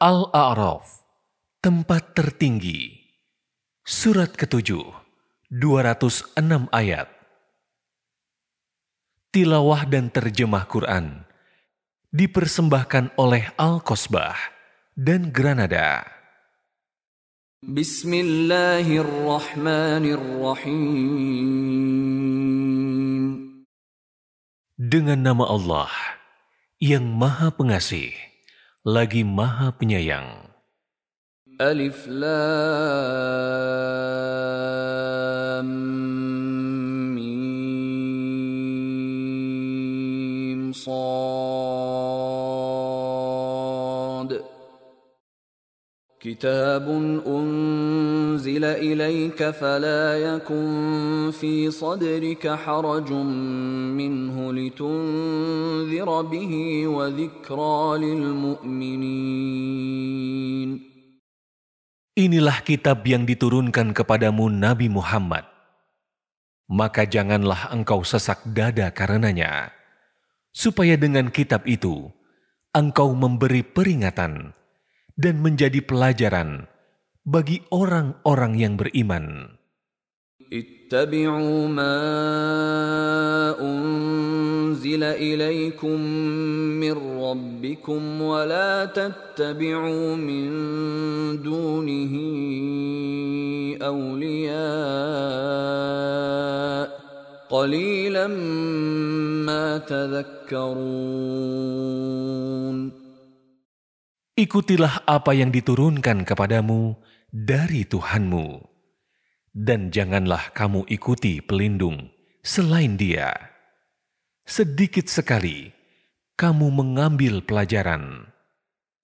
Al-A'raf, tempat tertinggi. Surat ketujuh, 206 ayat. Tilawah dan terjemah Quran dipersembahkan oleh Al-Kosbah dan Granada. Bismillahirrahmanirrahim. Dengan nama Allah yang Maha Pengasih, lagi Maha Penyayang. Alif Lam Mim Sad كتاب أنزل إليك فلا يكن في صدرك حرج منه لتنذر به وذكرى للمؤمنين Inilah kitab yang diturunkan kepadamu Nabi Muhammad. Maka janganlah engkau sesak dada karenanya, supaya dengan kitab itu engkau memberi peringatan dan menjadi pelajaran bagi orang-orang yang beriman. اتبعوا ما أنزل إليكم من ربكم ولا تتبعوا من دونه أولياء قليلا ما تذكرون Ikutilah apa yang diturunkan kepadamu dari Tuhanmu dan janganlah kamu ikuti pelindung selain Dia. Sedikit sekali kamu mengambil pelajaran.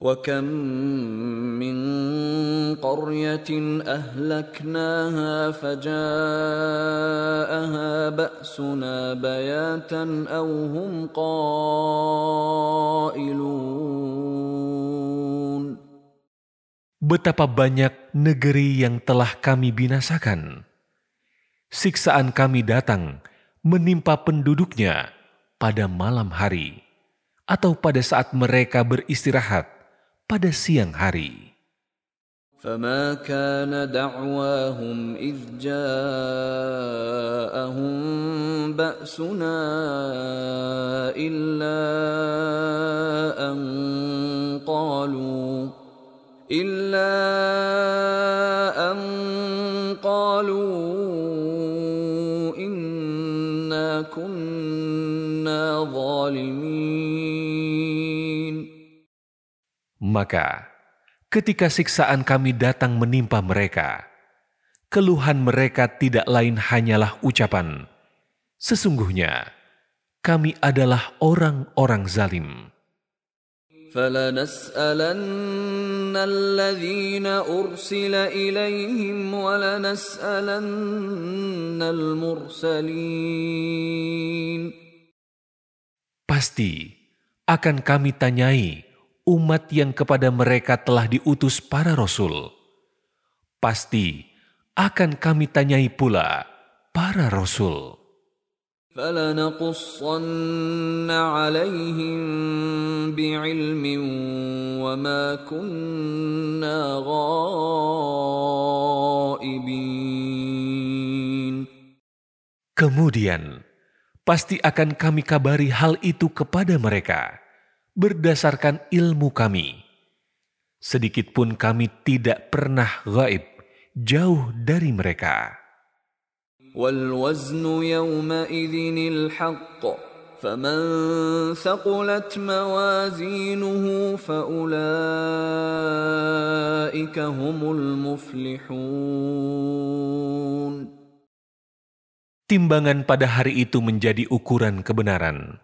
وكم من قرية أهلكناها فجاءها بأسنا بياتا أو هم قائلون Betapa banyak negeri yang telah kami binasakan. Siksaan kami datang menimpa penduduknya pada malam hari atau pada saat mereka beristirahat pada siang hari. فما كان دعواهم إذ جاءهم بأسنا إلا أن قالوا إلا أن قالوا إنا كنا ظالمين Maka, ketika siksaan kami datang menimpa mereka, keluhan mereka tidak lain hanyalah ucapan, "Sesungguhnya kami adalah orang-orang zalim." فلنسألن الذين أرسل إليهم ولنسألن المرسلين Pasti akan kami tanyai umat yang kepada mereka telah diutus para rasul. Pasti akan kami tanyai pula para rasul. فلنقصن عليهم بعلم وما كنا غائبين Kemudian, pasti akan kami kabari hal itu kepada mereka berdasarkan ilmu kami. Sedikitpun kami tidak pernah gaib jauh dari mereka. والوزن يومئذ الحق فمن ثقلت موازينه فأولئك هم المفلحون Timbangan pada hari itu menjadi ukuran kebenaran.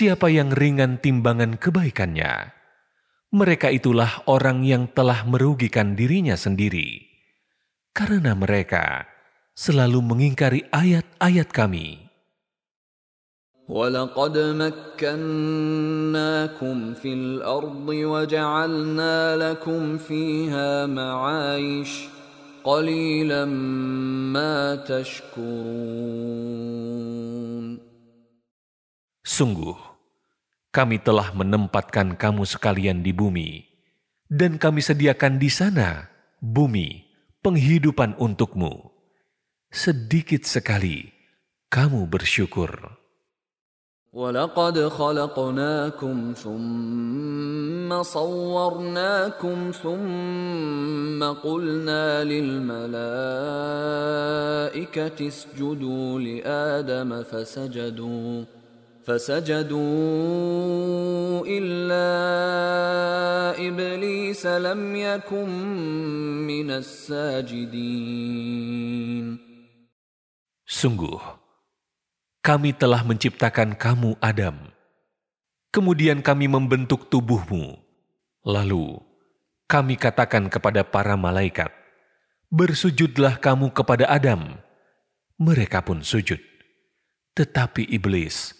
Siapa yang ringan timbangan kebaikannya, mereka itulah orang yang telah merugikan dirinya sendiri, karena mereka selalu mengingkari ayat-ayat kami. ولقد مكناكم في الأرض وجعلنا لكم فيها معايش قليلا ما تشكرون Sungguh, kami telah menempatkan kamu sekalian di bumi, dan kami sediakan di sana bumi penghidupan untukmu. Sedikit sekali kamu bersyukur. ولقد خلقناكم ثم صورناكم ثم قلنا للملائكة اسجدوا لآدم فسجدوا فسجدوا إلا إبليس لم يكن من الساجدين Sungguh, kami telah menciptakan kamu Adam. Kemudian kami membentuk tubuhmu. Lalu, kami katakan kepada para malaikat, Bersujudlah kamu kepada Adam. Mereka pun sujud. Tetapi iblis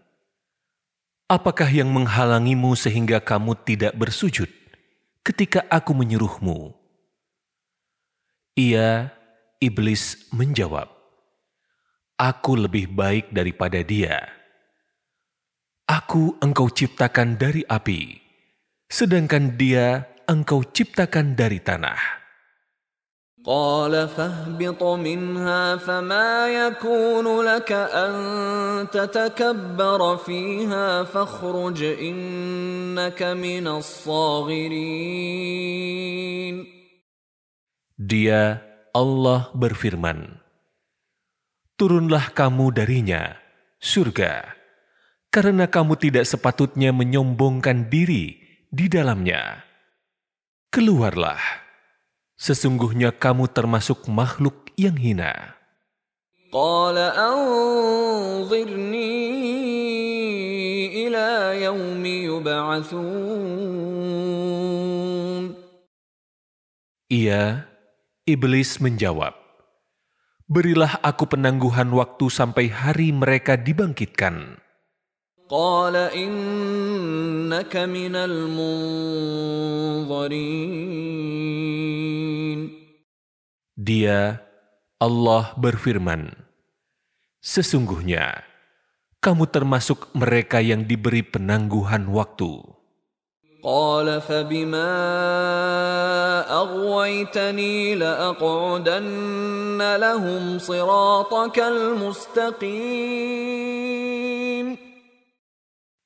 Apakah yang menghalangimu sehingga kamu tidak bersujud ketika aku menyuruhmu? Ia, iblis, menjawab, Aku lebih baik daripada dia. Aku engkau ciptakan dari api, sedangkan dia engkau ciptakan dari tanah. قال فاهبط منها فما يكون لك أن تتكبر فيها فاخرج إنك من الصاغرين Dia, Allah berfirman, Turunlah kamu darinya, surga, karena kamu tidak sepatutnya menyombongkan diri di dalamnya. Keluarlah, sesungguhnya kamu termasuk makhluk yang hina. قال أنظرني إلى يوم يبعثون Ia, iblis menjawab, Berilah aku penangguhan waktu sampai hari mereka dibangkitkan. قال إنك من المنظرين Dia, Allah berfirman, Sesungguhnya, kamu termasuk mereka yang diberi penangguhan waktu. قال فبما أغويتني لأقعدن لهم صراطك المستقيم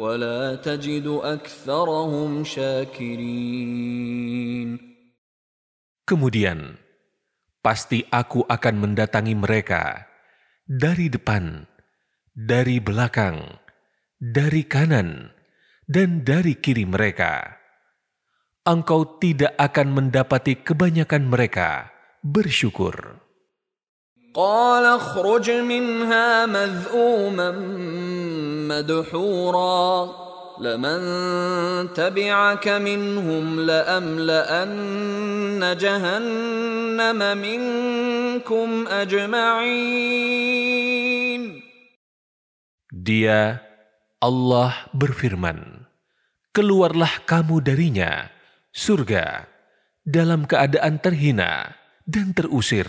ولا تجد أكثرهم شاكرين Kemudian, pasti aku akan mendatangi mereka dari depan, dari belakang, dari kanan, dan dari kiri mereka. Engkau tidak akan mendapati kebanyakan mereka bersyukur. قال اخرج منها مذءوما مدحورا لمن تبعك منهم لأملأن جهنم منكم أجمعين Dia, Allah berfirman, Keluarlah kamu darinya, surga, dalam keadaan terhina dan terusir.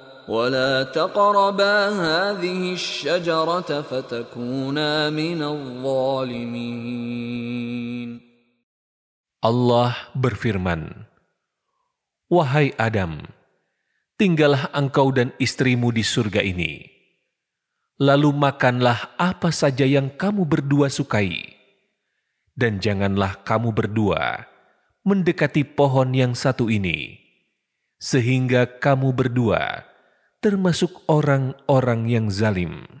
ولا تقربا هذه الشجرة فتكونا من الظالمين Allah berfirman, Wahai Adam, tinggallah engkau dan istrimu di surga ini. Lalu makanlah apa saja yang kamu berdua sukai. Dan janganlah kamu berdua mendekati pohon yang satu ini, sehingga kamu berdua termasuk orang-orang yang zalim.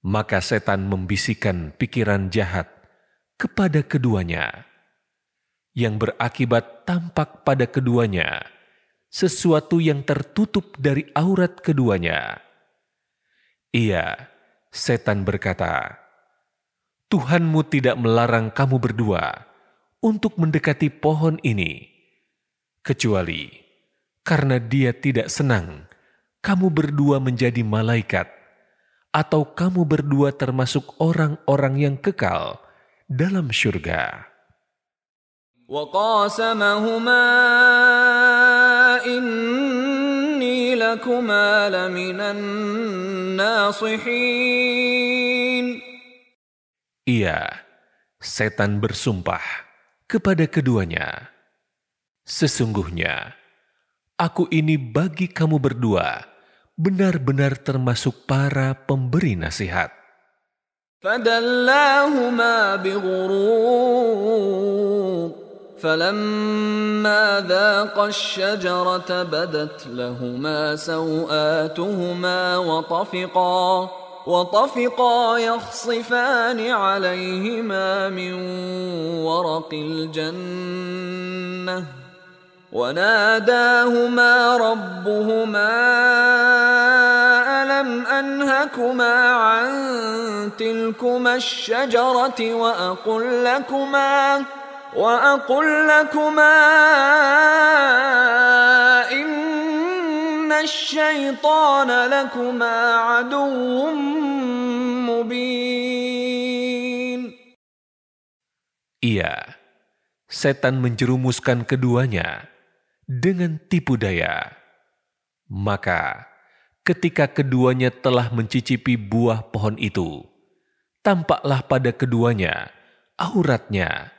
Maka setan membisikkan pikiran jahat kepada keduanya, yang berakibat tampak pada keduanya sesuatu yang tertutup dari aurat keduanya. Ia, setan berkata, Tuhanmu tidak melarang kamu berdua untuk mendekati pohon ini, kecuali karena dia tidak senang kamu berdua menjadi malaikat atau kamu berdua termasuk orang-orang yang kekal dalam syurga. وقاسمهما إني لكما لمن الناصحين Ia, setan bersumpah kepada keduanya, Sesungguhnya, aku ini bagi kamu berdua benar-benar termasuk para pemberi nasihat. فدلاهما بغرور فلما ذاقا الشجرة بدت لهما سوآتهما وطفقا وطفقا يخصفان عليهما من ورق الجنة وناداهما ربهما ألم أنهكما عن تلكما الشجرة وأقل لكما وأقل لكما إن الشيطان لكما عدو مبين. Ia, setan menjerumuskan keduanya. Dengan tipu daya. Maka, ketika keduanya telah mencicipi buah pohon itu, tampaklah pada keduanya auratnya,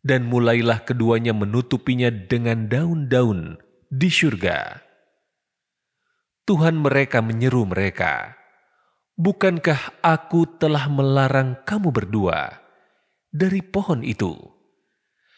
dan mulailah keduanya menutupinya dengan daun-daun di surga. Tuhan mereka menyeru mereka, Bukankah aku telah melarang kamu berdua dari pohon itu?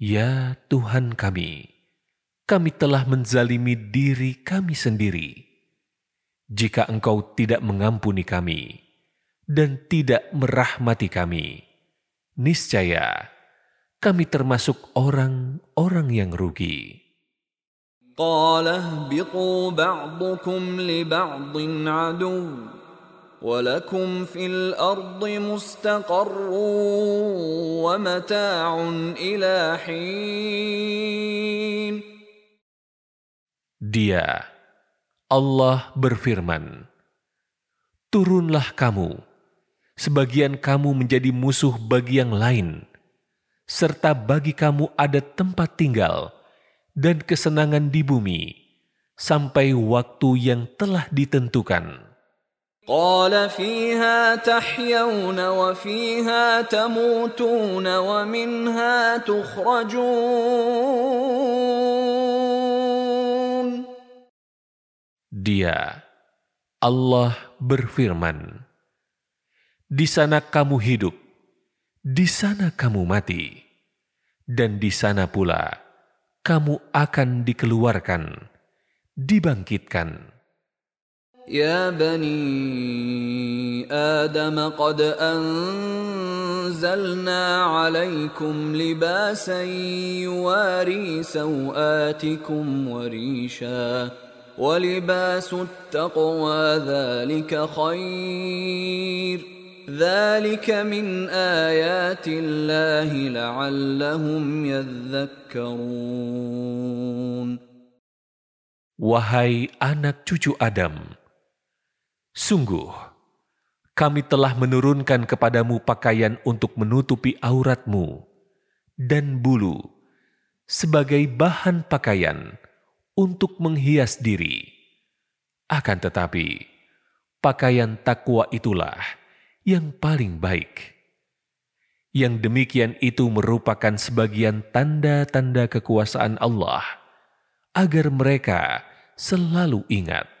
Ya Tuhan kami, kami telah menzalimi diri kami sendiri. Jika Engkau tidak mengampuni kami dan tidak merahmati kami, niscaya kami termasuk orang-orang yang rugi. قال اهبطوا بعضكم لبعض عدو ولكم في الأرض مستقر ومتاع إلى حين Dia, Allah berfirman, turunlah kamu, sebagian kamu menjadi musuh bagi yang lain, serta bagi kamu ada tempat tinggal dan kesenangan di bumi sampai waktu yang telah ditentukan. قال فيها تحيون وفيها تموتون ومنها تخرجون Dia, Allah berfirman, Di sana kamu hidup, di sana kamu mati, dan di sana pula kamu akan dikeluarkan, dibangkitkan. يا بني آدم قد أنزلنا عليكم لباسا يواري سوآتكم وريشا ولباس التقوى ذلك خير. ذلك من آيات الله لعلهم يذكرون. Wahai anak cucu Adam, Sungguh, kami telah menurunkan kepadamu pakaian untuk menutupi auratmu dan bulu sebagai bahan pakaian untuk menghias diri. Akan tetapi, pakaian takwa itulah yang paling baik. Yang demikian itu merupakan sebagian tanda-tanda kekuasaan Allah agar mereka selalu ingat.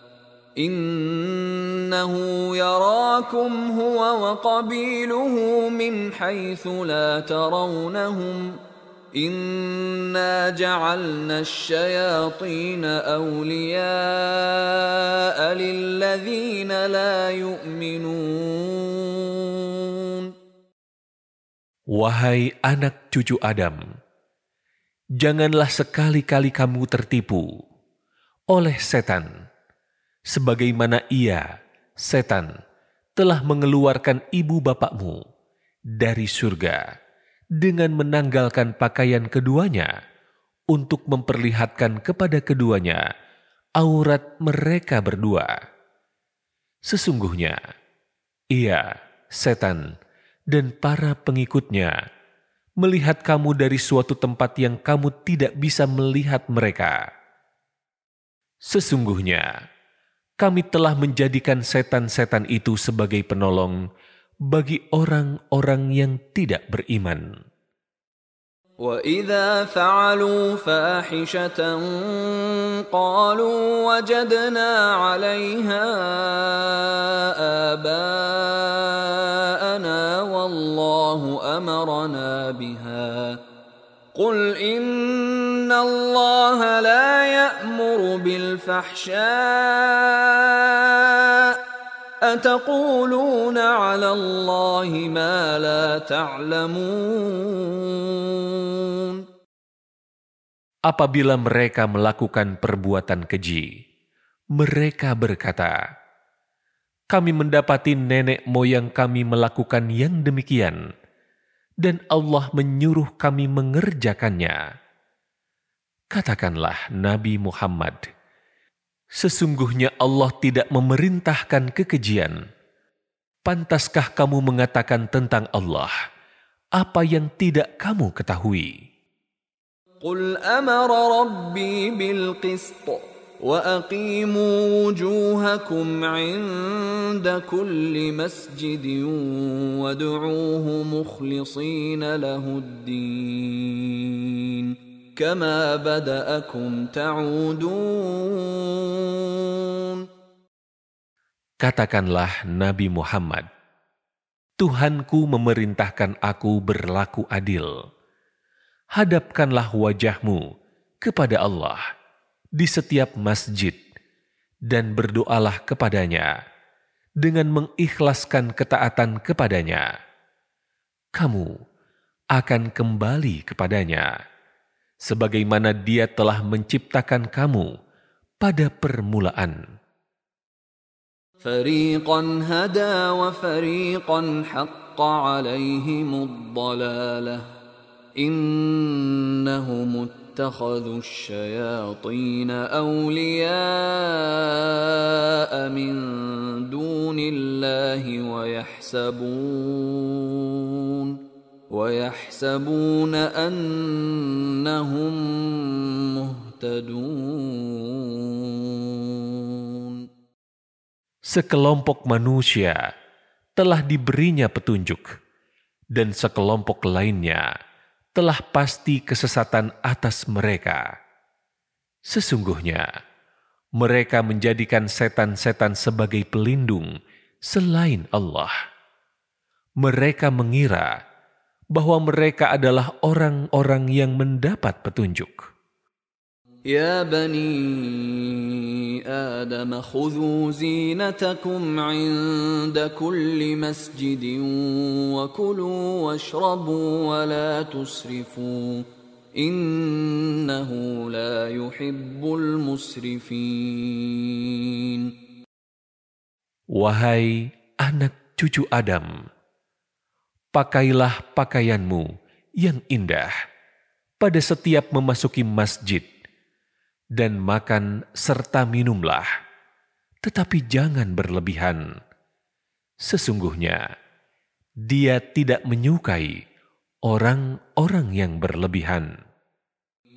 إنه يراكم هو وقبيله من حيث لا ترونهم إنا جعلنا الشياطين أولياء للذين لا يؤمنون Wahai anak cucu Adam, janganlah sekali-kali kamu tertipu oleh setan sebagaimana ia, setan, telah mengeluarkan ibu bapakmu dari surga dengan menanggalkan pakaian keduanya untuk memperlihatkan kepada keduanya aurat mereka berdua. Sesungguhnya, ia, setan, dan para pengikutnya melihat kamu dari suatu tempat yang kamu tidak bisa melihat mereka. Sesungguhnya, kami telah menjadikan setan-setan itu sebagai penolong bagi orang-orang yang tidak beriman. وإذا فعلوا فاحشة قالوا وجدنا عليها آباءنا والله أمرنا بها قل إن الله لا يأمر بالفحشاء أتقولون على الله ما لا تعلمون Apabila mereka melakukan perbuatan keji, mereka berkata, "Kami mendapati nenek moyang kami melakukan yang demikian, dan Allah menyuruh kami mengerjakannya." Katakanlah, Nabi Muhammad, Sesungguhnya Allah tidak memerintahkan kekejian. Pantaskah kamu mengatakan tentang Allah apa yang tidak kamu ketahui? Qul amara rabbi bil qist wa aqimu wujuhakum 'inda kulli masjidin wad'uuhu mukhlishina lahud din. كما بدأكم تعودون Katakanlah Nabi Muhammad, Tuhanku memerintahkan aku berlaku adil. Hadapkanlah wajahmu kepada Allah di setiap masjid dan berdoalah kepadanya dengan mengikhlaskan ketaatan kepadanya. Kamu akan kembali kepadanya, sebagaimana Dia telah menciptakan kamu pada permulaan. فريقا هدى وفريقا حق عليهم الضلاله انهم اتخذوا الشياطين اولياء من دون الله ويحسبون ويحسبون انهم مهتدون Sekelompok manusia telah diberinya petunjuk, dan sekelompok lainnya telah pasti kesesatan atas mereka. Sesungguhnya, mereka menjadikan setan-setan sebagai pelindung selain Allah. Mereka mengira bahwa mereka adalah orang-orang yang mendapat petunjuk. Ya bani Adam khudu zinatakum 'inda kulli masjidin wa kulu washrabu wa la tusrifu innahu la yuhibbul musrifin Wahai anak cucu Adam pakailah pakaianmu yang indah pada setiap memasuki masjid dan makan serta minumlah, tetapi jangan berlebihan. Sesungguhnya, dia tidak menyukai orang-orang yang berlebihan.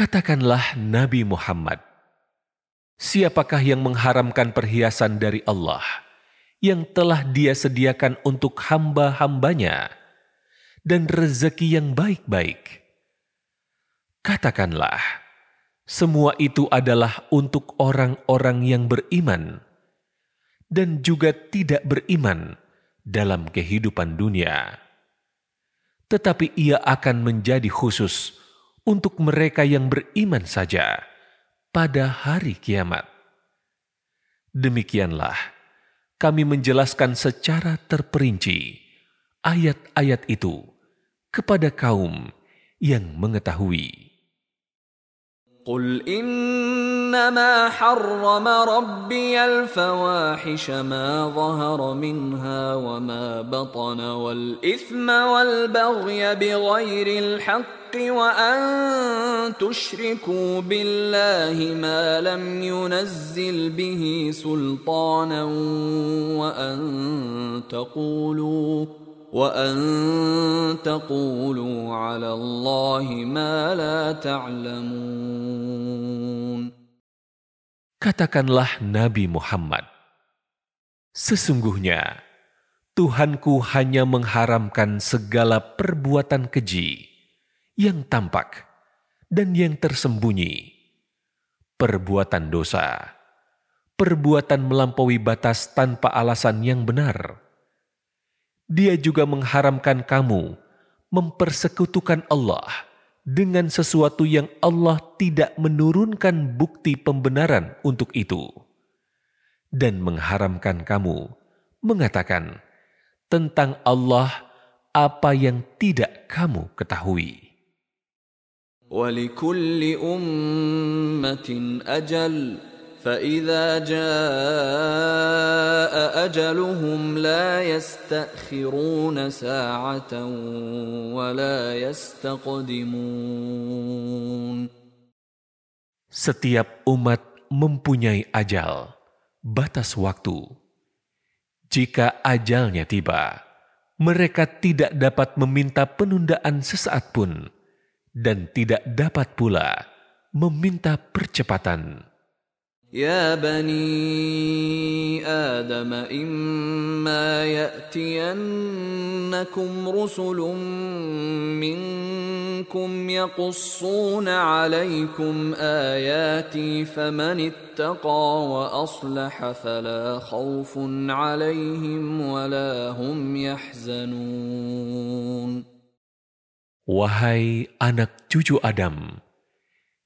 Katakanlah Nabi Muhammad, siapakah yang mengharamkan perhiasan dari Allah yang telah dia sediakan untuk hamba-hambanya dan rezeki yang baik-baik? Katakanlah, semua itu adalah untuk orang-orang yang beriman dan juga tidak beriman dalam kehidupan dunia. Tetapi ia akan menjadi khusus untuk mereka yang beriman saja pada hari kiamat. Demikianlah kami menjelaskan secara terperinci ayat-ayat itu kepada kaum yang mengetahui. قل إنما حرم ربي الفواحش ما ظهر منها وما بطن والإثم والبغي بغير الحق وأن تشركوا بالله ما لم ينزل به سلطانا وأن تقولوا وأن تقولوا على الله ما لا تعلمون Katakanlah Nabi Muhammad, Sesungguhnya Tuhanku hanya mengharamkan segala perbuatan keji yang tampak dan yang tersembunyi, perbuatan dosa, perbuatan melampaui batas tanpa alasan yang benar. Dia juga mengharamkan kamu mempersekutukan Allah dengan sesuatu yang Allah tidak menurunkan bukti pembenaran untuk itu, dan mengharamkan kamu mengatakan tentang Allah apa yang tidak kamu ketahui. ولكل أمة أجل فإذا جاء أجلهم لا يستأخرون ساعة ولا يستقدمون Setiap umat mempunyai ajal, batas waktu. Jika ajalnya tiba, mereka tidak dapat meminta penundaan sesaat pun, dan tidak dapat pula meminta percepatan. يا بني آدم إما يأتينكم رسل منكم يقصون عليكم آياتي فمن اتقى وأصلح فلا خوف عليهم ولا هم يحزنون. Wahai anak cucu Adam,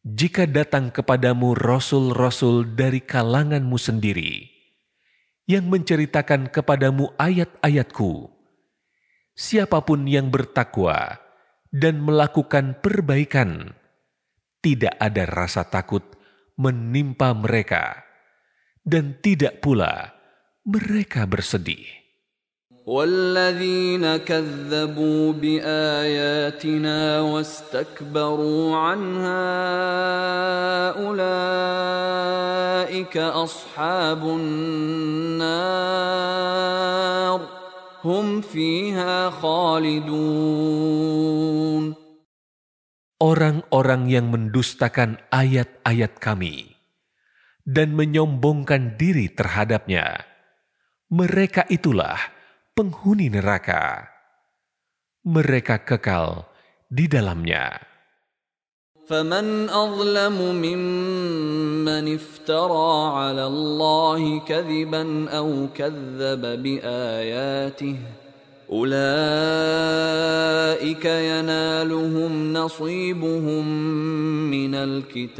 jika datang kepadamu rasul-rasul dari kalanganmu sendiri yang menceritakan kepadamu ayat-ayatku, siapa pun yang bertakwa dan melakukan perbaikan, tidak ada rasa takut menimpa mereka, dan tidak pula mereka bersedih. والذين كذبوا باياتنا واستكبروا عنها اولئك اصحاب النار هم فيها خالدون Orang-orang yang mendustakan ayat-ayat kami dan menyombongkan diri terhadapnya, mereka itulah penghuni neraka. Mereka kekal di dalamnya. فمن أظلم ممن افترى على الله كذبا أو كذب بآياته أولئك ينالهم نصيبهم من الكتاب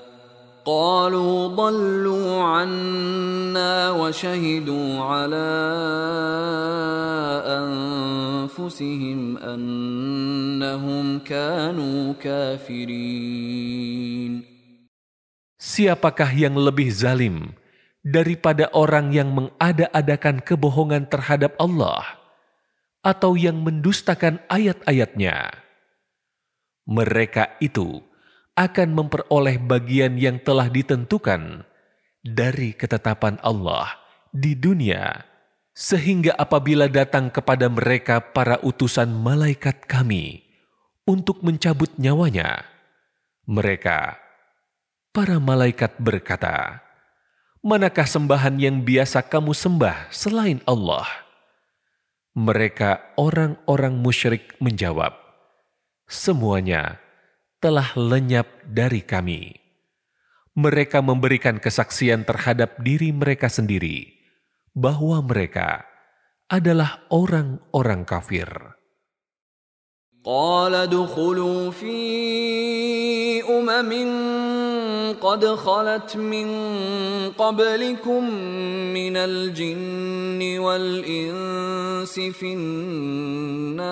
قالوا ضلوا عنا وشهدوا على أنفسهم أنهم كانوا كافرين Siapakah yang lebih zalim daripada orang yang mengada-adakan kebohongan terhadap Allah atau yang mendustakan ayat-ayatnya? Mereka itu akan memperoleh bagian yang telah ditentukan dari ketetapan Allah di dunia sehingga apabila datang kepada mereka para utusan malaikat kami untuk mencabut nyawanya, mereka, para malaikat berkata, Manakah sembahan yang biasa kamu sembah selain Allah? Mereka orang-orang musyrik menjawab, Semuanya telah lenyap dari kami. Mereka memberikan kesaksian terhadap diri mereka sendiri bahwa mereka adalah orang-orang kafir. قال ادخلوا في أمم قد خلت من قبلكم من الجن والإنس في النار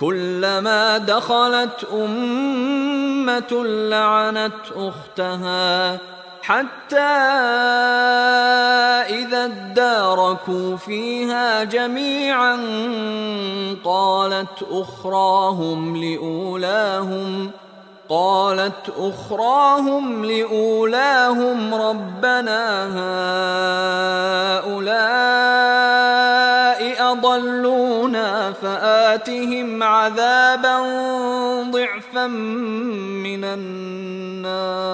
كلما دخلت أمة لعنت أختها حتى إذا اداركوا فيها جميعا قالت أخراهم لأولاهم قالت أخراهم لأولاهم ربنا هؤلاء أضلونا فآتهم عذابا ضعفا من النار.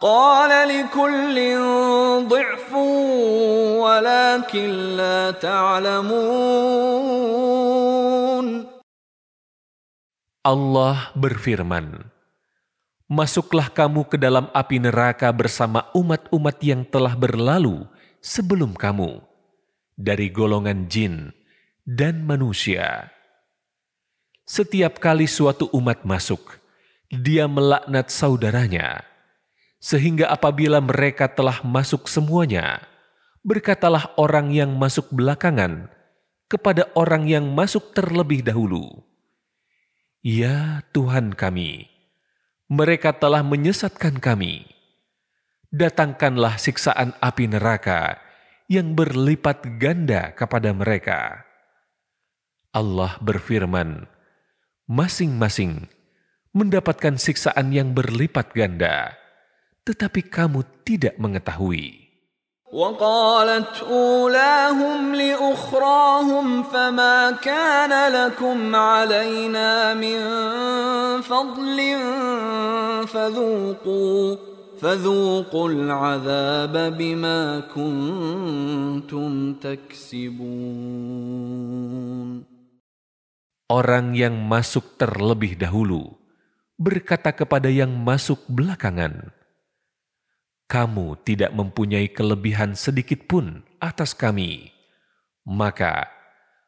قال لكل ضعف ولكن لا تعلمون. Allah berfirman, Masuklah kamu ke dalam api neraka bersama umat-umat yang telah berlalu sebelum kamu, dari golongan jin dan manusia. Setiap kali suatu umat masuk, dia melaknat saudaranya sehingga apabila mereka telah masuk semuanya, berkatalah orang yang masuk belakangan kepada orang yang masuk terlebih dahulu, "Ya Tuhan kami, mereka telah menyesatkan kami. Datangkanlah siksaan api neraka yang berlipat ganda kepada mereka. Allah berfirman, masing-masing mendapatkan siksaan yang berlipat ganda, tetapi kamu tidak mengetahui. وقالت أولاهم لأخراهم فما كان لكم علينا من فضل فذوقوا فذوقوا العذاب بما كنتم تكسبون Orang yang masuk terlebih dahulu berkata kepada yang masuk belakangan, kamu tidak mempunyai kelebihan sedikit pun atas kami, maka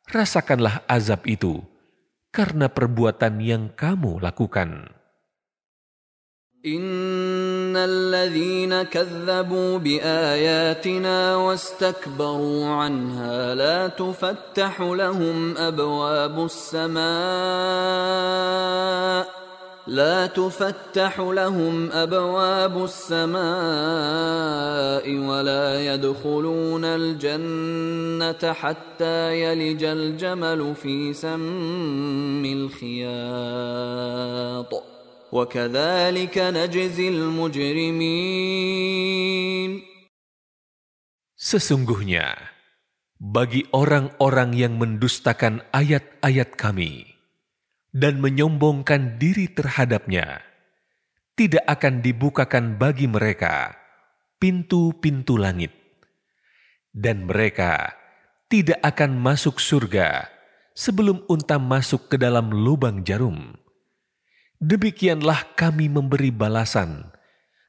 rasakanlah azab itu karena perbuatan yang kamu lakukan. إن الذين كذبوا بآياتنا واستكبروا عنها لا تفتح لهم أبواب السماء لا تفتح لهم ابواب السماء ولا يدخلون الجنه حتى يلج الجمل في سم الخياط وكذلك نجزي المجرمين Sesungguhnya, bagi orang-orang yang mendustakan ayat-ayat kami, dan menyombongkan diri terhadapnya, tidak akan dibukakan bagi mereka pintu-pintu langit, dan mereka tidak akan masuk surga sebelum unta masuk ke dalam lubang jarum. Demikianlah kami memberi balasan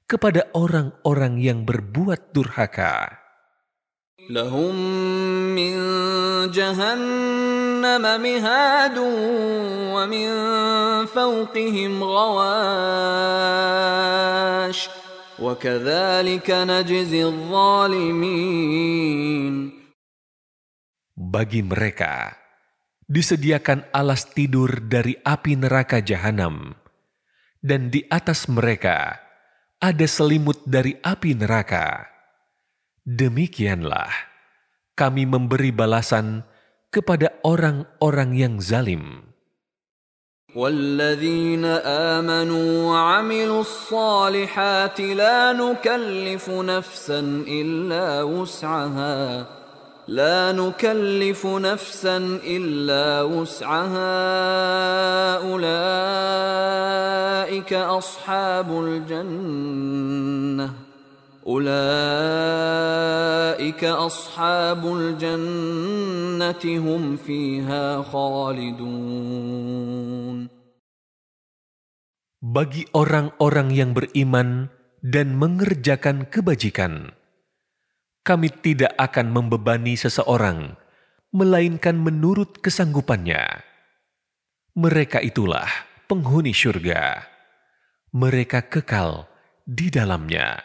kepada orang-orang yang berbuat durhaka. Lahum min جهنم مهاد ومن فوقهم غواش وكذلك نجزي الظالمين Bagi mereka disediakan alas tidur dari api neraka jahanam dan di atas mereka ada selimut dari api neraka. Demikianlah kami memberi balasan kepada orang-orang yang zalim. والذين آمنوا وعملوا الصالحات لا نكلف نفسا إلا وسعها لا نكلف نفسا إلا وسعها أولئك أصحاب الجنة أولئك أصحاب الجنة هم فيها خالدون Bagi orang-orang yang beriman dan mengerjakan kebajikan, kami tidak akan membebani seseorang, melainkan menurut kesanggupannya. Mereka itulah penghuni syurga. Mereka kekal di dalamnya.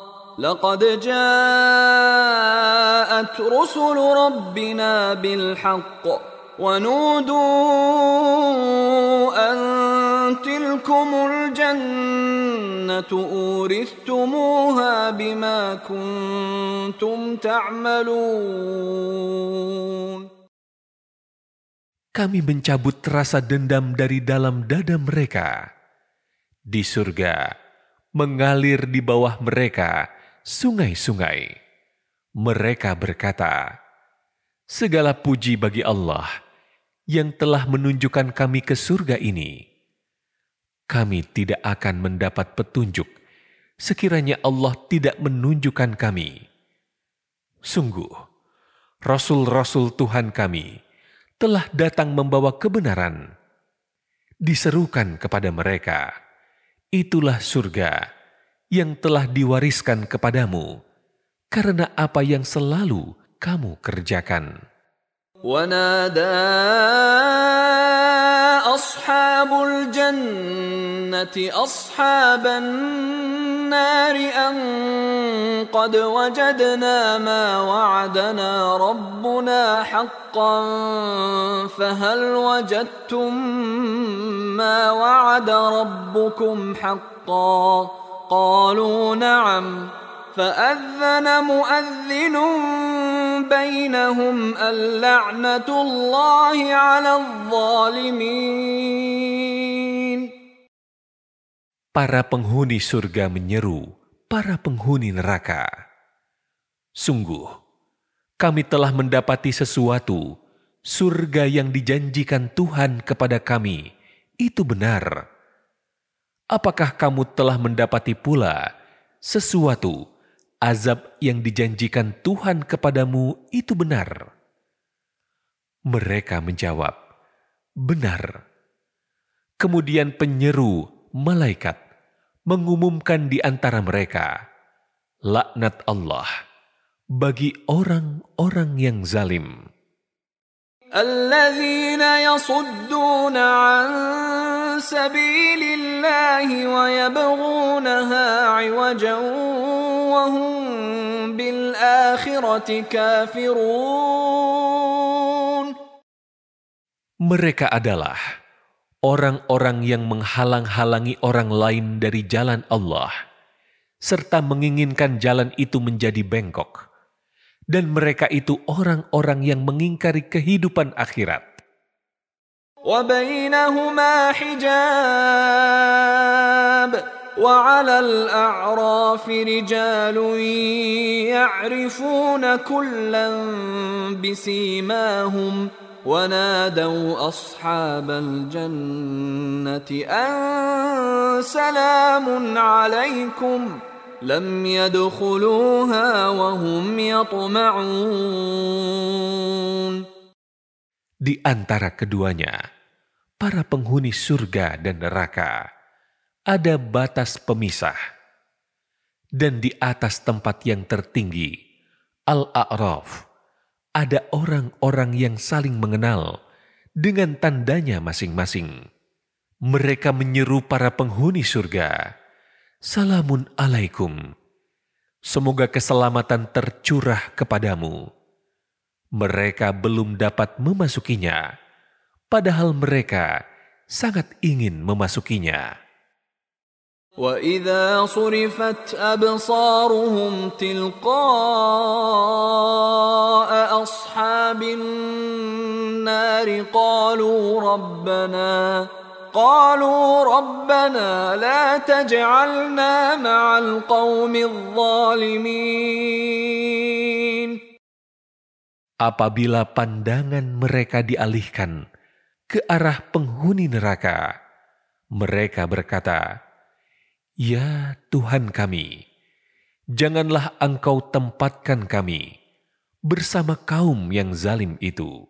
لقد جاءت رسل ربنا بالحق ونودوا أن تلكم الجنة أورثتموها بما كنتم تعملون Kami mencabut rasa dendam dari dalam dada mereka. Di surga, mengalir di bawah mereka sungai-sungai. Mereka berkata, Segala puji bagi Allah yang telah menunjukkan kami ke surga ini. Kami tidak akan mendapat petunjuk sekiranya Allah tidak menunjukkan kami. Sungguh, Rasul-Rasul Tuhan kami telah datang membawa kebenaran. Diserukan kepada mereka, itulah surga yang telah diwariskan kepadamu karena apa yang selalu kamu kerjakan. ونادى أصحاب الجنة أصحاب النار أن قد وجدنا ما وعدنا ربنا حقا فهل وجدتم ما وعد ربكم حقا قالوا نعم فأذن مؤذن بينهم اللعنة الله على الظالمين Para penghuni surga menyeru para penghuni neraka. Sungguh, kami telah mendapati sesuatu, surga yang dijanjikan Tuhan kepada kami, itu benar. Apakah kamu telah mendapati pula sesuatu azab yang dijanjikan Tuhan kepadamu itu benar? Mereka menjawab, "Benar." Kemudian penyeru malaikat mengumumkan di antara mereka, "Laknat Allah bagi orang-orang yang zalim." الذين يصدون عن سبيل الله ويبغونها عوجا وهم بالآخرة كافرون Mereka adalah orang-orang yang menghalang-halangi orang lain dari jalan Allah, serta menginginkan jalan itu menjadi bengkok. Dan mereka itu orang-orang yang mengingkari kehidupan akhirat. وبينهما حجاب وعلى الأعراف رجال يعرفون كلا بسيماهم ونادوا أصحاب الجنة أن سلام عليكم لم يدخلوها وهم يطمعون Di antara keduanya, para penghuni surga dan neraka, ada batas pemisah. Dan di atas tempat yang tertinggi, Al-A'raf, ada orang-orang yang saling mengenal dengan tandanya masing-masing. Mereka menyeru para penghuni surga, Salamun alaikum. Semoga keselamatan tercurah kepadamu. Mereka belum dapat memasukinya, padahal mereka sangat ingin memasukinya. وإذا صرفت أبصارهم تلقاء أصحاب النار قالوا ربنا قالوا ربنا لا تجعلنا مع القوم الظالمين Apabila pandangan mereka dialihkan ke arah penghuni neraka, mereka berkata, Ya Tuhan kami, janganlah Engkau tempatkan kami bersama kaum yang zalim itu.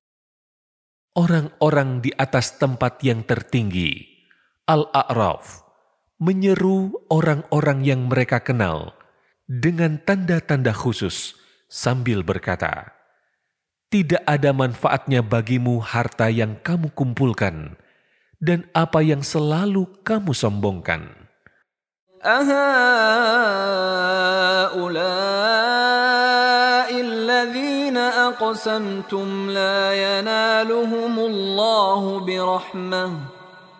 orang-orang di atas tempat yang tertinggi, Al-A'raf, menyeru orang-orang yang mereka kenal dengan tanda-tanda khusus sambil berkata, Tidak ada manfaatnya bagimu harta yang kamu kumpulkan dan apa yang selalu kamu sombongkan. Aha, ulah. الذين أقسمتم لا ينالهم الله برحمة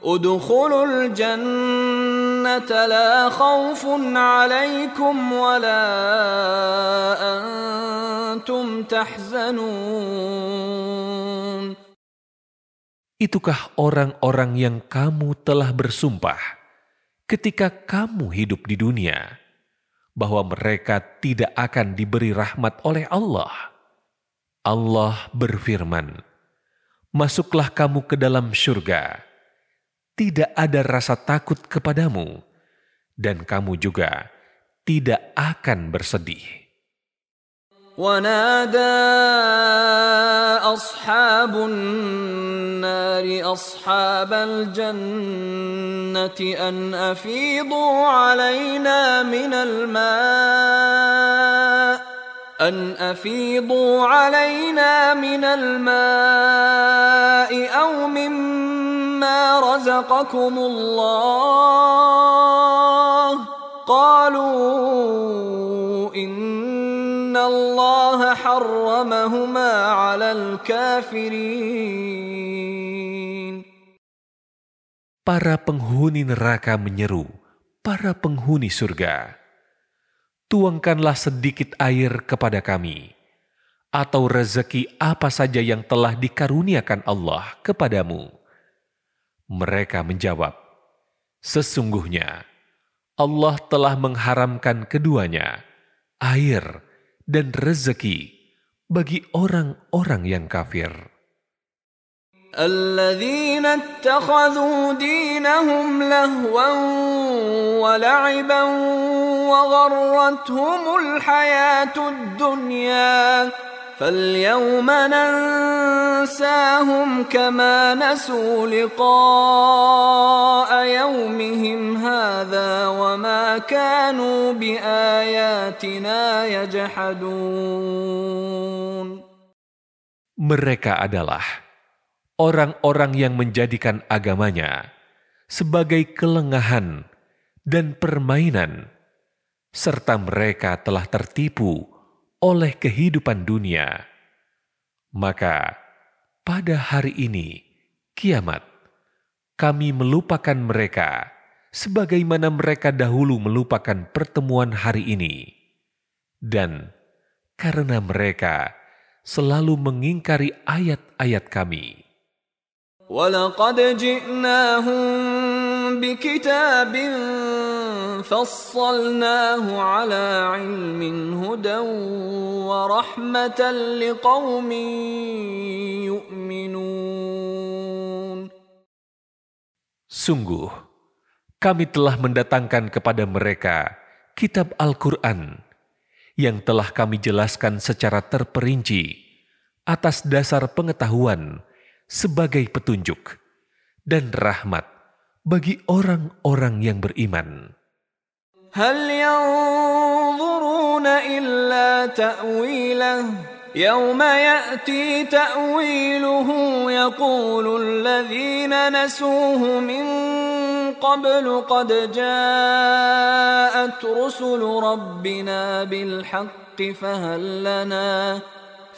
ادخلوا الجنة لا خوف عليكم ولا أنتم تحزنون Itukah orang-orang yang kamu telah bersumpah ketika kamu hidup di dunia Bahwa mereka tidak akan diberi rahmat oleh Allah. Allah berfirman, Masuklah kamu ke dalam surga. Tidak ada rasa takut kepadamu, dan kamu juga tidak akan bersedih. ونادى أصحاب النار أصحاب الجنة أن أفيضوا علينا من الماء أن أفيضوا علينا من الماء أو مما رزقكم الله. قالوا إن Para penghuni neraka menyeru, para penghuni surga, tuangkanlah sedikit air kepada kami, atau rezeki apa saja yang telah dikaruniakan Allah kepadamu. Mereka menjawab, Sesungguhnya Allah telah mengharamkan keduanya, air dan rezeki bagi orang-orang yang kafir. الذين اتخذوا دينهم لهوا ولعبا وغرتهم الحياة الدنيا فاليوم ننساهم كما نسوا لقاء يومهم هذا وما كانوا بآياتنا يجحدون Mereka adalah orang-orang yang menjadikan agamanya sebagai kelengahan dan permainan, serta mereka telah tertipu oleh kehidupan dunia. Maka, pada hari ini, kiamat, kami melupakan mereka sebagaimana mereka dahulu melupakan pertemuan hari ini, dan karena mereka selalu mengingkari ayat-ayat kami. ولقد جئناهم بكتاب فصلناه على علم هدى ورحمة لقوم يؤمنون Sungguh, kami telah mendatangkan kepada mereka kitab Al-Quran yang telah kami jelaskan secara terperinci atas dasar pengetahuan sebagai petunjuk dan rahmat bagi orang-orang yang beriman. هل ينظرون إلا تأويله يوم يأتي تأويله يقول الذين نسوه من قبل قد جاءت رسل ربنا بالحق فهل لنا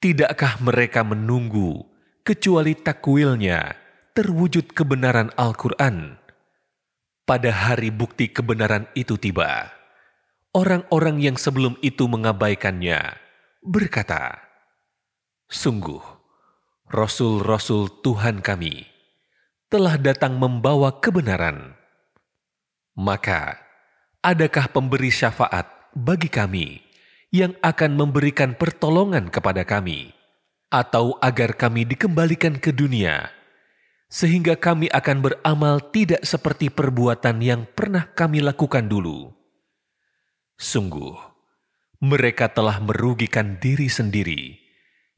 Tidakkah mereka menunggu kecuali takwilnya terwujud kebenaran Al-Quran? Pada hari bukti kebenaran itu tiba, orang-orang yang sebelum itu mengabaikannya berkata, Sungguh, Rasul-Rasul Tuhan kami telah datang membawa kebenaran. Maka, adakah pemberi syafaat bagi kami yang akan memberikan pertolongan kepada kami, atau agar kami dikembalikan ke dunia, sehingga kami akan beramal tidak seperti perbuatan yang pernah kami lakukan dulu. Sungguh, mereka telah merugikan diri sendiri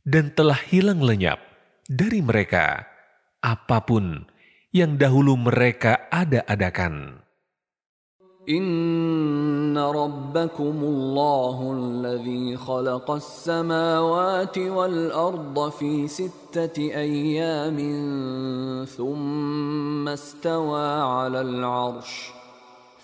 dan telah hilang lenyap dari mereka apa pun yang dahulu mereka ada-adakan. إن ربكم الله الذي خلق السماوات والأرض في ستة أيام ثم استوى على العرش.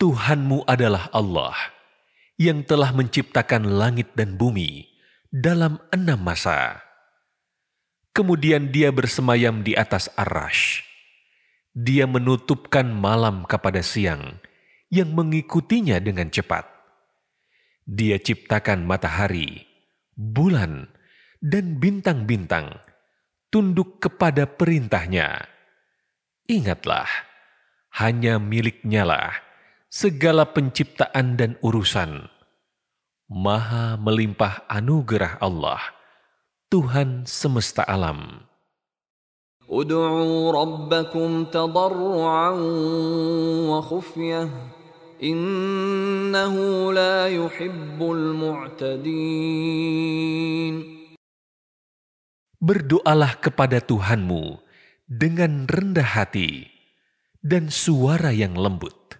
Tuhanmu adalah Allah yang telah menciptakan langit dan bumi dalam enam masa. Kemudian dia bersemayam di atas arash. Dia menutupkan malam kepada siang yang mengikutinya dengan cepat. Dia ciptakan matahari, bulan, dan bintang-bintang tunduk kepada perintahnya. Ingatlah, hanya miliknya lah segala penciptaan dan urusan. Maha melimpah anugerah Allah, Tuhan semesta alam. Berdoalah kepada Tuhanmu dengan rendah hati dan suara yang lembut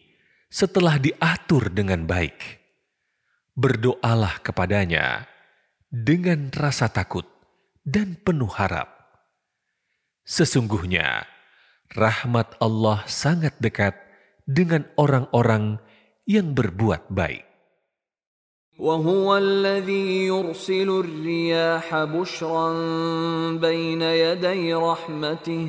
setelah diatur dengan baik. Berdoalah kepadanya dengan rasa takut dan penuh harap. Sesungguhnya, rahmat Allah sangat dekat dengan orang-orang yang berbuat baik. وهو الذي يرسل الرياح بشرا بين يدي رحمته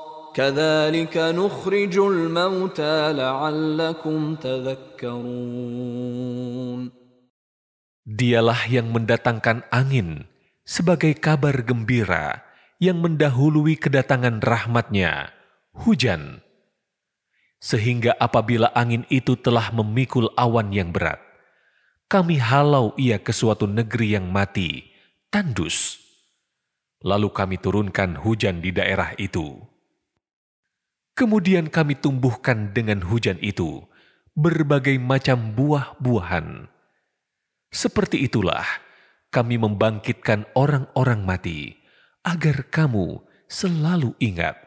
كذلك نخرج الموتى لعلكم تذكرون Dialah yang mendatangkan angin sebagai kabar gembira yang mendahului kedatangan rahmatnya, hujan. Sehingga apabila angin itu telah memikul awan yang berat, kami halau ia ke suatu negeri yang mati, tandus. Lalu kami turunkan hujan di daerah itu. Kemudian kami tumbuhkan dengan hujan itu berbagai macam buah-buahan. Seperti itulah kami membangkitkan orang-orang mati agar kamu selalu ingat.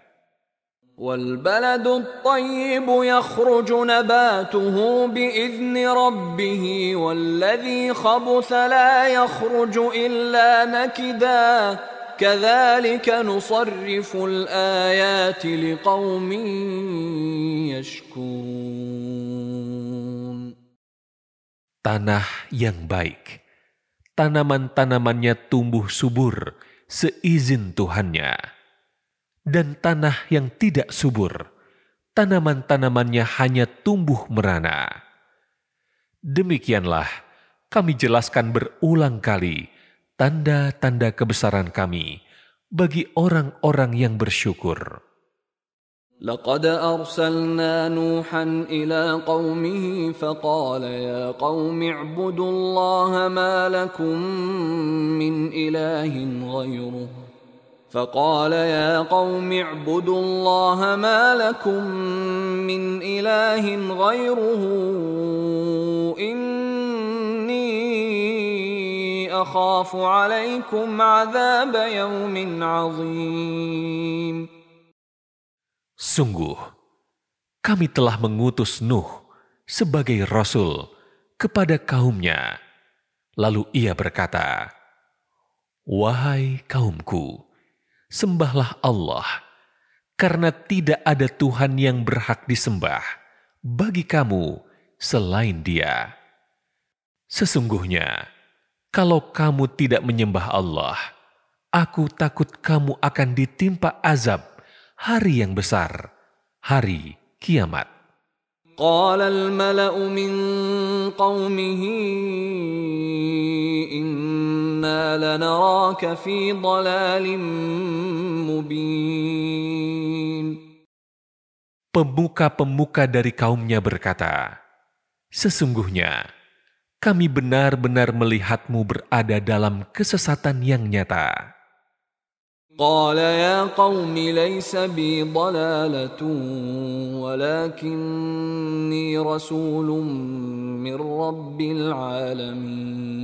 والبلد الطيب يخرج نباته بإذن ربه والذي خبث لا يخرج إلا نكدا كذلك نصرف الآيات لقوم يشكرون Tanah yang baik, tanaman-tanamannya tumbuh subur seizin Tuhannya. Dan tanah yang tidak subur, tanaman-tanamannya hanya tumbuh merana. Demikianlah kami jelaskan berulang kali tanda-tanda kebesaran kami bagi orang-orang yang bersyukur. لقد أرسلنا نوحا إلى قومه فقال يا قوم اعبدوا الله ما لكم من إله غيره فقال يا قوم اعبدوا الله ما لكم من إله غيره إني أخاف عليكم عذاب يوم عظيم Sungguh, kami telah mengutus Nuh sebagai rasul kepada kaumnya. Lalu ia berkata, Wahai kaumku, sembahlah Allah, karena tidak ada Tuhan yang berhak disembah bagi kamu selain Dia. Sesungguhnya, kalau kamu tidak menyembah Allah, aku takut kamu akan ditimpa azab hari yang besar, hari kiamat. قال الملأ من قومه إنا لنراك في ضلال مبين Pemuka-pemuka dari kaumnya berkata, Sesungguhnya, kami benar-benar melihatmu berada dalam kesesatan yang nyata. قال يا قوم ليس بي ضلالة ولكني رسول من رب العالمين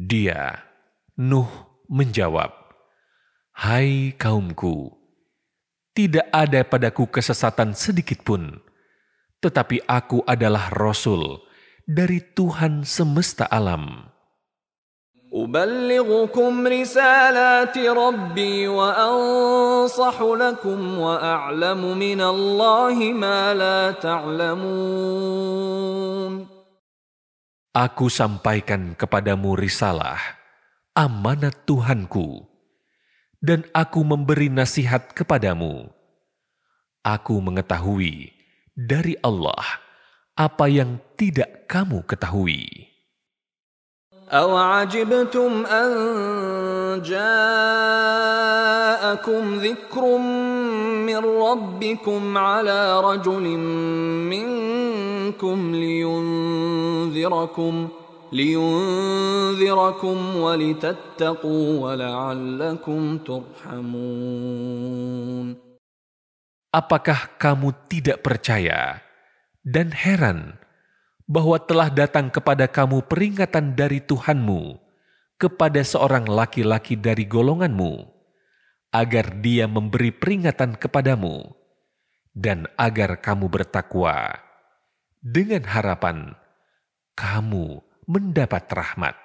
Dia, Nuh, menjawab, Hai kaumku, tidak ada padaku kesesatan sedikit pun, tetapi aku adalah Rasul dari Tuhan semesta alam. أبلغكم رسالات ربي وأنصح لكم وأعلم من الله ما لا تعلمون Aku sampaikan kepadamu risalah, amanat Tuhanku, dan aku memberi nasihat kepadamu. Aku mengetahui dari Allah apa yang tidak kamu ketahui. أوعجبتم أن جاءكم ذكر من ربكم على رجل منكم لينذركم لينذركم ولتتقوا ولعلكم ترحمون Apakah kamu tidak percaya dan heran bahwa telah datang kepada kamu peringatan dari Tuhanmu kepada seorang laki-laki dari golonganmu, agar dia memberi peringatan kepadamu, dan agar kamu bertakwa, dengan harapan kamu mendapat rahmat.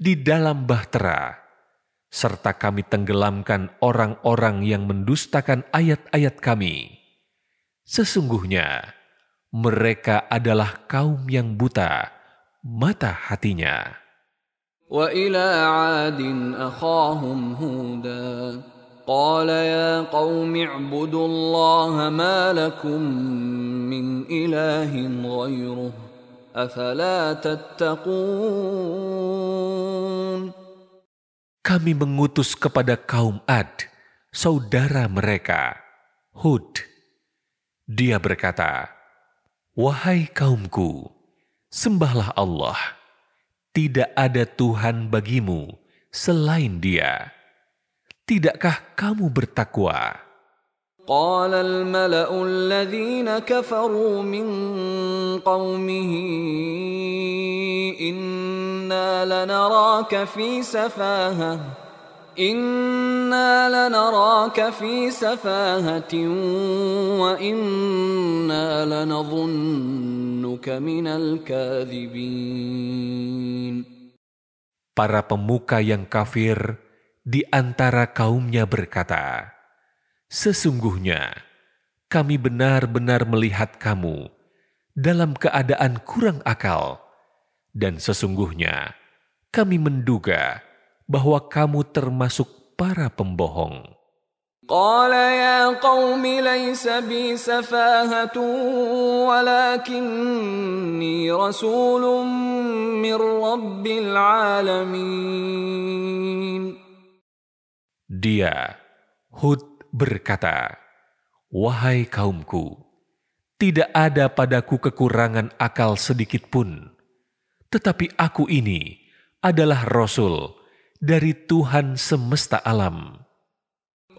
di dalam bahtera, serta kami tenggelamkan orang-orang yang mendustakan ayat-ayat kami. Sesungguhnya mereka adalah kaum yang buta mata hatinya. وإلى عاد أخاهم هودا قال يا قوم اعبدوا الله ما لكم من إله غيره Afala Kami mengutus kepada kaum Ad, saudara mereka, Hud. Dia berkata, Wahai kaumku, sembahlah Allah. Tidak ada Tuhan bagimu selain dia. Tidakkah kamu bertakwa?' قال الملأ الذين كفروا من قومه إنا لنراك في سفاهة إنا لنراك في سفاهة وإنا لنظنك من الكاذبين. Para pemuka yang kafir di antara kaumnya berkata, Sesungguhnya kami benar-benar melihat kamu dalam keadaan kurang akal, dan sesungguhnya kami menduga bahwa kamu termasuk para pembohong. قال يا قوم ليس بي سفاهة ولكني رسول من رب العالمين Dia, Hud berkata, Wahai kaumku, tidak ada padaku kekurangan akal sedikit pun. Tetapi aku ini adalah Rasul dari Tuhan semesta alam.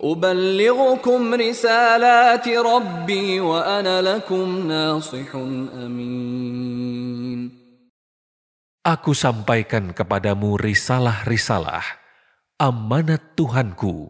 أبلغكم رسالات ربي وأنا لكم ناصح أمين Aku sampaikan kepadamu risalah-risalah, amanat Tuhanku,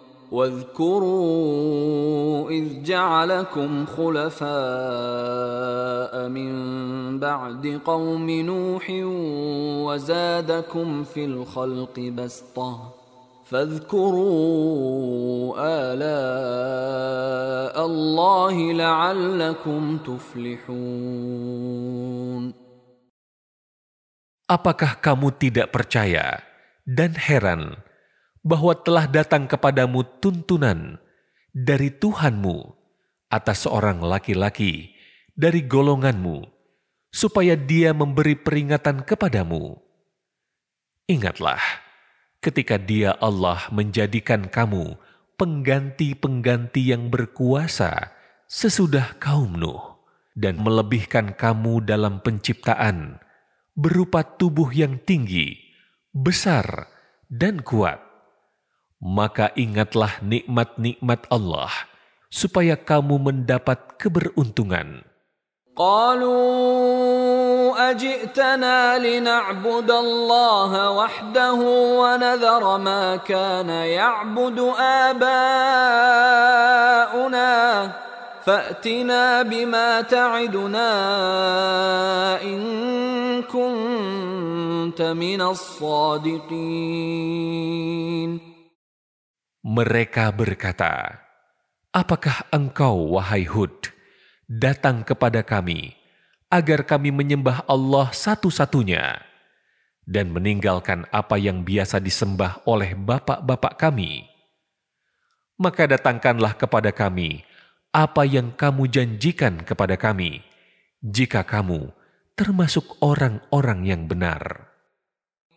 واذكروا إذ جعلكم خلفاء من بعد قوم نوح وزادكم في الخلق بسطة فاذكروا آلاء الله لعلكم تفلحون. Apakah kamu tidak percaya dan heran bahwa telah datang kepadamu tuntunan dari Tuhanmu atas seorang laki-laki dari golonganmu, supaya dia memberi peringatan kepadamu? Ingatlah, ketika Dia Allah menjadikan kamu pengganti-pengganti yang berkuasa sesudah kaum Nuh dan melebihkan kamu dalam penciptaan berupa tubuh yang tinggi, besar, dan kuat Maka ingatlah nikmat-nikmat Allah supaya kamu mendapat keberuntungan. قالوا أجئتنا لنعبد الله وحده ونذر ما كان يعبد آباؤنا فأتنا بما تعدنا إن كنت من الصادقين mereka berkata, Apakah engkau, wahai Hud, datang kepada kami, agar kami menyembah Allah satu-satunya, dan meninggalkan apa yang biasa disembah oleh bapak-bapak kami. Maka datangkanlah kepada kami apa yang kamu janjikan kepada kami, jika kamu termasuk orang-orang yang benar.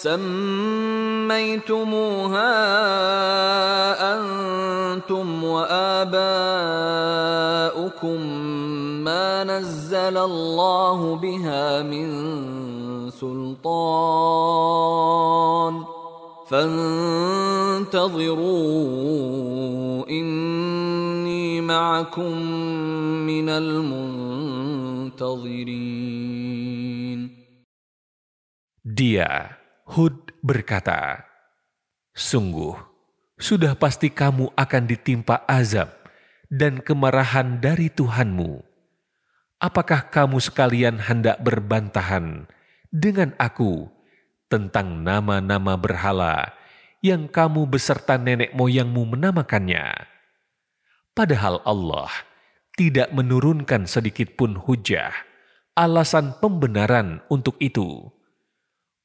سميتموها أنتم وآباؤكم ما نزل الله بها من سلطان فانتظروا إني معكم من المنتظرين. Dia, Hud berkata, Sungguh, sudah pasti kamu akan ditimpa azab dan kemarahan dari Tuhanmu. Apakah kamu sekalian hendak berbantahan dengan aku tentang nama-nama berhala yang kamu beserta nenek moyangmu menamakannya. Padahal Allah tidak menurunkan sedikit pun hujah, alasan pembenaran untuk itu.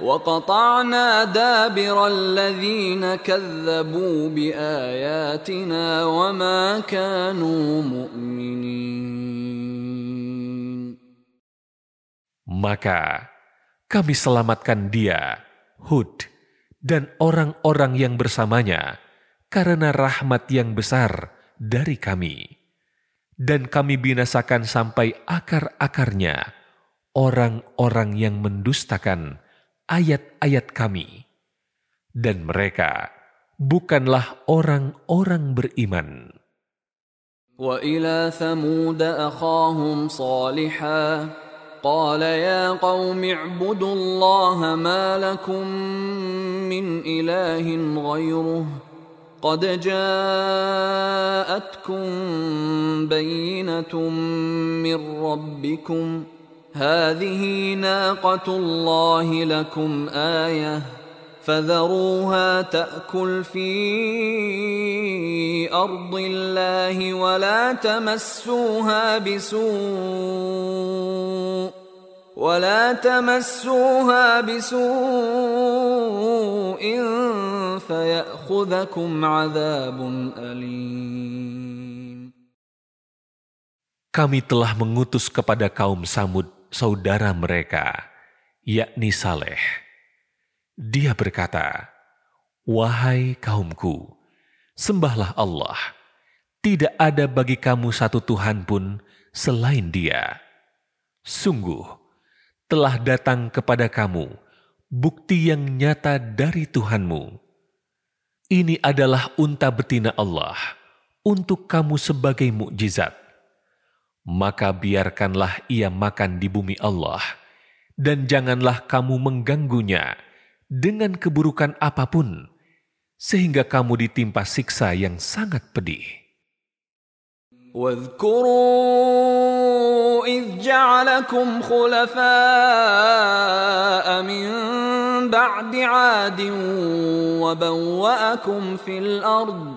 وقطعنا دابر الذين كذبوا بآياتنا وما كانوا مؤمنين Maka kami selamatkan dia, Hud, dan orang-orang yang bersamanya karena rahmat yang besar dari kami. Dan kami binasakan sampai akar-akarnya orang-orang yang mendustakan ayat-ayat kami. Dan mereka bukanlah orang-orang beriman. وإلى ثمود أخاهم صالحا قال يا قوم اعبدوا الله ما لكم من إله غيره قد جاءتكم بينة من ربكم هذه ناقة الله لكم آيةً فذروها تأكل في أرض الله ولا تمسوها بسوء ولا تمسوها بسوء فيأخذكم عذاب أليم Kami telah mengutus kepada kaum Samud saudara mereka, yakni Saleh. Dia berkata, Wahai kaumku, sembahlah Allah. Tidak ada bagi kamu satu Tuhan pun selain dia. Sungguh, telah datang kepada kamu bukti yang nyata dari Tuhanmu. Ini adalah unta betina Allah untuk kamu sebagai mukjizat Maka biarkanlah ia makan di bumi Allah, dan janganlah kamu mengganggunya dengan keburukan apapun, sehingga kamu ditimpa siksa yang sangat pedih. واذكروا إذ جعلكم خلفاء من بعد عاد وبوأكم في الأرض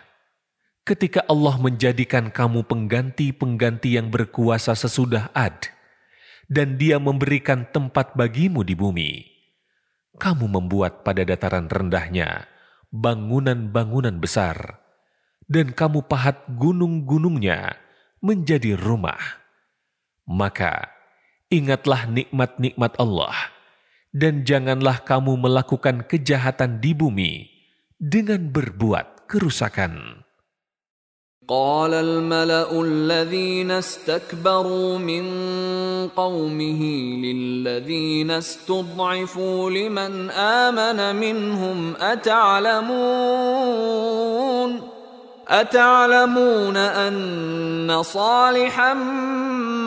ketika Allah menjadikan kamu pengganti-pengganti yang berkuasa sesudah Ad, dan Dia memberikan tempat bagimu di bumi. Kamu membuat pada dataran rendahnya bangunan-bangunan besar, dan kamu pahat gunung-gunungnya menjadi rumah. Maka ingatlah nikmat-nikmat Allah, dan janganlah kamu melakukan kejahatan di bumi dengan berbuat kerusakan. قال الملأ الذين استكبروا من قومه للذين استضعفوا لمن آمن منهم أتعلمون أتعلمون أن صالحا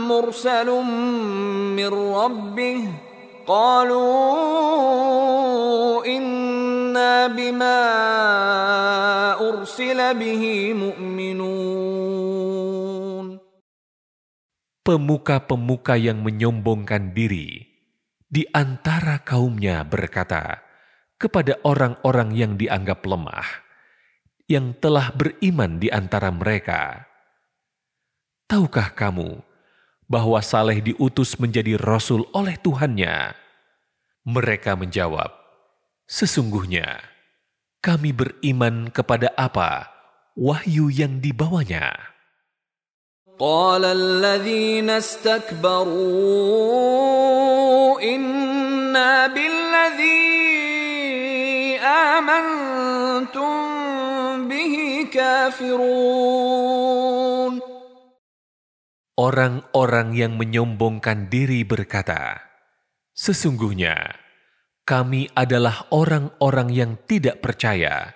مرسل من ربه قالوا انا بما ارسل به مؤمنون pemuka-pemuka yang menyombongkan diri di antara kaumnya berkata kepada orang-orang yang dianggap lemah yang telah beriman di antara mereka tahukah kamu bahwa Saleh diutus menjadi rasul oleh Tuhannya. Mereka menjawab, Sesungguhnya kami beriman kepada apa wahyu yang dibawanya. قال الذين استكبروا إنا بالذي آمنتم به كافرون Orang-orang yang menyombongkan diri berkata, Sesungguhnya kami adalah orang-orang yang tidak percaya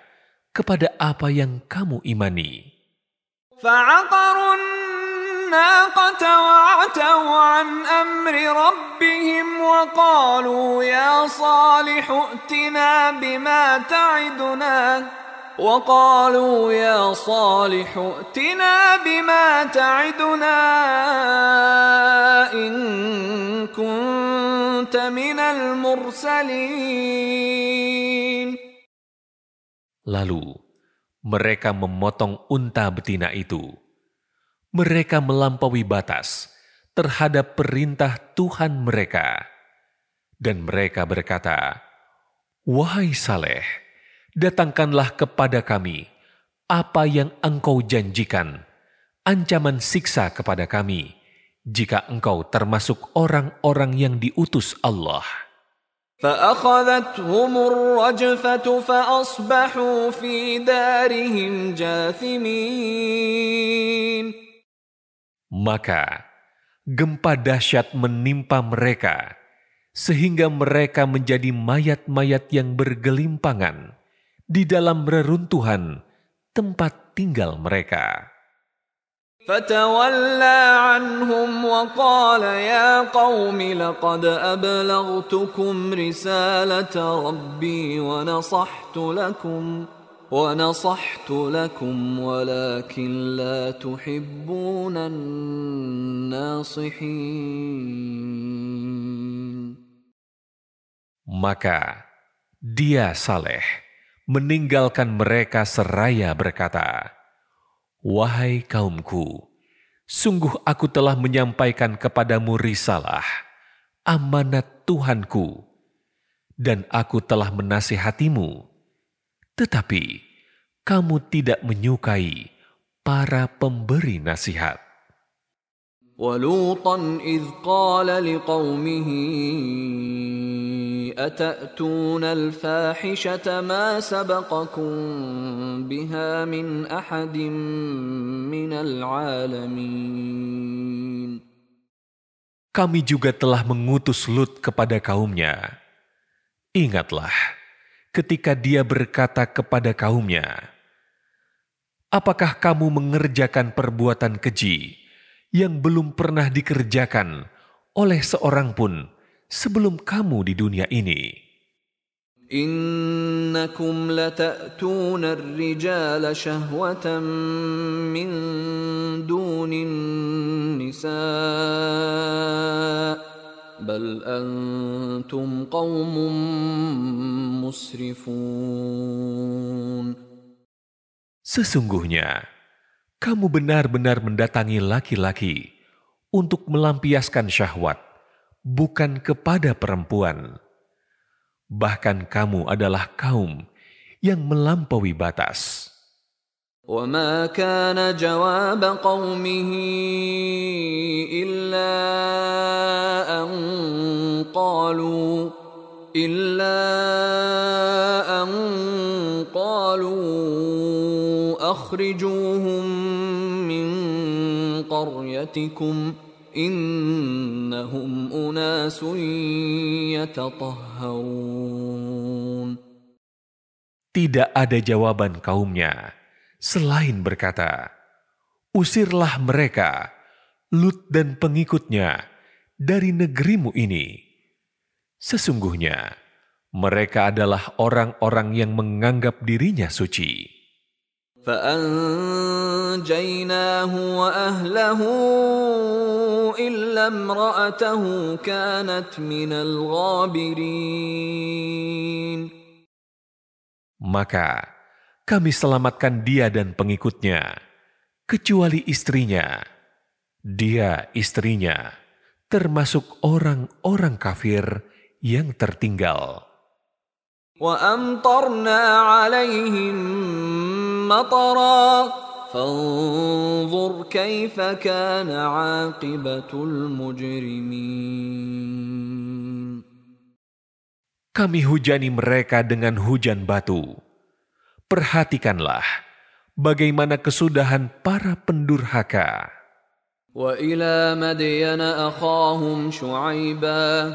kepada apa yang kamu imani. فعقروا الناقة وعتوا عن أمر ربهم وقالوا يا صالح ائتنا بما تعدنا وقالوا يا صالح ائتنا بما تعدنا إن كنت من المرسلين Lalu mereka memotong unta betina itu. Mereka melampaui batas terhadap perintah Tuhan mereka. Dan mereka berkata, Wahai Saleh, datangkanlah kepada kami apa yang engkau janjikan. ancaman siksa kepada kami jika engkau termasuk orang-orang yang diutus Allah. فأخذتهم الرجفة فأصبحوا في دارهم جاثمين Maka gempa dahsyat menimpa mereka, sehingga mereka menjadi mayat-mayat yang bergelimpangan di dalam reruntuhan tempat tinggal mereka. فتولى عنهم وقال يا قوم لقد أبلغتكم رسالة ربي ونصحت لكم ونصحت لكم ولكن لا تحبون الناصحين Maka dia Saleh meninggalkan mereka seraya berkata, Wahai kaumku, sungguh aku telah menyampaikan kepadamu risalah, amanat Tuhanku, dan aku telah menasihatimu. Tetapi kamu tidak menyukai para pemberi nasihat. ولوطا إذ قال لقومه أتأتون الفاحشة ما سبقكم بها من أحد من العالمين Kami juga telah mengutus Lut kepada kaumnya. Ingatlah ketika dia berkata kepada kaumnya, Apakah kamu mengerjakan perbuatan keji yang belum pernah dikerjakan oleh seorang pun sebelum kamu di dunia ini. إنكم لتأتون الرجال شهوة من دون النساء بل أنتم قوم مسرفون Sesungguhnya, kamu benar-benar mendatangi laki-laki untuk melampiaskan syahwat, bukan kepada perempuan. Bahkan kamu adalah kaum yang melampaui batas. وما كان جواب قومه إلا أن قالوا إلا أن قالوا أخرجوهم من قريتكم innahum unasun. Tidak ada jawaban kaumnya selain berkata, Usirlah mereka, Lut dan pengikutnya, dari negerimu ini. Sesungguhnya, mereka adalah orang-orang yang menganggap dirinya suci. فأنجيناه وأهله إلا امرأته كانت من الغابرين Maka kami selamatkan dia dan pengikutnya, kecuali istrinya. Dia istrinya, termasuk orang-orang kafir yang tertinggal. وأمطرنا عليهم مطرا فانظر كيف كان عاقبة المجرمين Kami hujani mereka dengan hujan batu. Perhatikanlah bagaimana kesudahan para pendurhaka. وإلى مدين أخاهم شعيبا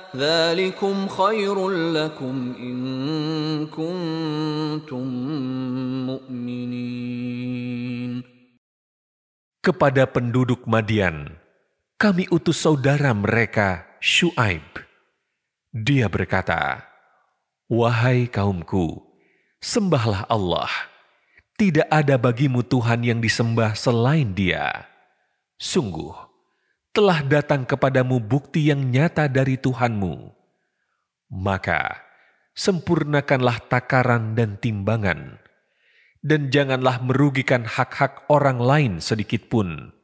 ذلكم خير لكم إن كنتم مؤمنين Kepada penduduk Madian, kami utus saudara mereka Shu'aib. Dia berkata, Wahai kaumku, sembahlah Allah. Tidak ada bagimu Tuhan yang disembah selain dia. Sungguh, telah datang kepadamu bukti yang nyata dari Tuhanmu. Maka, sempurnakanlah takaran dan timbangan, dan janganlah merugikan hak-hak orang lain sedikit pun.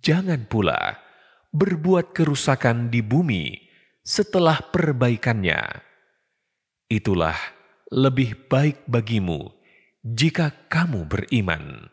Jangan pula berbuat kerusakan di bumi setelah perbaikannya. Itulah lebih baik bagimu jika kamu beriman.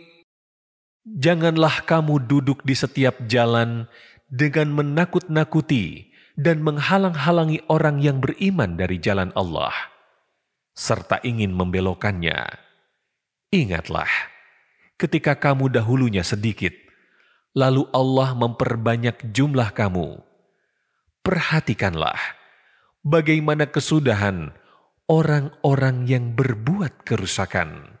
Janganlah kamu duduk di setiap jalan dengan menakut-nakuti dan menghalang-halangi orang yang beriman dari jalan Allah, serta ingin membelokkannya. Ingatlah, ketika kamu dahulunya sedikit, lalu Allah memperbanyak jumlah kamu. Perhatikanlah bagaimana kesudahan orang-orang yang berbuat kerusakan.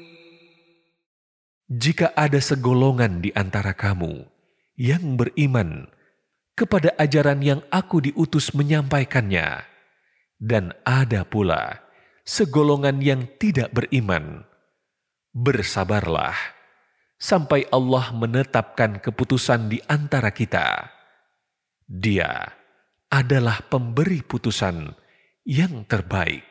Jika ada segolongan di antara kamu yang beriman kepada ajaran yang aku diutus menyampaikannya, dan ada pula segolongan yang tidak beriman, bersabarlah sampai Allah menetapkan keputusan di antara kita. Dia adalah pemberi putusan yang terbaik.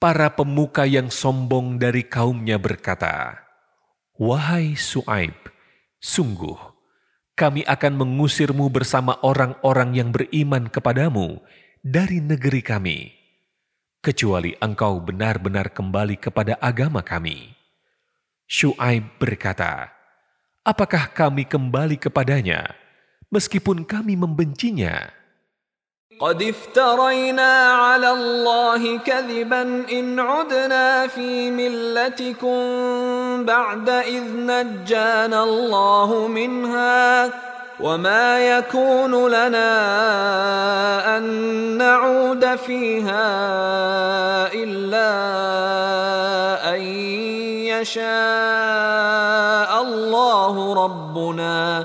para pemuka yang sombong dari kaumnya berkata, Wahai Su'aib, sungguh kami akan mengusirmu bersama orang-orang yang beriman kepadamu dari negeri kami, kecuali engkau benar-benar kembali kepada agama kami. Shu'aib berkata, Apakah kami kembali kepadanya, meskipun kami membencinya?' قد افترينا على الله كذبا إن عدنا في ملتكم بعد إذ نجانا الله منها وما يكون لنا أن نعود فيها إلا أن يشاء الله ربنا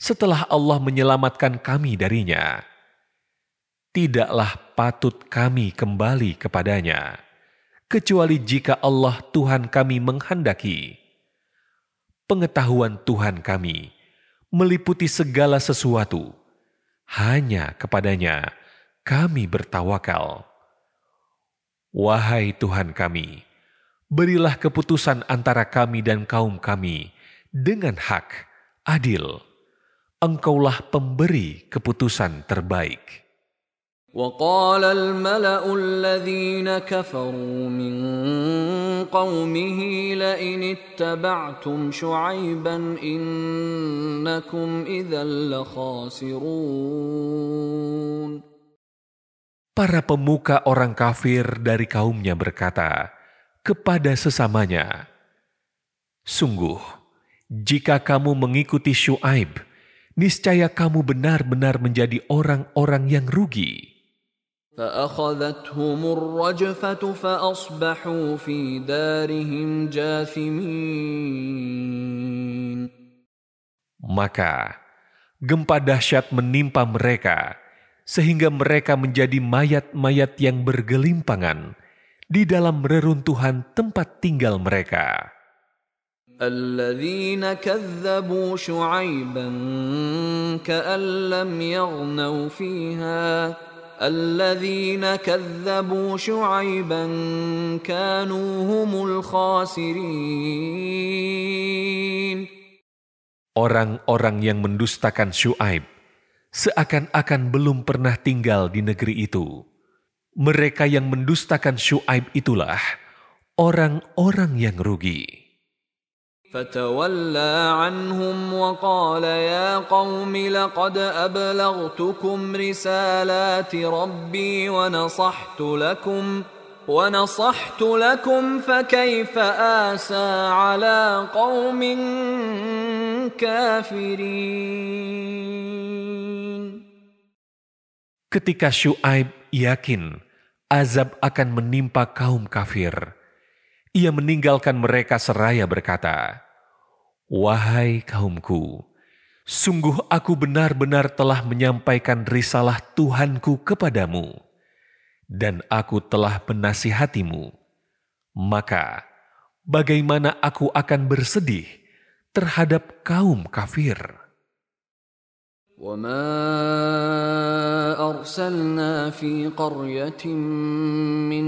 setelah Allah menyelamatkan kami darinya. Tidaklah patut kami kembali kepadanya, kecuali jika Allah Tuhan kami menghendaki. Pengetahuan Tuhan kami meliputi segala sesuatu. Hanya kepadanya kami bertawakal. Wahai Tuhan kami, berilah keputusan antara kami dan kaum kami dengan hak, adil, Engkaulah pemberi keputusan terbaik. وقال الملأ الذين كفروا من قومه لئن اتبعتم شعيبا إنكم إذا لخاسرون Para pemuka orang kafir dari kaumnya berkata kepada sesamanya, Sungguh, jika kamu mengikuti Shu'aib, niscaya kamu benar-benar menjadi orang-orang yang rugi. Maka gempa dahsyat menimpa mereka, sehingga mereka menjadi mayat-mayat yang bergelimpangan di dalam reruntuhan tempat tinggal mereka. الذين كذبوا شعيبا كأن لم يغنوا فيها الذين كذبوا شعيبا كانوا هم الخاسرين Orang-orang yang mendustakan Syuaib seakan-akan belum pernah tinggal di negeri itu. Mereka yang mendustakan Syuaib itulah orang-orang yang rugi. فتولى عنهم وقال يا قوم لقد أبلغتكم رسالات ربي ونصحت لكم ونصحت لكم فكيف آسى على قوم كافرين. Ketika Syuaib yakin azab akan menimpa kaum kafir, ia meninggalkan mereka seraya berkata, Wahai kaumku, sungguh aku benar-benar telah menyampaikan risalah Tuhanku kepadamu, dan aku telah menasihatimu. Maka, bagaimana aku akan bersedih terhadap kaum kafir? وما أرسلنا في قرية من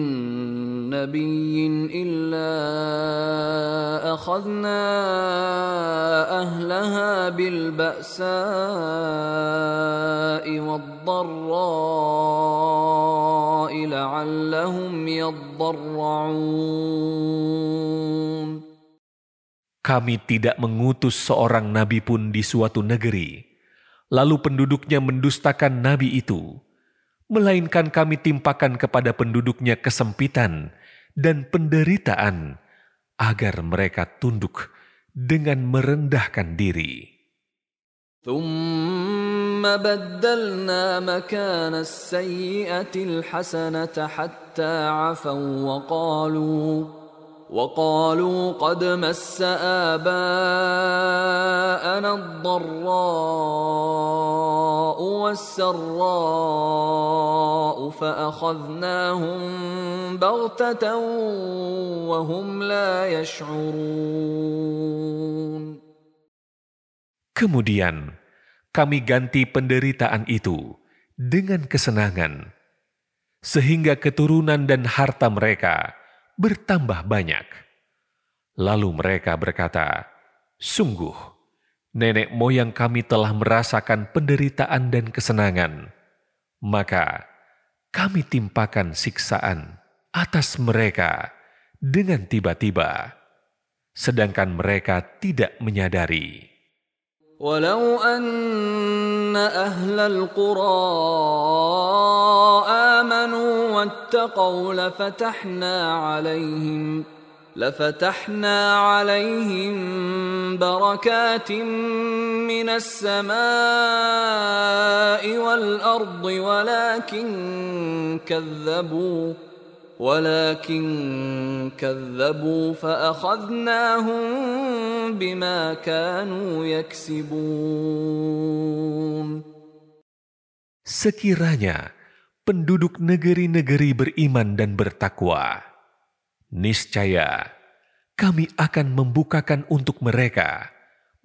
نبي إلا أخذنا أهلها بالبأساء والضراء لعلهم يضرعون Kami tidak mengutus seorang nabi pun di suatu negeri. lalu penduduknya mendustakan nabi itu, melainkan kami timpakan kepada penduduknya kesempitan dan penderitaan agar mereka tunduk dengan merendahkan diri. ثم بدلنا مكان السيئة الحسنة حتى عفوا وقالوا وقالوا قد مس آباءنا الضراء والسراء فأخذناهم بغتة وهم لا يشعرون Kemudian kami ganti penderitaan itu dengan kesenangan, sehingga keturunan dan harta mereka bertambah banyak. Lalu mereka berkata, Sungguh, nenek moyang kami telah merasakan penderitaan dan kesenangan. Maka kami timpakan siksaan atas mereka dengan tiba-tiba, sedangkan mereka tidak menyadari. ولو أن أهل القرى آمنوا واتقوا لفتحنا عليهم لفتحنا عليهم بركات من السماء والأرض ولكن كذبوا ولكن كذبوا فأخذناهم بما كانوا يكسبون Sekiranya penduduk negeri-negeri beriman dan bertakwa, niscaya kami akan membukakan untuk mereka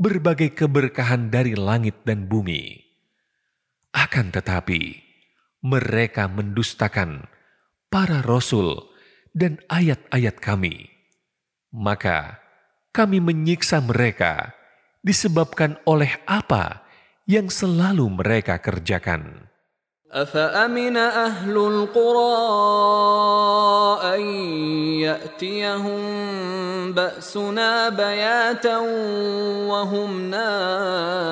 berbagai keberkahan dari langit dan bumi. Akan tetapi, mereka mendustakan para rasul dan ayat-ayat kami. Maka kami menyiksa mereka disebabkan oleh apa yang selalu mereka kerjakan. أفأمن أهل القرى أن يأتيهم بأسنا بياتا وهم نائمون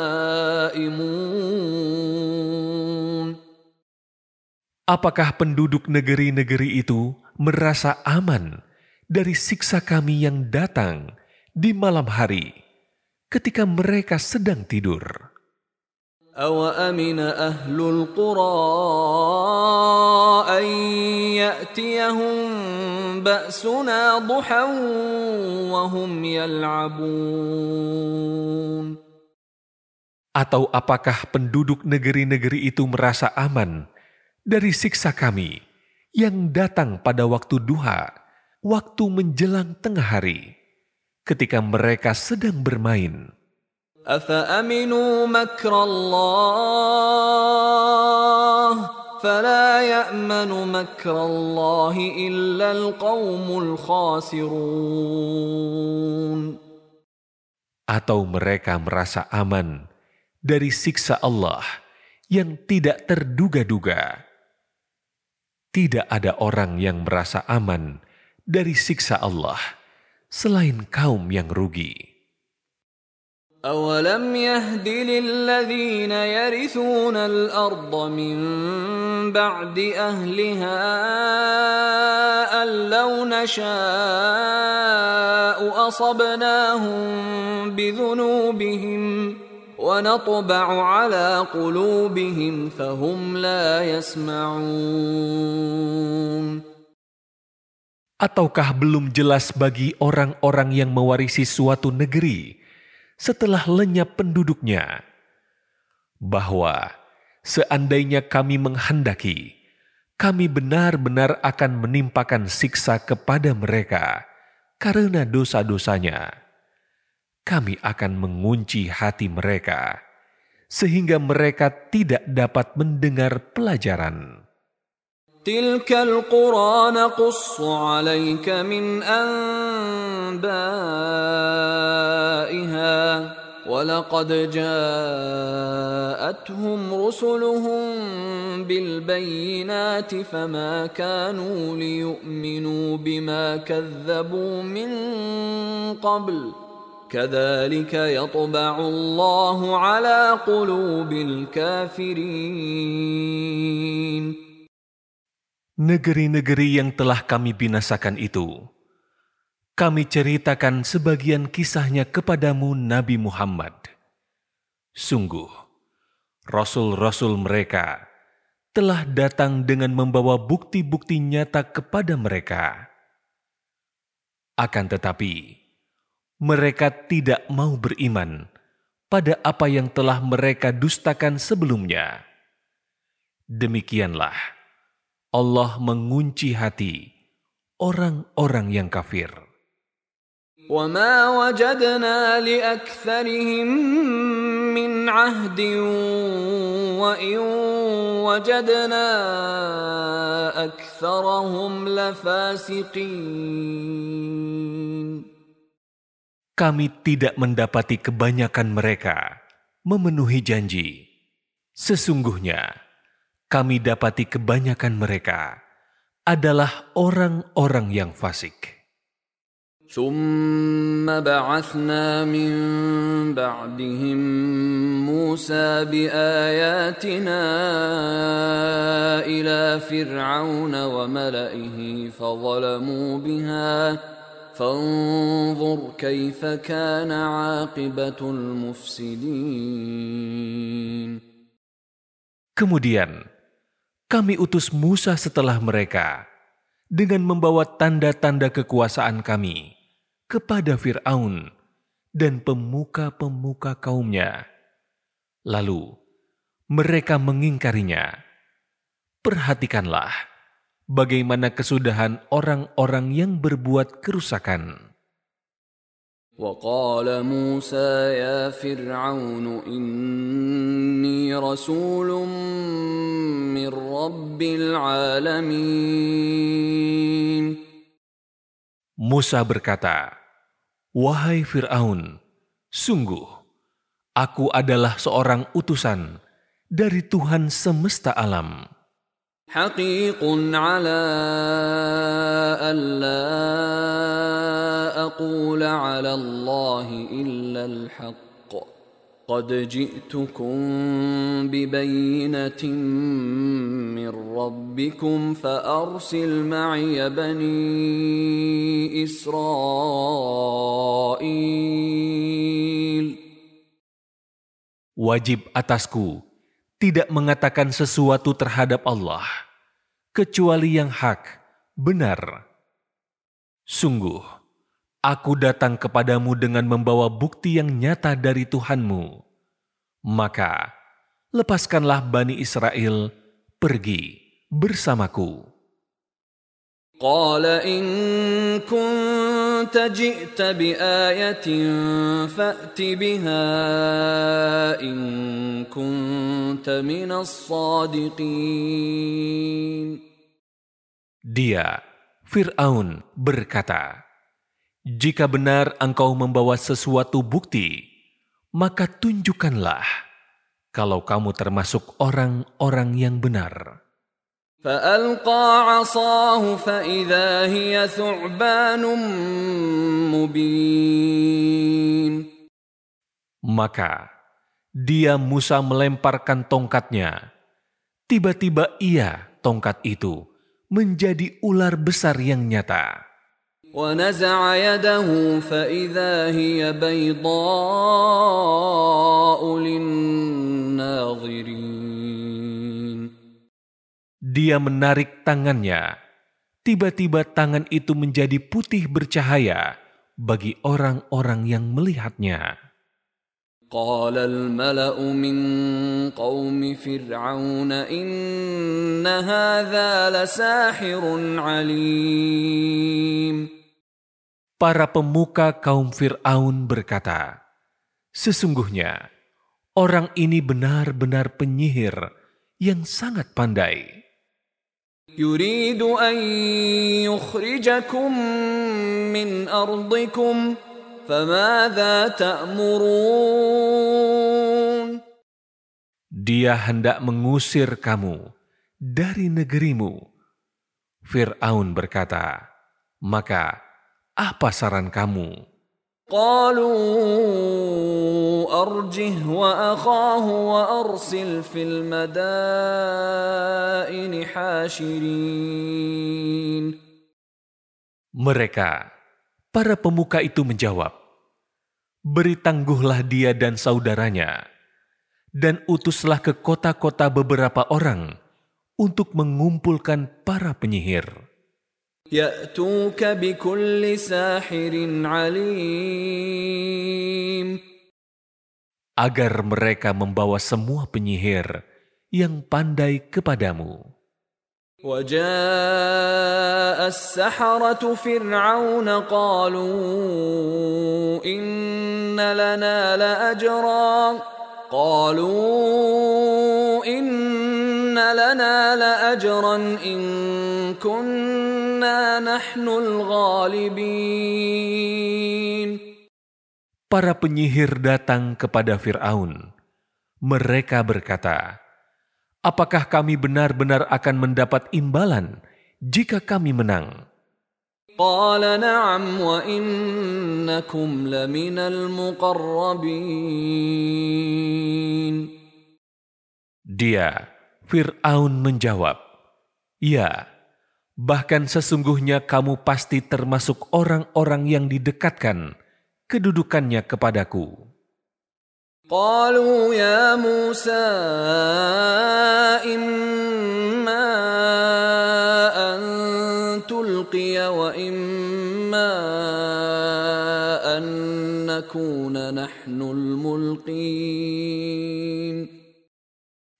Apakah penduduk negeri-negeri itu merasa aman dari siksa kami yang datang di malam hari ketika mereka sedang tidur? أوأمن أهل القرى أن يأتيهم بأسنا ضحى وهم يلعبون Atau apakah penduduk negeri-negeri itu merasa aman dari siksa kami yang datang pada waktu duha, waktu menjelang tengah hari, ketika mereka sedang bermain? أفأمنوا مكر الله فلا يأمن مكر الله إلا القوم الخاسرون Atau mereka merasa aman dari siksa Allah yang tidak terduga-duga. Tidak ada orang yang merasa aman dari siksa Allah selain kaum yang rugi. أولم يهد للذين يرثون الأرض من بعد أهلها أن لو نشاء أصبناهم بذنوبهم ونطبع على قلوبهم فهم لا يسمعون Ataukah belum jelas bagi orang-orang yang mewarisi suatu negeri setelah lenyap penduduknya, bahwa seandainya kami menghendaki, kami benar-benar akan menimpakan siksa kepada mereka karena dosa-dosanya. Kami akan mengunci hati mereka sehingga mereka tidak dapat mendengar pelajaran. تلك القرى نقص عليك من أنبائها ولقد جاءتهم رسلهم بالبينات فما كانوا ليؤمنوا بما كذبوا من قبل كذلك يطبع الله على قلوب الكافرين Negeri-negeri yang telah kami binasakan itu, kami ceritakan sebagian kisahnya kepadamu Nabi Muhammad. Sungguh, rasul-rasul mereka telah datang dengan membawa bukti-bukti nyata kepada mereka. Akan tetapi, mereka tidak mau beriman pada apa yang telah mereka dustakan sebelumnya. Demikianlah Allah mengunci hati orang-orang yang kafir. وما وجدنا لأكثرهم من عهد وإن وجدنا أكثرهم لفاسقين Kami tidak mendapati kebanyakan mereka memenuhi janji. Sesungguhnya, kami dapati kebanyakan mereka adalah orang-orang yang fasik. ثم بعثنا من بعدهم موسى بآياتنا إلى فرعون وملئه فظلموا بها فانظر كيف كان عاقبة المفسدين Kemudian, kami utus Musa setelah mereka dengan membawa tanda-tanda kekuasaan kami kepada Firaun dan pemuka-pemuka kaumnya. Lalu mereka mengingkarinya. Perhatikanlah bagaimana kesudahan orang-orang yang berbuat kerusakan. وقال موسى يا فرعون إني رسول من رب العالمين Musa berkata, Wahai Fir'aun, sungguh, aku adalah seorang utusan dari Tuhan semesta alam. حقيق على ألا أقول على الله إلا الحق قد جئتكم ببينة من ربكم فأرسل معي بني إسرائيل Wajib atasku tidak mengatakan sesuatu terhadap Allah kecuali yang hak, benar. Sungguh, aku datang kepadamu dengan membawa bukti yang nyata dari Tuhanmu. Maka, lepaskanlah Bani Israel, pergi bersamaku. Qala in kun كنت جئت بآية فأت بها إن كنت من الصادقين Dia, Fir'aun, berkata, Jika benar engkau membawa sesuatu bukti, maka tunjukkanlah kalau kamu termasuk orang-orang yang benar. فألقى عصاه فإذا هي ثعبان مبين Maka dia Musa melemparkan tongkatnya. Tiba-tiba ia, tongkat itu, menjadi ular besar yang nyata. ونزع يده فإذا هي بيضاء للناظرين Dia menarik tangannya. Tiba-tiba tangan itu menjadi putih bercahaya bagi orang-orang yang melihatnya. قال الملأ من قوم فرعون إن هذا لساحر عليم Para pemuka kaum Fir'aun berkata, Sesungguhnya, orang ini benar-benar penyihir yang sangat pandai. يريد أن يخرجكم من أرضكم فماذا تأمرون Dia hendak mengusir kamu dari negerimu. Fir'aun berkata, Maka apa saran kamu? قالوا أرجه وأخاه وأرسل في المدائن حاشرين Mereka, para pemuka itu menjawab, Beri tangguhlah dia dan saudaranya, dan utuslah ke kota-kota beberapa orang untuk mengumpulkan para penyihir. يأتوك بكل ساحر عليم agar mereka membawa semua penyihir yang pandai kepadamu. وجاء السحرة فرعون قالوا إن لنا لأجرا قالوا إن لنا لأجرا إن كنا نحن الغالبين Para penyihir datang kepada Firaun. Mereka berkata, "Apakah kami benar-benar akan mendapat imbalan jika kami menang?" قال نعم وإنكم لمن المقربين Dia, Fir'aun menjawab, "Ya, bahkan sesungguhnya kamu pasti termasuk orang-orang yang didekatkan kedudukannya kepadaku." قالوا يا موسى إما أن تلقي وإما أن نكون نحن الملقين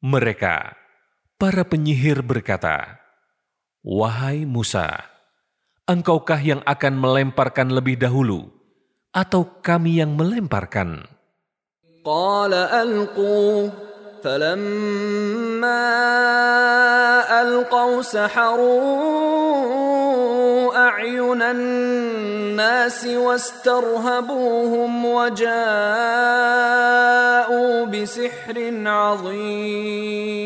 Mereka, Para penyihir berkata, "Wahai Musa, engkaukah yang akan melemparkan lebih dahulu, atau kami yang melemparkan?" Qala alquh فلما ألقوا سحروا أعين الناس واسترهبوهم وجاءوا بسحر عظيم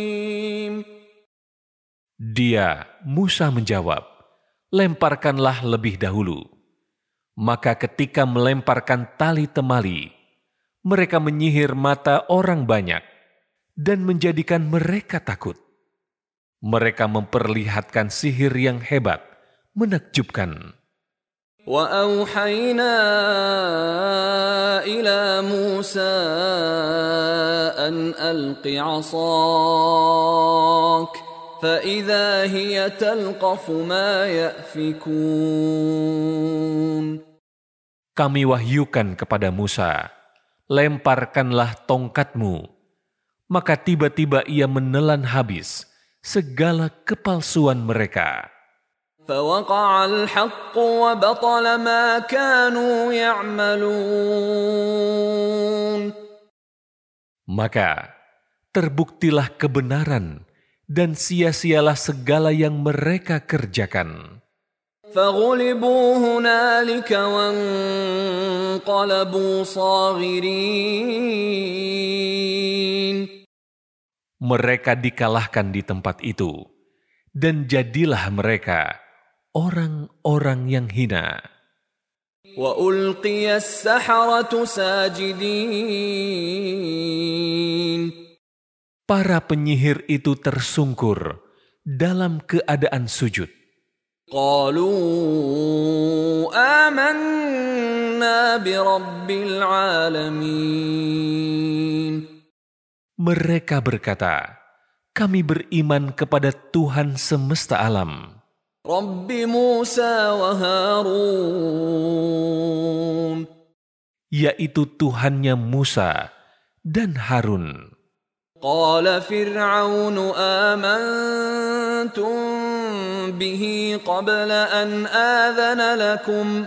Dia, Musa menjawab, lemparkanlah lebih dahulu. Maka ketika melemparkan tali temali, mereka menyihir mata orang banyak dan menjadikan mereka takut. Mereka memperlihatkan sihir yang hebat, menakjubkan. وأوحينا إلى موسى أن ألق عصاك فإذا هي تلقف ما يأفكون Kami wahyukan kepada Musa, lemparkanlah tongkatmu. Maka tiba-tiba ia menelan habis segala kepalsuan mereka. فوقع الحق وبطل ما كانوا يعملون Maka terbuktilah kebenaran dan sia-sialah segala yang mereka kerjakan. فغلبوا هنالك وانقلبوا صاغرين Mereka dikalahkan di tempat itu, dan jadilah mereka orang-orang yang hina. وألقي السحرة ساجدين Para penyihir itu tersungkur dalam keadaan sujud. قالوا آمنا برب العالمين Mereka berkata, "Kami beriman kepada Tuhan semesta alam, رب موسى وهارون yaitu Tuhannya Musa dan Harun." قال فرعون آمنتم به قبل أن آذن لكم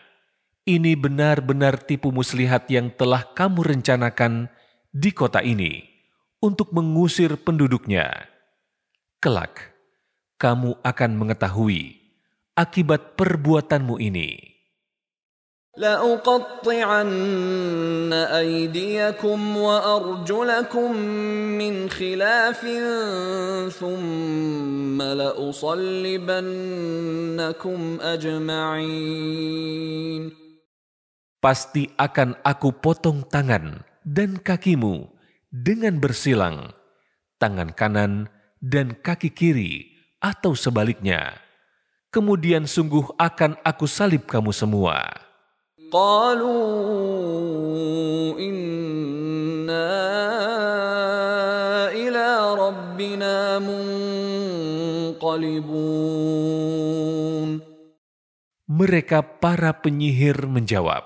ini benar-benar tipu muslihat yang telah kamu rencanakan di kota ini untuk mengusir penduduknya. Kelak, kamu akan mengetahui akibat perbuatanmu ini." لأقطعن أيديكم وأرجلكم من خلاف ثم لأصلبنكم أجمعين pasti akan aku potong tangan dan kakimu dengan bersilang, tangan kanan dan kaki kiri atau sebaliknya. Kemudian sungguh akan aku salib kamu semua. Qalu inna ila rabbina. Mereka para penyihir menjawab,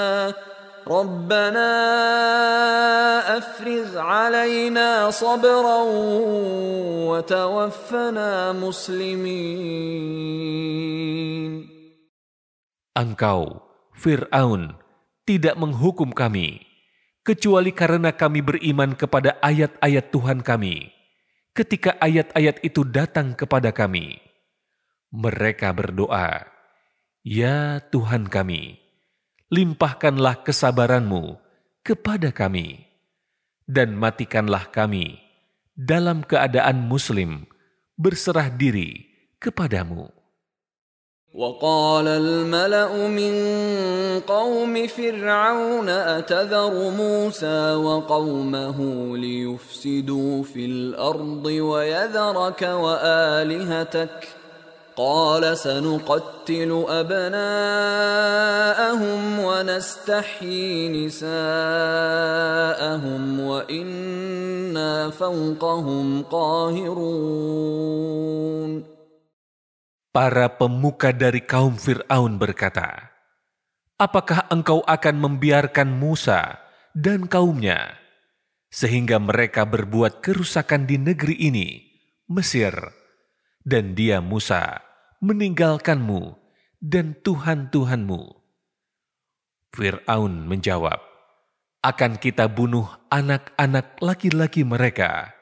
ربنا أفرغ علينا صبرا وتوفنا مسلمين Engkau, Fir'aun, tidak menghukum kami, kecuali karena kami beriman kepada ayat-ayat Tuhan kami. Ketika ayat-ayat itu datang kepada kami, mereka berdoa, "Ya Tuhan kami, limpahkanlah kesabaranmu kepada kami, dan matikanlah kami dalam keadaan Muslim berserah diri kepadamu." وقال الملأ من قوم فرعون أتذر موسى وقومه ليفسدوا في الأرض ويذرك وآلهتك قال سنقتل أبناءهم ونستحيي نساءهم وإنا فوقهم قاهرون Para pemuka dari kaum Fir'aun berkata, Apakah engkau akan membiarkan Musa dan kaumnya, sehingga mereka berbuat kerusakan di negeri ini, Mesir, dan dia Musa meninggalkanmu dan Tuhan-Tuhanmu? Fir'aun menjawab, akan kita bunuh anak-anak laki-laki mereka,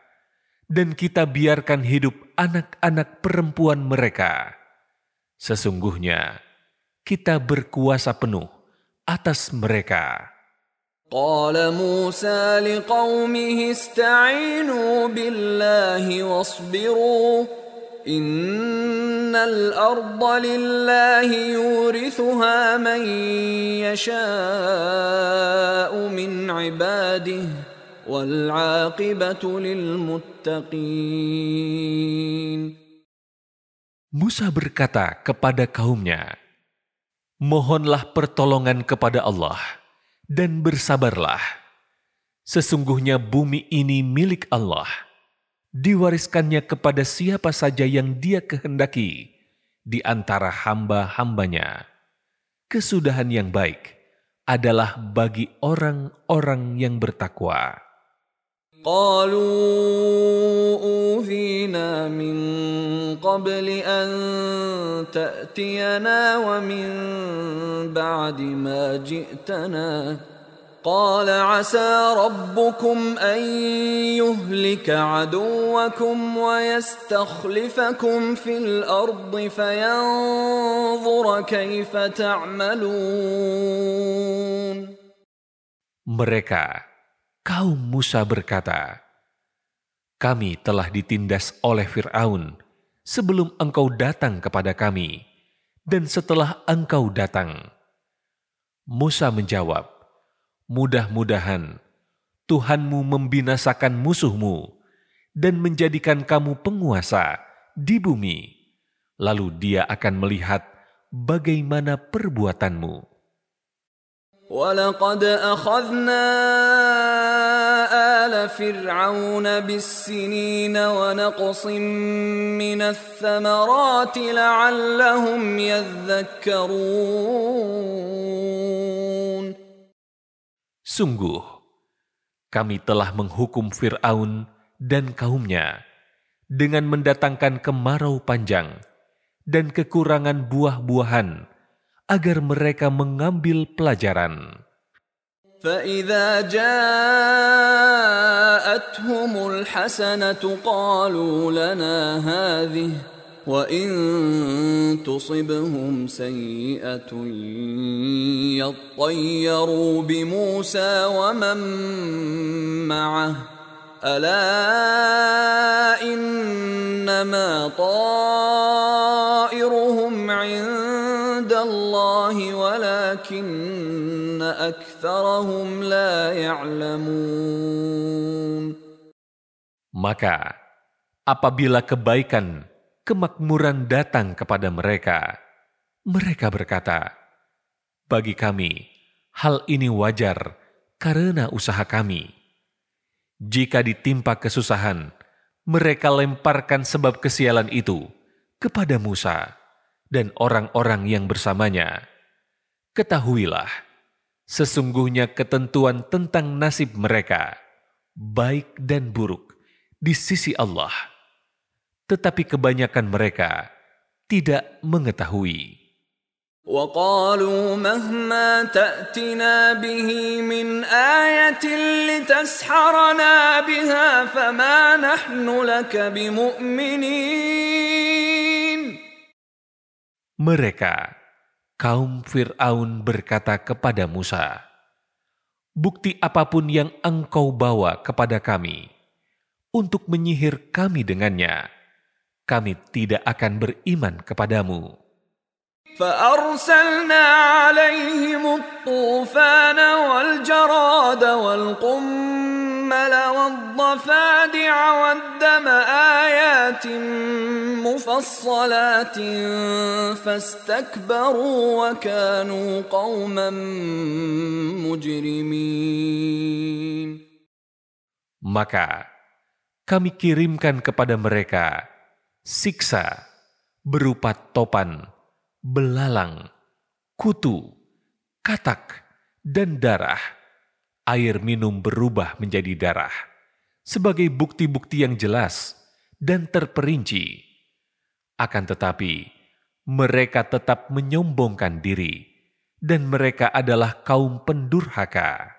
dan kita biarkan hidup anak-anak perempuan mereka Sesungguhnya kita berkuasa penuh atas mereka. قال موسى لقومه استعينوا بالله واصبروا Min wal. Musa berkata kepada kaumnya, Mohonlah pertolongan kepada Allah dan bersabarlah. Sesungguhnya bumi ini milik Allah Diwariskannya kepada siapa saja yang dia kehendaki di antara hamba-hambanya. Kesudahan yang baik adalah bagi orang-orang yang bertakwa. قالوا اوذينا من قبل ان تاتينا ومن بعد ما جئتنا قال عسى ربكم ان يهلك عدوكم ويستخلفكم في الارض فينظر كيف تعملون Mereka kaum Musa berkata, Kami telah ditindas oleh Fir'aun sebelum engkau datang kepada kami, dan setelah engkau datang. Musa menjawab, Mudah-mudahan Tuhanmu membinasakan musuhmu dan menjadikan kamu penguasa di bumi. Lalu dia akan melihat bagaimana perbuatanmu. ولقد أخذنا آل فرعون بالسنين ونقص من الثمرات لعلهم يذكرون Sungguh, kami telah menghukum Fir'aun dan kaumnya dengan mendatangkan kemarau panjang dan kekurangan buah-buahan agar mereka mengambil pelajaran. فإذا جاءتهم الحسنة قالوا لنا هذه وإن تصبهم سيئة يطيروا بموسى ومن معه ألا إنما طائرهم عند الله ولكن أكثرهم لا يعلمون Maka, apabila kebaikan, kemakmuran datang kepada mereka, mereka berkata, "Bagi kami, hal ini wajar karena usaha kami." Jika ditimpa kesusahan, mereka lemparkan sebab kesialan itu kepada Musa dan orang-orang yang bersamanya. Ketahuilah, sesungguhnya ketentuan tentang nasib mereka, baik dan buruk, di sisi Allah Tetapi kebanyakan mereka tidak mengetahui. وقالوا مهما تأتنا به من آية لتسحرنا بها فما نحن لك بمؤمنين Mereka, kaum Fir'aun berkata kepada Musa, Bukti apapun yang engkau bawa kepada kami, untuk menyihir kami dengannya, kami tidak akan beriman kepadamu. فأرسلنا عليهم الطوفان والجراد والقمل والضفادع والدم آيات مفصلات فاستكبروا وكانوا قوما مجرمين Maka kami kirimkan kepada mereka siksa berupa topan, belalang, kutu, katak, dan darah. Air minum berubah menjadi darah sebagai bukti-bukti yang jelas dan terperinci. Akan tetapi, mereka tetap menyombongkan diri, dan mereka adalah kaum pendurhaka.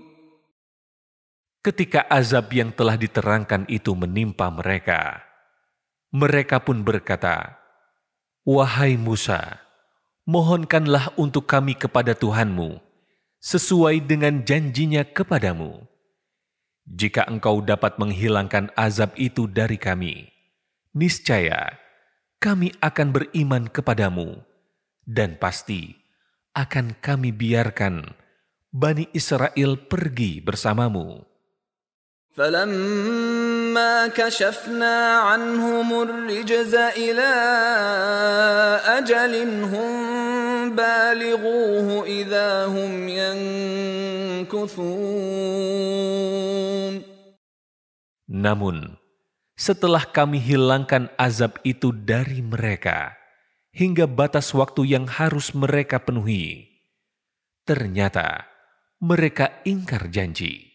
Ketika azab yang telah diterangkan itu menimpa mereka, mereka pun berkata, "Wahai Musa, mohonkanlah untuk kami kepada Tuhanmu sesuai dengan janjinya kepadamu. Jika engkau dapat menghilangkan azab itu dari kami, niscaya kami akan beriman kepadamu, dan pasti akan kami biarkan Bani Israel pergi bersamamu." فلما كشفنا عنهم الرجز إلى أجل هم بالغوه إذا هم ينكثون Namun, setelah kami hilangkan azab itu dari mereka, hingga batas waktu yang harus mereka penuhi, ternyata mereka ingkar janji.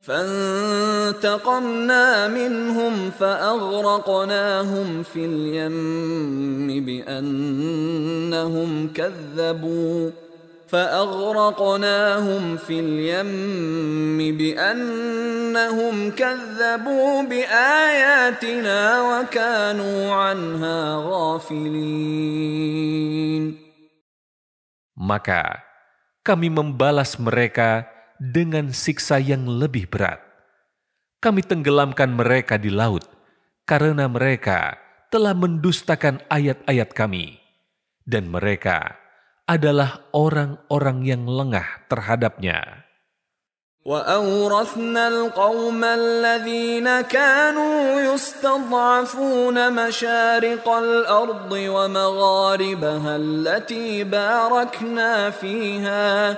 فانتقمنا منهم فأغرقناهم في اليم بأنهم كذبوا فأغرقناهم في اليم بأنهم كذبوا بآياتنا وكانوا عنها غافلين. Maka kami membalas mereka dengan siksa yang lebih berat. Kami tenggelamkan mereka di laut karena mereka telah mendustakan ayat-ayat kami, dan mereka adalah orang-orang yang lengah terhadapnya. وأورثنا القوم الذين كانوا يستضعفون مشارق الأرض ومغاربها التي باركنا فيها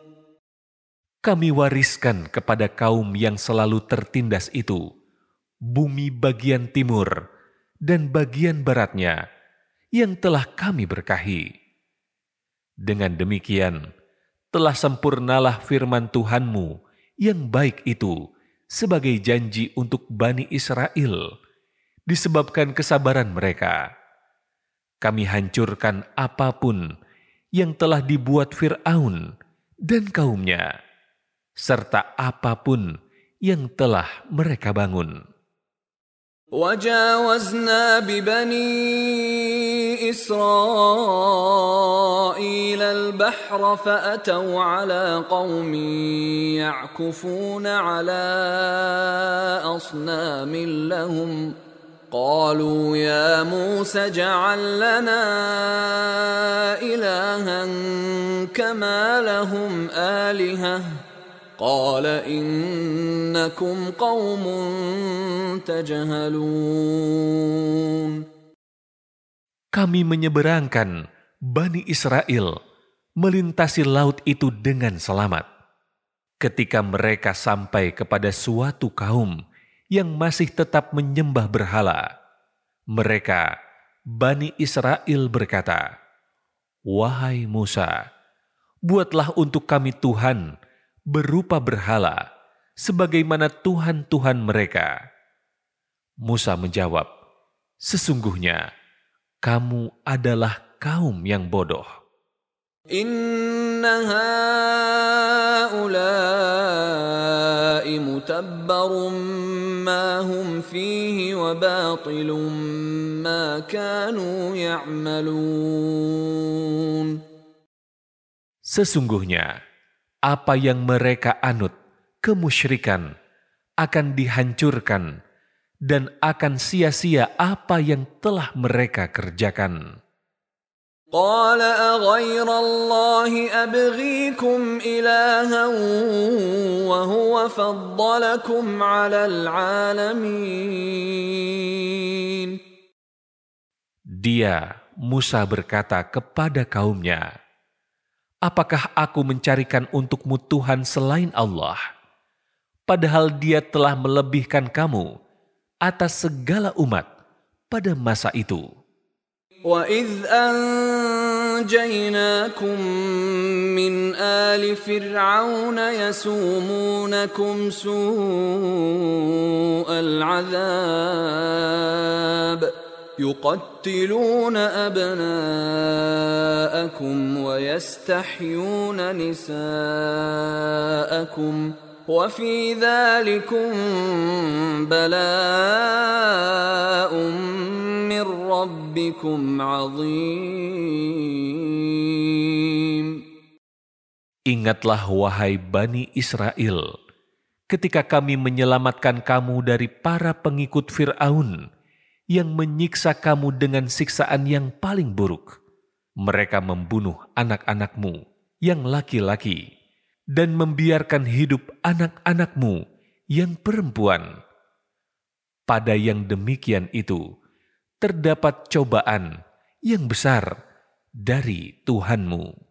Kami wariskan kepada kaum yang selalu tertindas itu bumi bagian timur dan bagian baratnya yang telah kami berkahi. Dengan demikian, telah sempurnalah firman Tuhanmu yang baik itu sebagai janji untuk Bani Israel disebabkan kesabaran mereka. Kami hancurkan apa pun yang telah dibuat Fir'aun dan kaumnya serta apapun yang telah mereka bangun. وجاوزنا ببني إسرائيل البحر فأتوا على قوم يعكفون على أصنام لهم قالوا يا موسى اجعل لنا إلها كما لهم آلهةٌ قال إنكم قوم تجهلون Kami menyeberangkan Bani Israel melintasi laut itu dengan selamat. ketika mereka sampai kepada suatu kaum yang masih tetap menyembah berhala, mereka, Bani Israel berkata, Wahai Musa, buatlah untuk kami Tuhan berupa berhala, sebagaimana Tuhan-Tuhan mereka. Musa menjawab, Sesungguhnya, kamu adalah kaum yang bodoh. Sesungguhnya, apa yang mereka anut, kemusyrikan, akan dihancurkan dan akan sia-sia apa yang telah mereka kerjakan. قال أغير الله أبغيكم إلها وهو فضلكم على العالمين Dia, Musa berkata kepada kaumnya, Apakah aku mencarikan untukmu Tuhan selain Allah? Padahal dia telah melebihkan kamu atas segala umat pada masa itu. وإذ أنجيناكم من آل فرعون يسومونكم سوء العذاب يقتلون أبناءكم ويستحيون نساءكم وفي ذلكم بلاء من ربكم عظيم Ingatlah wahai Bani Israel, ketika kami menyelamatkan kamu dari para pengikut Fir'aun yang menyiksa kamu dengan siksaan yang paling buruk. Mereka membunuh anak-anakmu yang laki-laki dan membiarkan hidup anak-anakmu yang perempuan. Pada yang demikian itu, terdapat cobaan yang besar dari Tuhanmu.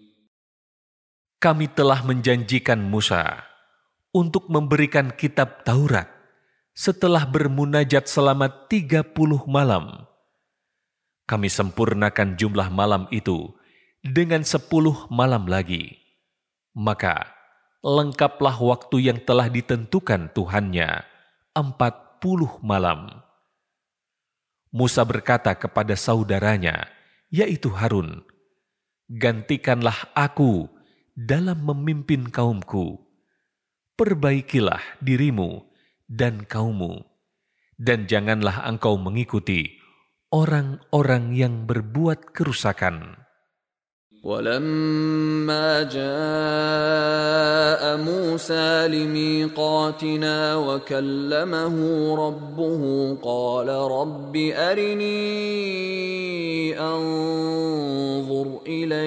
Kami telah menjanjikan Musa untuk memberikan kitab Taurat setelah bermunajat selama 30 malam. Kami sempurnakan jumlah malam itu dengan 10 malam lagi. Maka, lengkaplah waktu yang telah ditentukan Tuhannya, empat puluh malam. Musa berkata kepada saudaranya, yaitu Harun, Gantikanlah aku dalam memimpin kaumku. Perbaikilah dirimu dan kaummu, dan janganlah engkau mengikuti orang-orang yang berbuat kerusakan. ولما جاء موسى لميقاتنا وكلمه ربه قال رب أرني أنظر إليك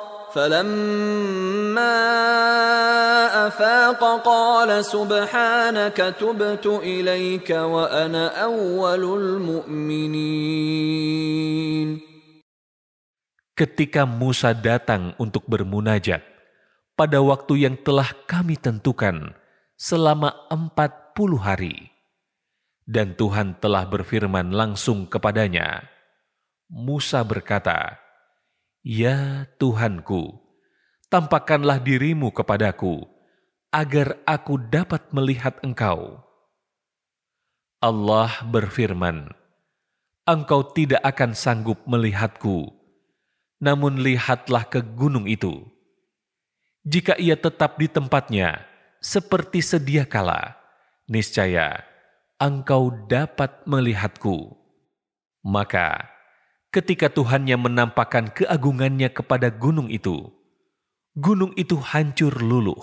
فلما افاق قال سبحانك تبت اليك وانا اول المؤمنين Ketika Musa datang untuk bermunajat, pada waktu yang telah kami tentukan selama empat puluh hari. Dan Tuhan telah berfirman langsung kepadanya. Musa berkata, Ya Tuhanku, tampakkanlah dirimu kepadaku, agar aku dapat melihat engkau. Allah berfirman, engkau tidak akan sanggup melihatku. Namun lihatlah ke gunung itu. Jika ia tetap di tempatnya, seperti sedia kala, niscaya engkau dapat melihatku. Maka, ketika Tuhannya menampakkan keagungannya kepada gunung itu, gunung itu hancur luluh,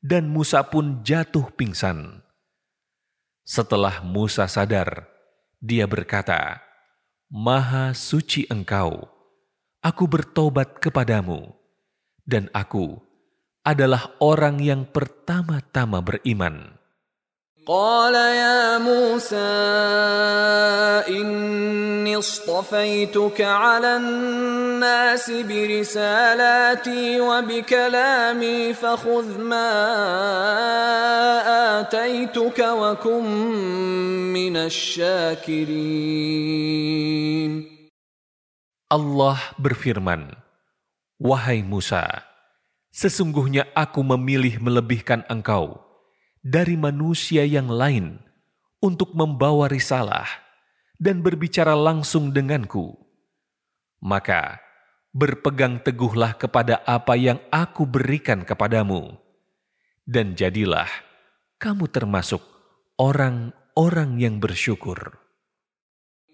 dan Musa pun jatuh pingsan. Setelah Musa sadar, dia berkata, Maha suci engkau, aku bertobat kepadamu, dan aku adalah orang yang pertama-tama beriman. قال يا موسى إني اصطفيتك على الناس برسالاتي وبكلامي فخذ ما آتيتك وكن من الشاكرين Allah berfirman, Wahai Musa, sesungguhnya aku memilih melebihkan engkau dari manusia yang lain untuk membawa risalah dan berbicara langsung denganku. Maka berpegang teguhlah kepada apa yang aku berikan kepadamu, dan jadilah kamu termasuk orang-orang yang bersyukur.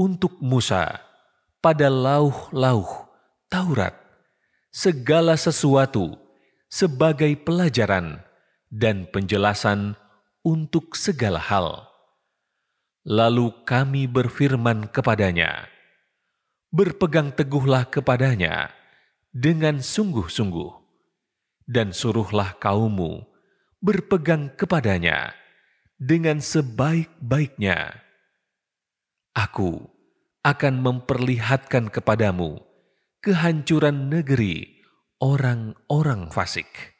untuk Musa pada lauh-lauh Taurat segala sesuatu sebagai pelajaran dan penjelasan untuk segala hal. Lalu kami berfirman kepadanya, Berpegang teguhlah kepadanya dengan sungguh-sungguh, dan suruhlah kaummu berpegang kepadanya dengan sebaik-baiknya Aku akan memperlihatkan kepadamu kehancuran negeri orang-orang fasik.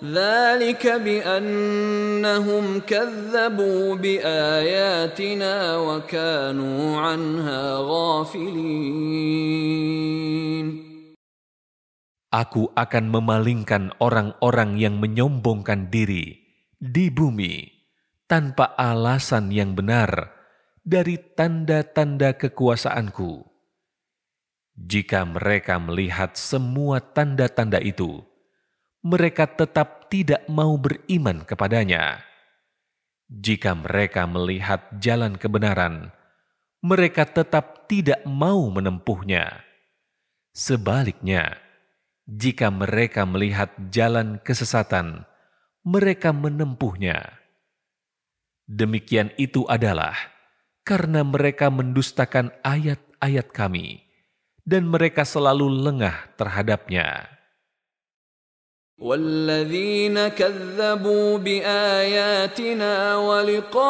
ذلك بأنهم كذبوا بآياتنا وكانوا عنها غافلين Aku akan memalingkan orang-orang yang menyombongkan diri di bumi tanpa alasan yang benar dari tanda-tanda kekuasaanku. Jika mereka melihat semua tanda-tanda itu, mereka tetap tidak mau beriman kepadanya. Jika mereka melihat jalan kebenaran, mereka tetap tidak mau menempuhnya. Sebaliknya, jika mereka melihat jalan kesesatan, mereka menempuhnya. Demikian itu adalah karena mereka mendustakan ayat-ayat kami, dan mereka selalu lengah terhadapnya. والذين كذبوا باياتنا ولقاء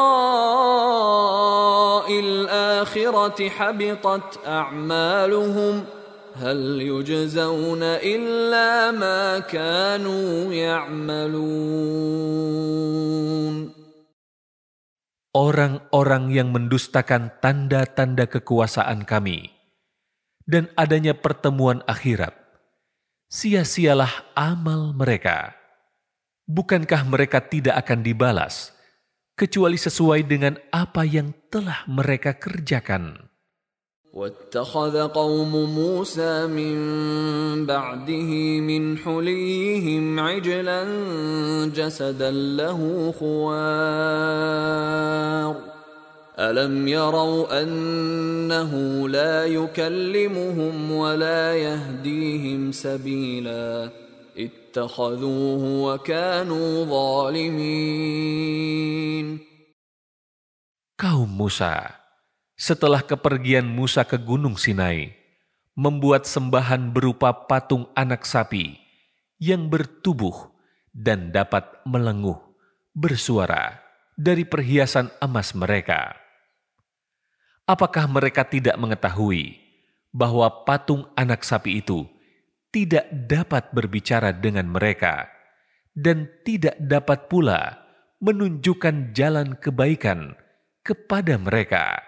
الاخره حبطت اعمالهم هل يجزون الا ما كانوا يعملون Orang-orang yang mendustakan tanda-tanda kekuasaan kami dan adanya pertemuan akhirat sia-sialah amal mereka. Bukankah mereka tidak akan dibalas, kecuali sesuai dengan apa yang telah mereka kerjakan? واتخذ قوم موسى من بعده من حليهم عجلا جسدا له خوار ألم يروا أنه لا يكلمهم ولا يهديهم سبيلا اتخذوه وكانوا ظالمين Kaum Musa, setelah kepergian Musa ke Gunung Sinai, membuat sembahan berupa patung anak sapi yang bertubuh dan dapat melenguh, bersuara dari perhiasan emas mereka. Apakah mereka tidak mengetahui bahwa patung anak sapi itu tidak dapat berbicara dengan mereka dan tidak dapat pula menunjukkan jalan kebaikan kepada mereka?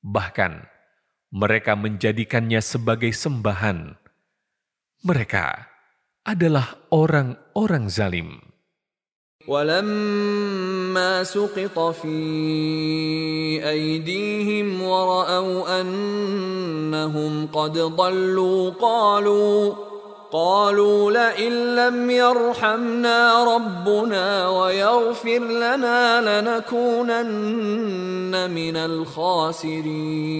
Bahkan, mereka menjadikannya sebagai sembahan. Mereka adalah orang-orang zalim. ولما سقط في أيديهم ورأوا أنهم قد ضلوا قالوا قالوا لئن لم يرحمنا ربنا ويغفر لنا لنكونن من الخاسرين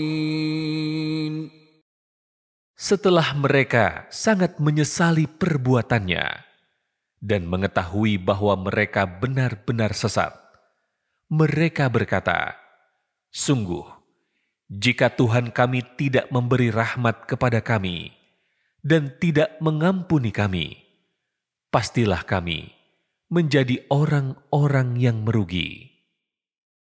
Setelah mereka sangat menyesali perbuatannya dan mengetahui bahwa mereka benar-benar sesat, mereka berkata, "Sungguh, jika Tuhan kami tidak memberi rahmat kepada kami dan tidak mengampuni kami, pastilah kami menjadi orang-orang yang merugi."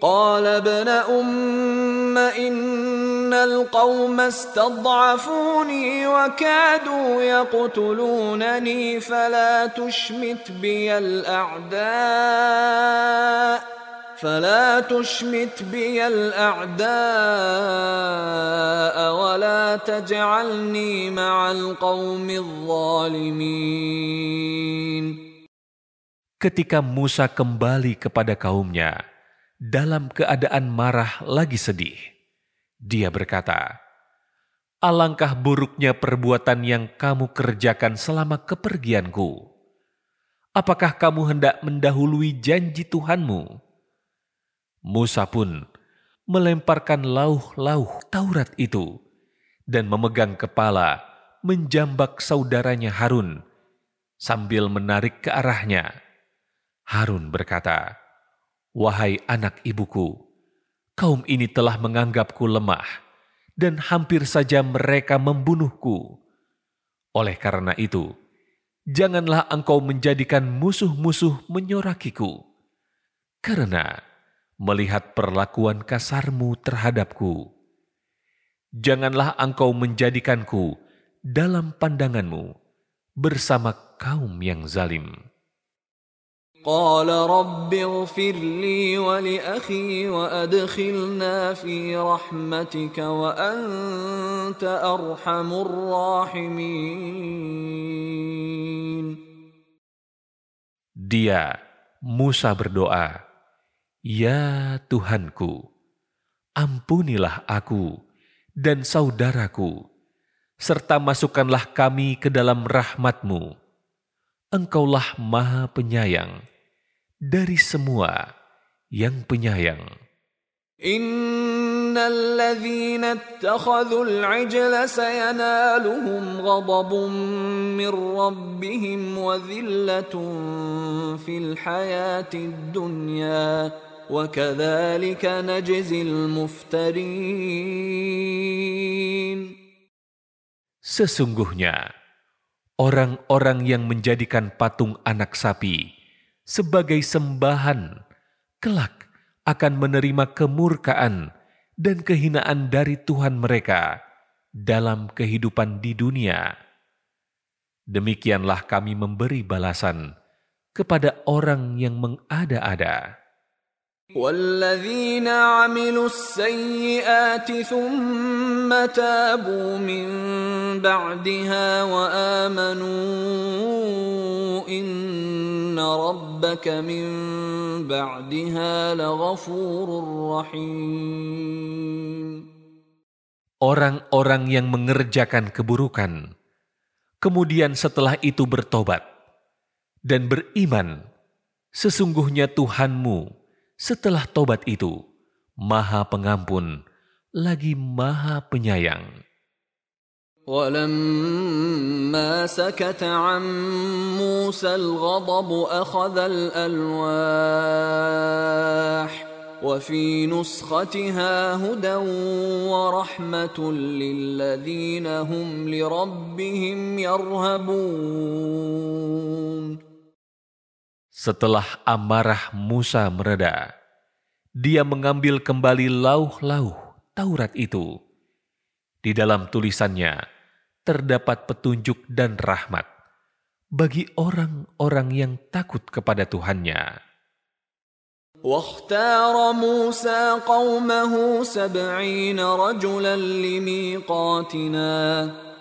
قال ابن أم إن القوم استضعفوني وكادوا يقتلونني فلا تشمت بي الأعداء فلا تشمت بي الأعداء ولا تجعلني مع القوم الظالمين. Ketika Musa kembali kepada kaumnya, dalam keadaan marah lagi sedih. Dia berkata, Alangkah buruknya perbuatan yang kamu kerjakan selama kepergianku. Apakah kamu hendak mendahului janji Tuhanmu? Musa pun melemparkan lauh-lauh Taurat itu dan memegang kepala menjambak saudaranya Harun sambil menarik ke arahnya. Harun berkata, Wahai anak ibuku, kaum ini telah menganggapku lemah, dan hampir saja mereka membunuhku. Oleh karena itu, janganlah engkau menjadikan musuh-musuh menyorakiku, karena melihat perlakuan kasarmu terhadapku. Janganlah engkau menjadikanku dalam pandanganmu bersama kaum yang zalim. قال رب اغفر لي ولأخي وأدخلنا في رحمتك وأنت أرحم الراحمين Dia, Musa berdoa, Ya Tuhanku, ampunilah aku dan saudaraku, serta masukkanlah kami ke dalam rahmatmu. Engkaulah maha penyayang dari semua yang penyayang. إن الذين اتخذوا العجل سينالهم غضب من ربهم وذلة في الحياة الدنيا وكذلك نجزي المفترين Sesungguhnya, orang-orang yang menjadikan patung anak sapi sebagai sembahan kelak akan menerima kemurkaan dan kehinaan dari Tuhan mereka dalam kehidupan di dunia. Demikianlah kami memberi balasan kepada orang yang mengada-ada. والذين عملوا السيئات ثم تابوا من بعدها وآمنوا إن ربك من بعدها لغفور رحيم Orang-orang yang mengerjakan keburukan, kemudian setelah itu bertobat dan beriman, sesungguhnya Tuhanmu setelah tobat itu, Maha Pengampun lagi Maha Penyayang. ولما سكت عن موسى الغضب أخذ الألواح وفي نسختها هدى ورحمة للذين هم لربهم يرهبون Setelah amarah Musa mereda, dia mengambil kembali lauh-lauh Taurat itu. Di dalam tulisannya terdapat petunjuk dan rahmat bagi orang-orang yang takut kepada Tuhannya. واختار موسى قومه سبعين رجلا لميقاتنا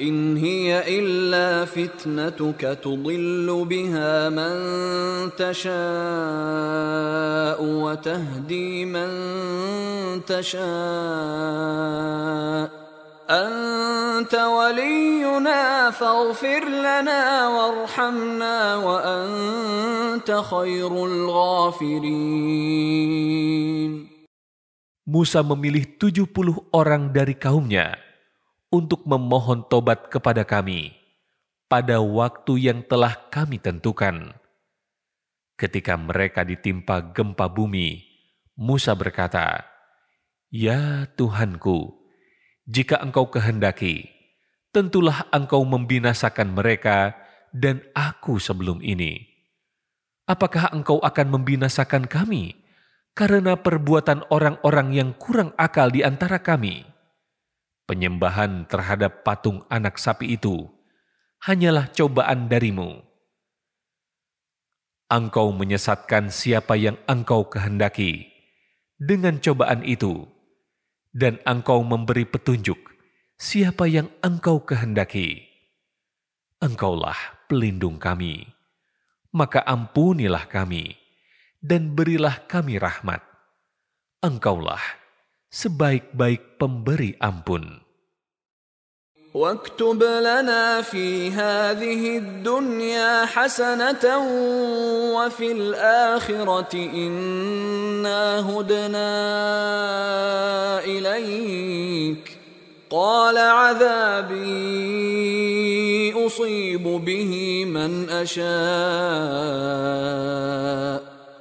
إن هي إلا فتنتك تضل بها من تشاء وتهدي من تشاء أنت ولينا فاغفر لنا وارحمنا وأنت خير الغافرين Musa memilih 70 orang dari kaumnya untuk memohon tobat kepada kami pada waktu yang telah kami tentukan. Ketika mereka ditimpa gempa bumi, Musa berkata, "Ya Tuhanku, jika Engkau kehendaki, tentulah Engkau membinasakan mereka dan aku sebelum ini. Apakah Engkau akan membinasakan kami karena perbuatan orang-orang yang kurang akal di antara kami?" Penyembahan terhadap patung anak sapi itu hanyalah cobaan darimu. Engkau menyesatkan siapa yang engkau kehendaki dengan cobaan itu, dan engkau memberi petunjuk siapa yang engkau kehendaki. Engkaulah pelindung kami, maka ampunilah kami dan berilah kami rahmat. Engkaulah sebaik-baik pemberi ampun. واكتب لنا في هذه الدنيا حسنة وفي الآخرة إنا هدنا إليك قال عذابي أصيب به من أشاء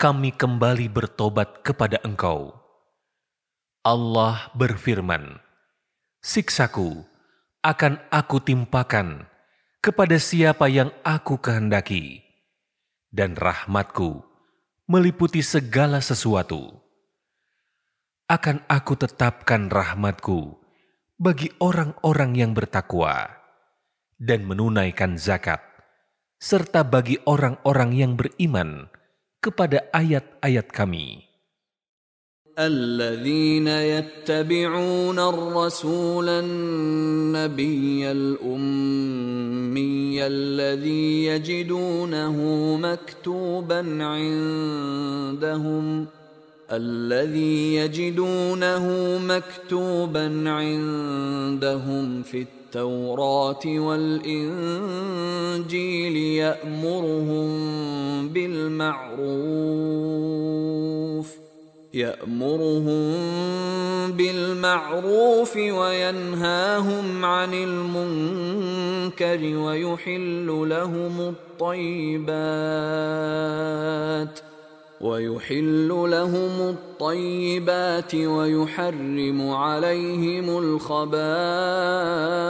kami kembali bertobat kepada Engkau. Allah berfirman, Siksaku akan aku timpakan kepada siapa yang aku kehendaki, dan rahmatku meliputi segala sesuatu. Akan aku tetapkan rahmatku bagi orang-orang yang bertakwa dan menunaikan zakat, serta bagi orang-orang yang beriman kepada ayat-ayat kami. الذين يتبعون الرسول النبي الأمي الذي يجدونه مكتوبا عندهم الذي يجدونه مكتوبا عندهم في التوراة والإنجيل يأمرهم بالمعروف يأمرهم بالمعروف وينهاهم عن المنكر ويحل لهم الطيبات ۖ ويحل لهم الطيبات ويحرم عليهم الخبائث.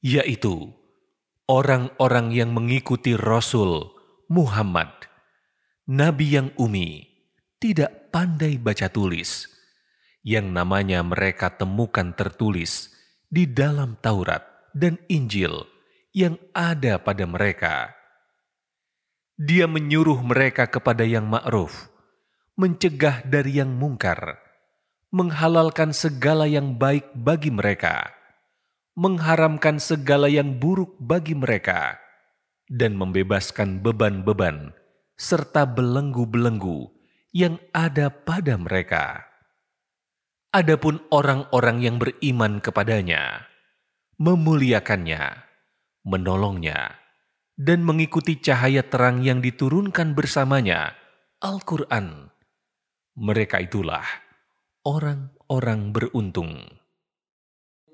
yaitu orang-orang yang mengikuti Rasul Muhammad, Nabi yang umi, tidak pandai baca tulis, yang namanya mereka temukan tertulis di dalam Taurat dan Injil yang ada pada mereka. Dia menyuruh mereka kepada yang ma'ruf, mencegah dari yang mungkar, menghalalkan segala yang baik bagi mereka, mengharamkan segala yang buruk bagi mereka, dan membebaskan beban-beban serta belenggu-belenggu yang ada pada mereka. Adapun orang-orang yang beriman kepadanya, memuliakannya, menolongnya, dan mengikuti cahaya terang yang diturunkan bersamanya, Al-Quran. Mereka itulah orang-orang beruntung.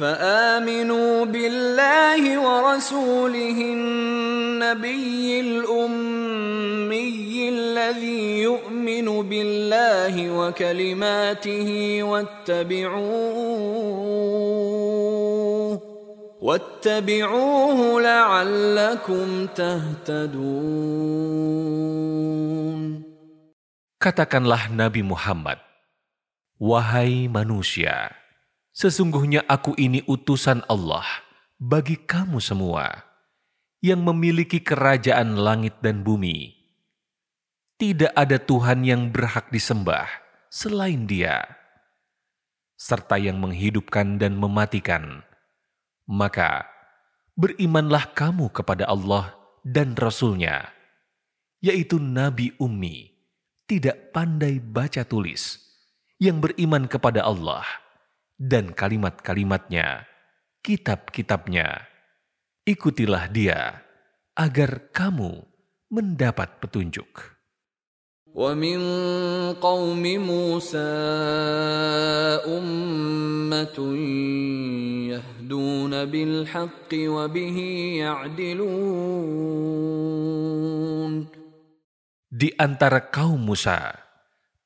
فآمنوا بالله ورسوله النبي الأمي الذي يؤمن بالله وكلماته واتبعوه واتبعوه لعلكم تهتدون. Katakanlah Nabi Muhammad, Wahai manusia, sesungguhnya aku ini utusan Allah bagi kamu semua yang memiliki kerajaan langit dan bumi. Tidak ada Tuhan yang berhak disembah selain Dia, serta yang menghidupkan dan mematikan maka berimanlah kamu kepada Allah dan Rasul-Nya, yaitu Nabi Ummi, tidak pandai baca tulis, yang beriman kepada Allah dan kalimat-kalimatnya, kitab-kitabnya. Ikutilah dia agar kamu mendapat petunjuk. ومن قوم موسى أمة يهدون بالحق وبه يعدلون Di antara kaum Musa,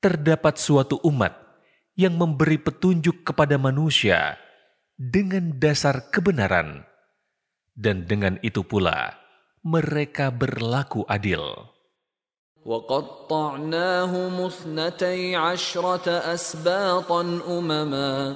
terdapat suatu umat yang memberi petunjuk kepada manusia dengan dasar kebenaran, dan dengan itu pula mereka berlaku adil. وقطعناهم اثنتي عشرة أسباطا أمما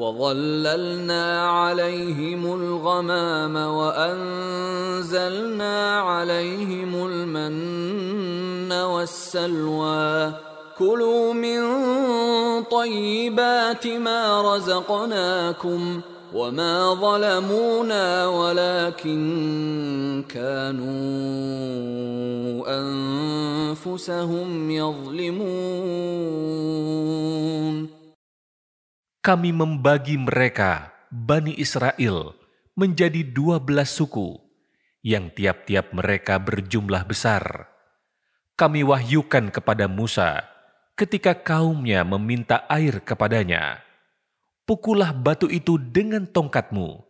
وظللنا عليهم الغمام وأنزلنا عليهم المن والسلوى. كلوا من طيبات ما رزقناكم وما ظلمونا ولكن كانوا أنفسهم يظلمون. Kami membagi mereka, Bani Israel, menjadi dua belas suku, yang tiap-tiap mereka berjumlah besar. Kami wahyukan kepada Musa ketika kaumnya meminta air kepadanya pukullah batu itu dengan tongkatmu.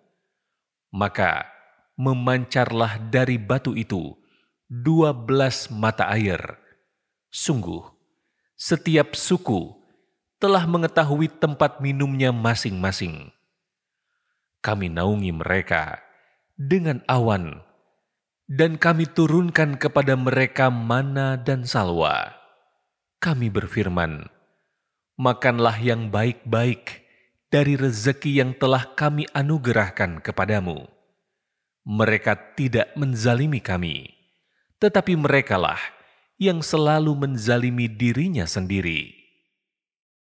Maka memancarlah dari batu itu dua belas mata air. Sungguh, setiap suku telah mengetahui tempat minumnya masing-masing. Kami naungi mereka dengan awan, dan kami turunkan kepada mereka mana dan salwa. Kami berfirman, Makanlah yang baik-baik, dari rezeki yang telah kami anugerahkan kepadamu. Mereka tidak menzalimi kami, tetapi merekalah yang selalu menzalimi dirinya sendiri.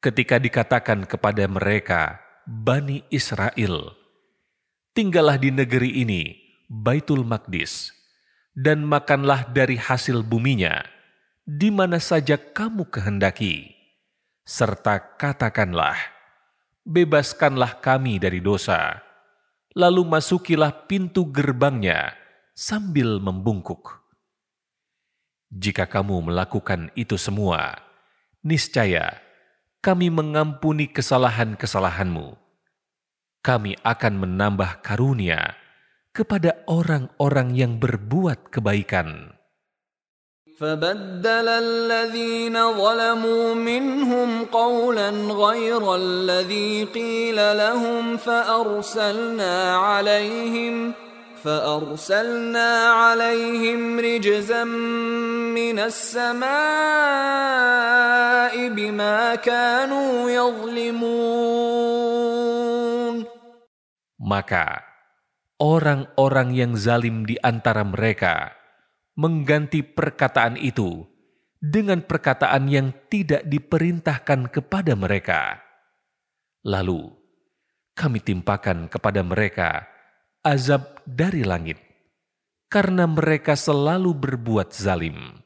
ketika dikatakan kepada mereka Bani Israel Tinggallah di negeri ini Baitul Maqdis dan makanlah dari hasil buminya di mana saja kamu kehendaki, serta katakanlah, bebaskanlah kami dari dosa, lalu masukilah pintu gerbangnya sambil membungkuk. Jika kamu melakukan itu semua, niscaya kami mengampuni kesalahan-kesalahanmu. Kami akan menambah karunia kepada orang-orang yang berbuat kebaikan. فبدل الذين ظلموا منهم قولا غير الذي قيل لهم فأرسلنا عليهم فأرسلنا عليهم رجزا من السماء بما كانوا يظلمون Maka orang-orang yang zalim di antara mereka mengganti perkataan itu dengan perkataan yang tidak diperintahkan kepada mereka. Lalu kami timpakan kepada mereka azab dari langit karena mereka selalu berbuat zalim.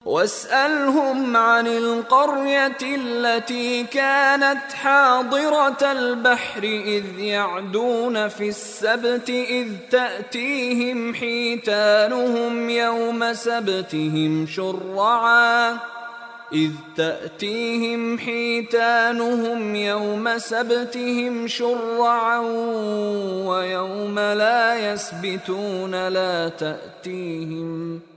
واسألهم عن القرية التي كانت حاضرة البحر إذ يعدون في السبت إذ تأتيهم حيتانهم يوم سبتهم شرعا إذ تأتيهم حيتانهم يوم سبتهم شرعا ويوم لا يسبتون لا تأتيهم ۖ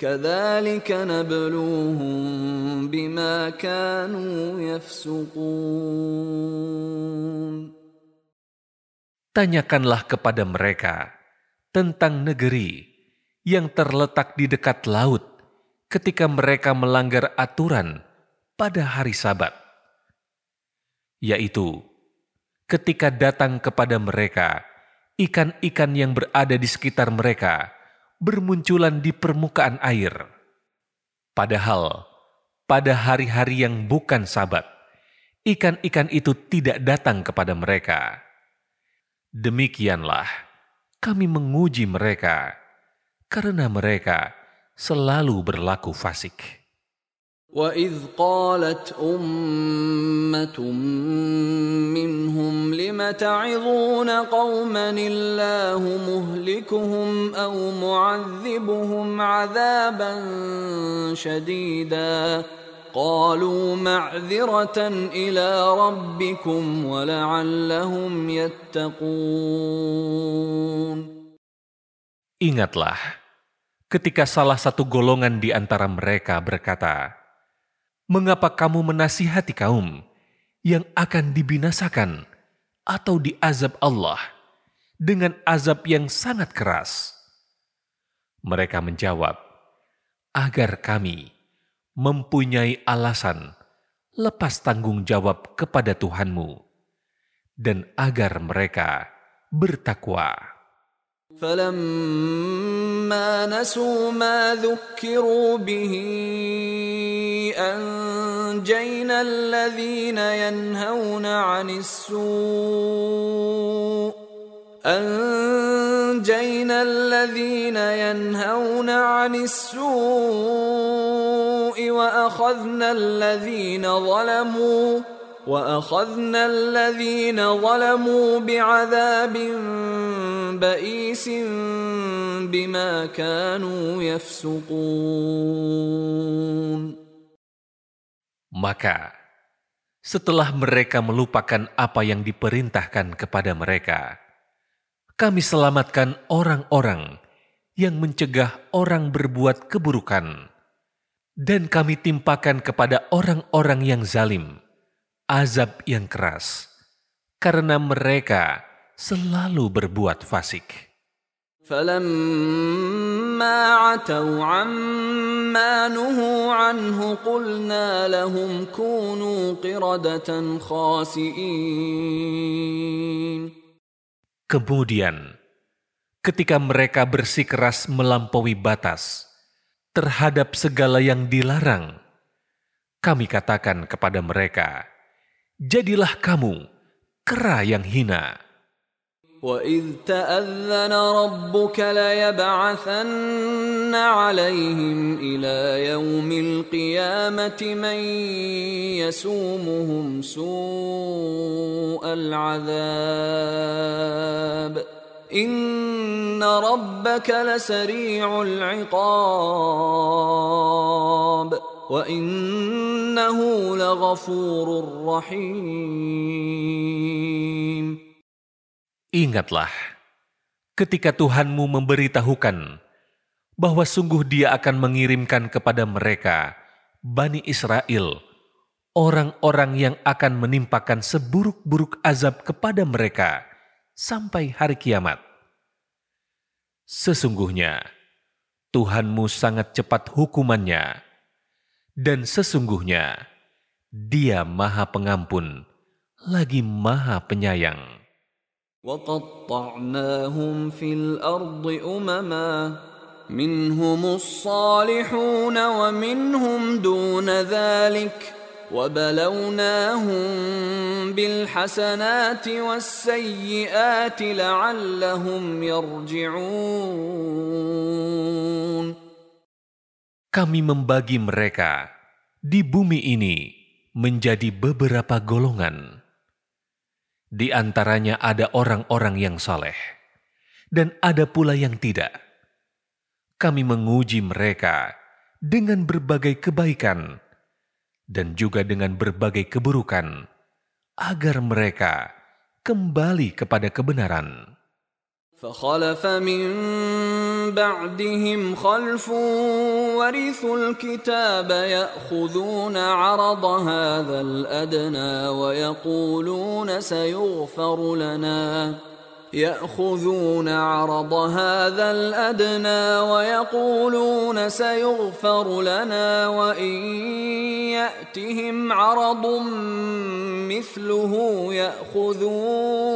كذلك نبلوهم بما كانوا يفسقون Tanyakanlah kepada mereka tentang negeri yang terletak di dekat laut ketika mereka melanggar aturan pada hari Sabat, yaitu ketika datang kepada mereka ikan-ikan yang berada di sekitar mereka bermunculan di permukaan air. Padahal pada hari-hari yang bukan sabat, ikan-ikan itu tidak datang kepada mereka. Demikianlah kami menguji mereka karena mereka selalu berlaku fasik. وَإِذْ قَالَتْ أُمَّةٌ مِّنْهُمْ لِمَ تَعِظُونَ قَوْمًا اللَّهُ مُهْلِكُهُمْ أَوْ مُعَذِّبُهُمْ عَذَابًا شَدِيدًا قالوا معذرة إلى ربكم ولعلهم يتقون Ingatlah, ketika salah satu golongan di antara mereka berkata, Mengapa kamu menasihati kaum yang akan dibinasakan atau diazab Allah dengan azab yang sangat keras. Mereka menjawab, agar kami mempunyai alasan lepas tanggung jawab kepada Tuhanmu, dan agar mereka bertakwa. فلما نسوا ما ذكروا به أنجينا الذين ينهون عن السوء أنجينا الذين ينهون عن السوء وأخذنا الذين ظلموا واخذنا الذين ظلموا بعذاب بئيس بما كانوا يفسقون Maka setelah mereka melupakan apa yang diperintahkan kepada mereka, kami selamatkan orang-orang yang mencegah orang berbuat keburukan, dan kami timpakan kepada orang-orang yang zalim azab yang keras karena mereka selalu berbuat fasik. فلما عتوا عما نهوا عنه قلنا لهم كونوا قردة خاسئين Kemudian, ketika mereka bersikeras melampaui batas terhadap segala yang dilarang, kami katakan kepada mereka, jadilah kamu kera yang hina. وَإِذْ تَأَذَّنَ رَبُّكَ لَيَبْعَثَنَّ عَلَيْهِمْ إِلَى يَوْمِ الْقِيَامَةِ مَنْ يَسُومُهُمْ سُوءَ الْعَذَابِ إِنَّ رَبَّكَ لَسَرِيعُ الْعِقَابِ وَإِنَّهُ لَغَفُورٌ رَحِيمٌ Ingatlah, ketika Tuhanmu memberitahukan bahwa sungguh Dia akan mengirimkan kepada mereka, Bani Israel, orang-orang yang akan menimpakan seburuk-buruk azab kepada mereka sampai hari kiamat. Sesungguhnya, Tuhanmu sangat cepat hukumannya, dan sesungguhnya Dia Maha Pengampun, lagi Maha Penyayang. وقطعناهم في الارض امما منهم الصالحون ومنهم دون ذلك وبلوناهم بالحسنات والسيئات لعلهم يرجعون kami membagi mereka di bumi ini menjadi beberapa golongan. Di antaranya ada orang-orang yang saleh, dan ada pula yang tidak. Kami menguji mereka dengan berbagai kebaikan dan juga dengan berbagai keburukan, agar mereka kembali kepada kebenaran. فخلف من بعدهم خلف ورثوا الكتاب يأخذون عرض هذا الأدنى ويقولون سيغفر لنا. يأخذون عرض هذا الأدنى ويقولون سيغفر لنا. وإن يأتهم عرض مثله يأخذوه.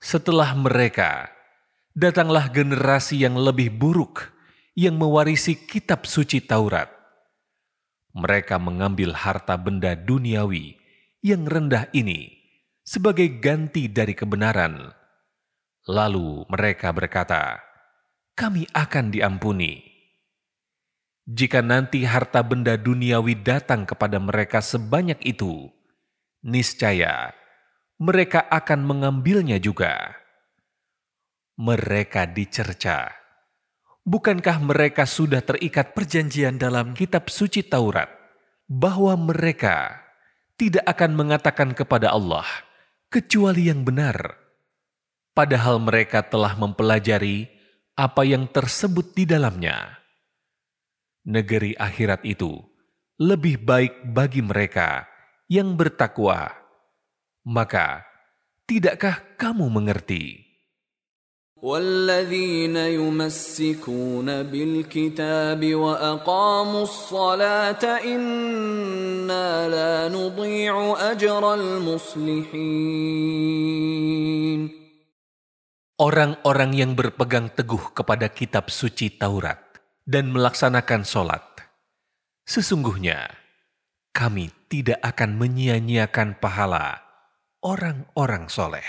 setelah mereka, datanglah generasi yang lebih buruk yang mewarisi kitab suci Taurat. Mereka mengambil harta benda duniawi yang rendah ini sebagai ganti dari kebenaran. Lalu mereka berkata, "Kami akan diampuni." Jika nanti harta benda duniawi datang kepada mereka sebanyak itu, niscaya mereka akan mengambilnya juga. mereka dicerca. Bukankah mereka sudah terikat perjanjian dalam kitab suci Taurat bahwa mereka tidak akan mengatakan kepada Allah kecuali yang benar, padahal mereka telah mempelajari apa yang tersebut di dalamnya. Negeri akhirat itu lebih baik bagi mereka yang bertakwa Maka, tidakkah kamu mengerti? والذين يمسكون بالكتاب واقاموا الصلاه انا لا نضيع اجر المصلحين Orang-orang yang berpegang teguh kepada kitab suci Taurat dan melaksanakan sholat, sesungguhnya kami tidak akan menyia-nyiakan pahala orang-orang soleh.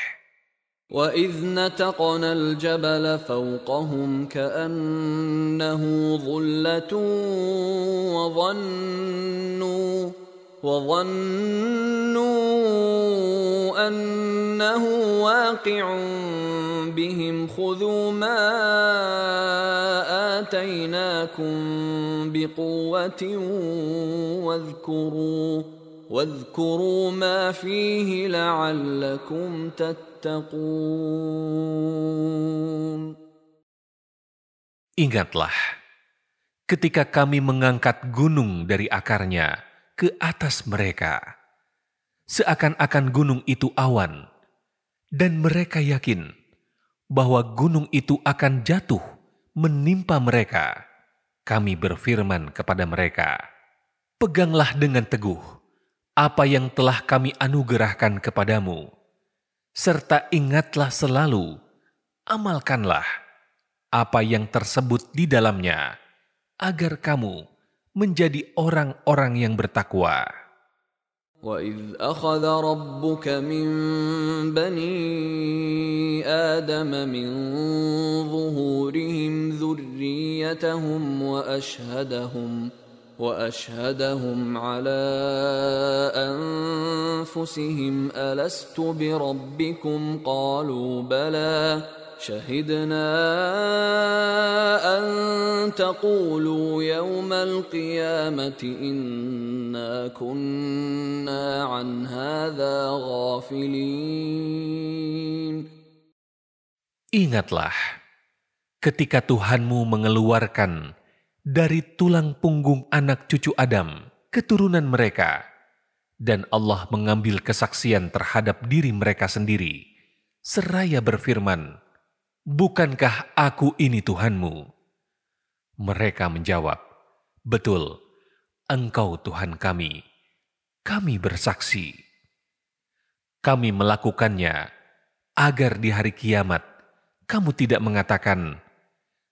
وَإِذْ نَتَقْنَا الْجَبَلَ فَوْقَهُمْ كَأَنَّهُ ظُلَّةٌ وَظَنُّوا وَظَنُّوا أَنَّهُ واقع بهم خذوا ما آتيناكم بقوة واذكروا واذكروا ما فيه لعلكم تتقون Ingatlah, ketika kami mengangkat gunung dari akarnya ke atas mereka, seakan-akan gunung itu awan, dan mereka yakin bahwa gunung itu akan jatuh menimpa mereka. Kami berfirman kepada mereka, "Peganglah dengan teguh apa yang telah kami anugerahkan kepadamu, serta ingatlah selalu, amalkanlah apa yang tersebut di dalamnya, agar kamu menjadi orang-orang yang bertakwa. وَإِذْ أَخَذَ رَبُّكَ مِنْ بَنِي آدَمَ مِنْ ظُهُورِهِمْ ذُرِّيَّتَهُمْ وَأَشْهَدَهُمْ وَأَشْهَدَهُمْ عَلَى أَنفُسِهِمْ أَلَسْتُ بِرَبِّكُمْ؟ قَالُوا بَلَى. شهدنا أن تقولوا يوم القيامة إنا كنا عن هذا غافلين. Ingatlah, ketika Tuhanmu mengeluarkan dari tulang punggung anak cucu Adam, keturunan mereka, dan Allah mengambil kesaksian terhadap diri mereka sendiri, seraya berfirman, Bukankah aku ini Tuhanmu? Mereka menjawab, Betul, Engkau Tuhan kami. Kami bersaksi. Kami melakukannya agar di hari kiamat kamu tidak mengatakan,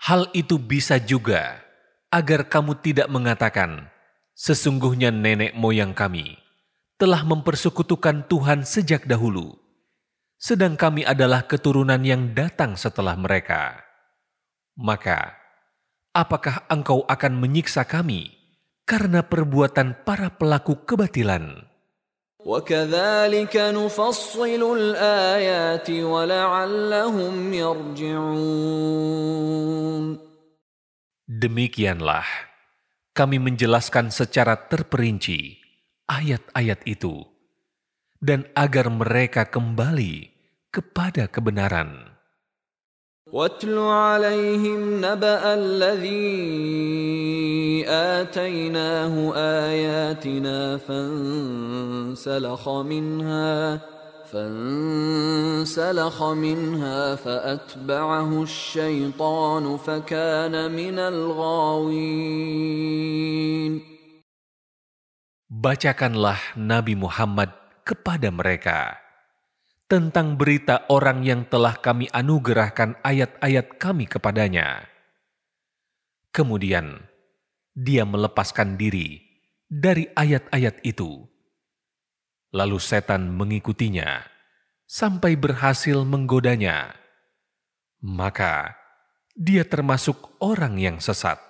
Hal itu bisa juga agar kamu tidak mengatakan, Sesungguhnya nenek moyang kami telah mempersekutukan Tuhan sejak dahulu, sedang kami adalah keturunan yang datang setelah mereka. Maka, apakah engkau akan menyiksa kami karena perbuatan para pelaku kebatilan? وكذلك نفصل الآيات ولعلهم يرجعون Demikianlah kami menjelaskan secara terperinci ayat-ayat itu dan agar mereka kembali kepada kebenaran. واتل عليهم نبأ الذي آتيناه آياتنا فانسلخ منها فانسلخ منها فأتبعه الشيطان فكان من الغاوين. Bacakanlah Nabi Muhammad kepada mereka. Tentang berita orang yang telah kami anugerahkan ayat-ayat kami kepadanya. Kemudian dia melepaskan diri dari ayat-ayat itu. Lalu setan mengikutinya sampai berhasil menggodanya. Maka dia termasuk orang yang sesat.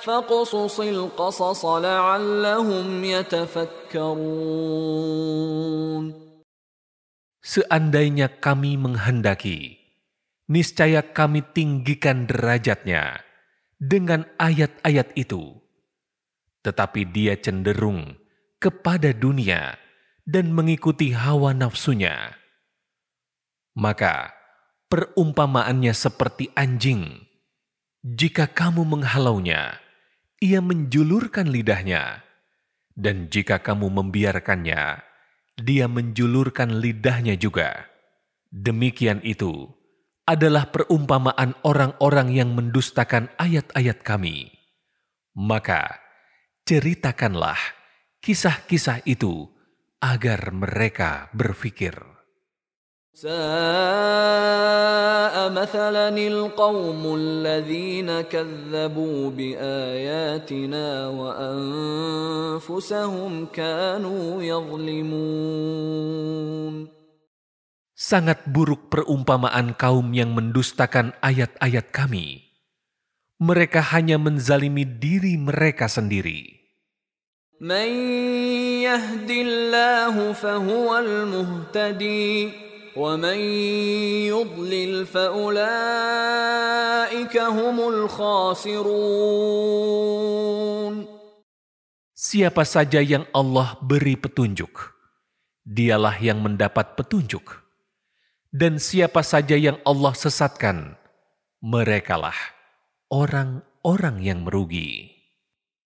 فاقصص القصص لعلهم يتفكرون Seandainya kami menghendaki, niscaya kami tinggikan derajatnya dengan ayat-ayat itu. Tetapi dia cenderung kepada dunia dan mengikuti hawa nafsunya. Maka perumpamaannya seperti anjing. Jika kamu menghalaunya, ia menjulurkan lidahnya. Dan jika kamu membiarkannya, dia menjulurkan lidahnya juga. Demikian itu adalah perumpamaan orang-orang yang mendustakan ayat-ayat kami. Maka ceritakanlah kisah-kisah itu agar mereka berfikir. ساء مثلا القوم الذين كذبوا بآياتنا وأنفسهم كانوا يظلمون Sangat buruk perumpamaan kaum yang mendustakan ayat-ayat kami. Mereka hanya menzalimi diri mereka sendiri. من يهد الله فهو المهتدي ومن يضلل فأولئك هم الخاسرون Siapa saja yang Allah beri petunjuk, dialah yang mendapat petunjuk. Dan siapa saja yang Allah sesatkan, merekalah orang-orang yang merugi.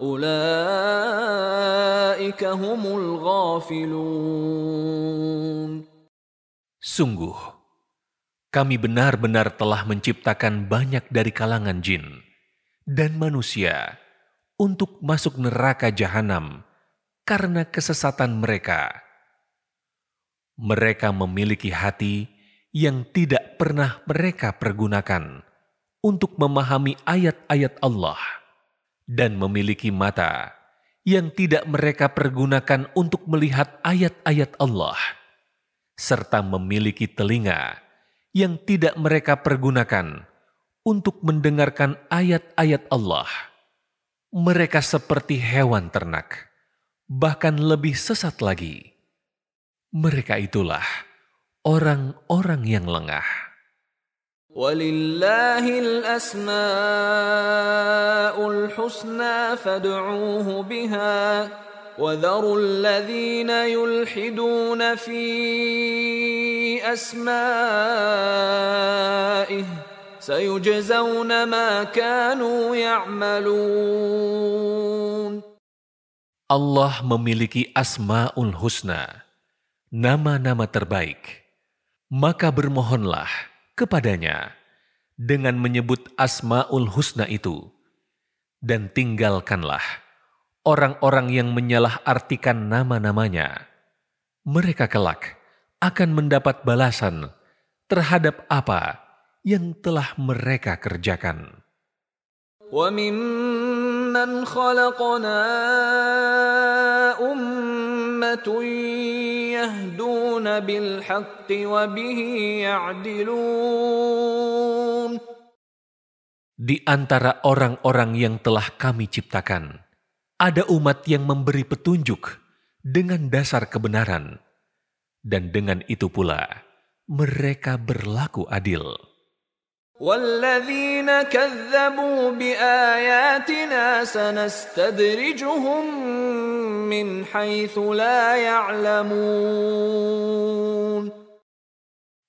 Ulaika humul ghafilun. Sungguh, kami benar-benar telah menciptakan banyak dari kalangan jin dan manusia untuk masuk neraka jahanam karena kesesatan mereka. Mereka memiliki hati yang tidak pernah mereka pergunakan untuk memahami ayat-ayat Allah dan memiliki mata yang tidak mereka pergunakan untuk melihat ayat-ayat Allah serta memiliki telinga yang tidak mereka pergunakan untuk mendengarkan ayat-ayat Allah. Mereka seperti hewan ternak, bahkan lebih sesat lagi. Mereka itulah orang-orang yang lengah. ولله الأسماء الحسنى فادعوه بها وذروا الذين يلحدون في أسمائه سيجزون ما كانوا يعملون Allah memiliki asma'ul husna, nama-nama terbaik. Maka bermohonlah kepadanya dengan menyebut asma'ul husna itu. Dan tinggalkanlah orang-orang yang menyalah artikan nama-namanya. Mereka kelak akan mendapat balasan terhadap apa yang telah mereka kerjakan. وممن خلقنا أمة يهدون بالحق وبه يعدلون Di antara orang-orang yang telah kami ciptakan, ada umat yang memberi petunjuk dengan dasar kebenaran, dan dengan itu pula mereka berlaku adil. والذين كذبوا بآياتنا سنستدرجهم من حيث لا يعلمون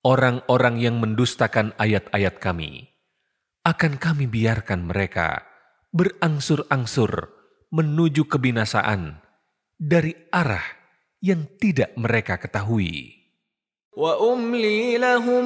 Orang-orang yang mendustakan ayat-ayat kami, akan kami biarkan mereka berangsur-angsur menuju kebinasaan dari arah yang tidak mereka ketahui. وأملي لهم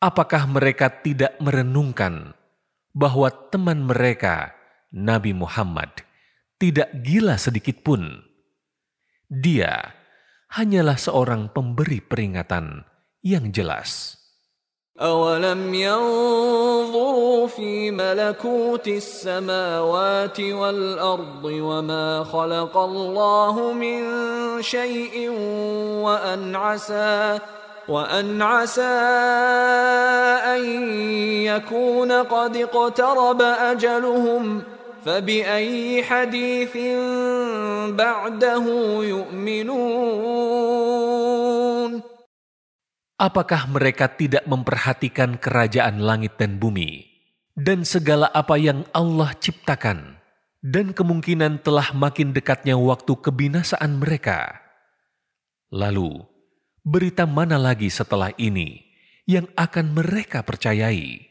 Apakah mereka tidak merenungkan bahwa teman mereka, Nabi Muhammad, tidak gila sedikit pun? Dia hanyalah seorang pemberi peringatan yang jelas. أولم ينظروا في ملكوت السماوات والأرض وما خلق الله من شيء وأن عسى وأن عسى أن يكون قد اقترب أجلهم فبأي حديث بعده يؤمنون Apakah mereka tidak memperhatikan kerajaan langit dan bumi dan segala apa yang Allah ciptakan dan kemungkinan telah makin dekatnya waktu kebinasaan mereka? Lalu, berita mana lagi setelah ini yang akan mereka percayai?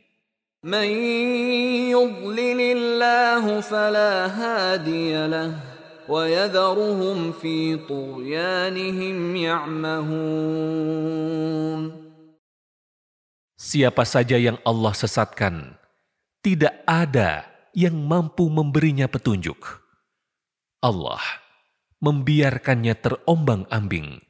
Siapa saja yang Allah sesatkan, tidak ada yang mampu memberinya petunjuk. Allah membiarkannya terombang-ambing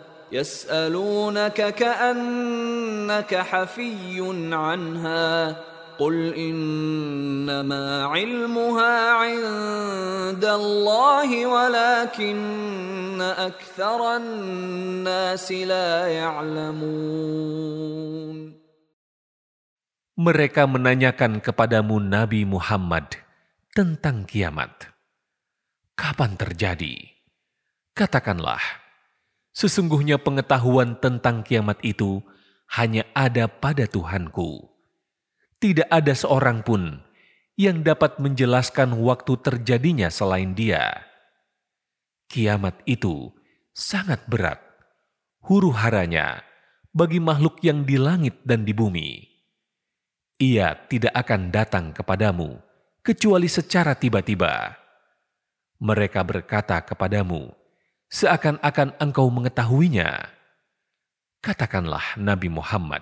يسألونك كأنك حفي عنها قل إنما علمها عند الله ولكن أكثر الناس لا يعلمون Mereka menanyakan kepadamu Nabi Muhammad tentang kiamat. Kapan terjadi? Katakanlah, sesungguhnya pengetahuan tentang kiamat itu hanya ada pada Tuhanku. Tidak ada seorang pun yang dapat menjelaskan waktu terjadinya selain Dia. Kiamat itu sangat berat, huru haranya bagi makhluk yang di langit dan di bumi. Ia tidak akan datang kepadamu kecuali secara tiba-tiba. Mereka berkata kepadamu, seakan-akan engkau mengetahuinya. Katakanlah Nabi Muhammad,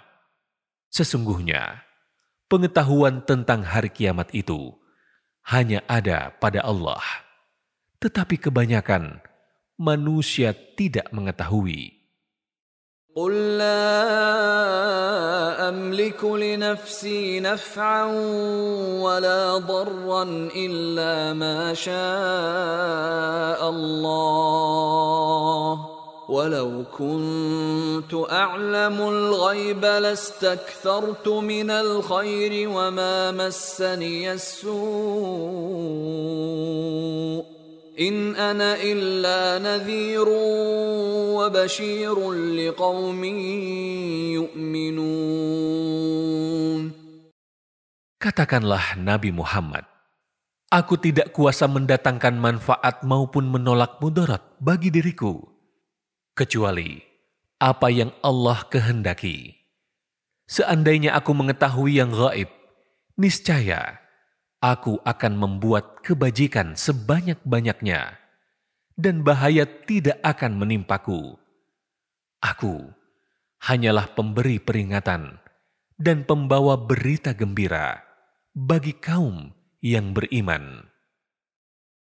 sesungguhnya pengetahuan tentang hari kiamat itu hanya ada pada Allah, tetapi kebanyakan manusia tidak mengetahui. قل لا أملك لنفسي نفعا ولا ضرا إلا ما شاء الله ولو كنت أعلم الغيب لاستكثرت من الخير وما مسني السوء In ana illa wa. Katakanlah Nabi Muhammad, Aku tidak kuasa mendatangkan manfaat maupun menolak mudarat bagi diriku, kecuali apa yang Allah kehendaki. Seandainya aku mengetahui yang gaib, niscaya aku akan membuat kebajikan sebanyak-banyaknya, dan bahaya tidak akan menimpaku. Aku hanyalah pemberi peringatan dan pembawa berita gembira bagi kaum yang beriman.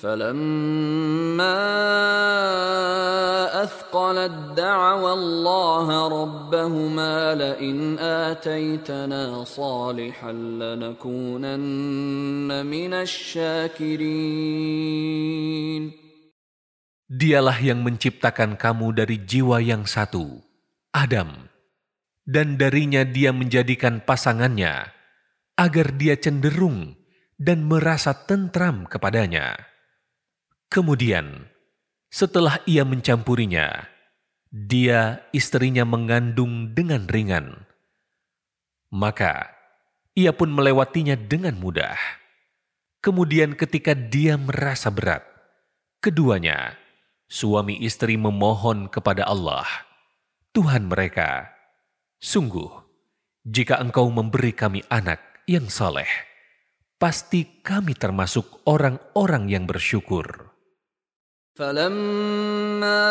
فلما أثقلت دعوى الله ربهما لئن آتيتنا صالحا لنكونن من الشاكرين Dialah yang menciptakan kamu dari jiwa yang satu, Adam, dan darinya dia menjadikan pasangannya agar dia cenderung dan merasa tentram kepadanya. Kemudian, setelah ia mencampurinya, dia istrinya mengandung dengan ringan. Maka ia pun melewatinya dengan mudah. Kemudian ketika dia merasa berat, keduanya, suami istri memohon kepada Allah, Tuhan mereka, sungguh, jika engkau memberi kami anak yang soleh, pasti kami termasuk orang-orang yang bersyukur. فلما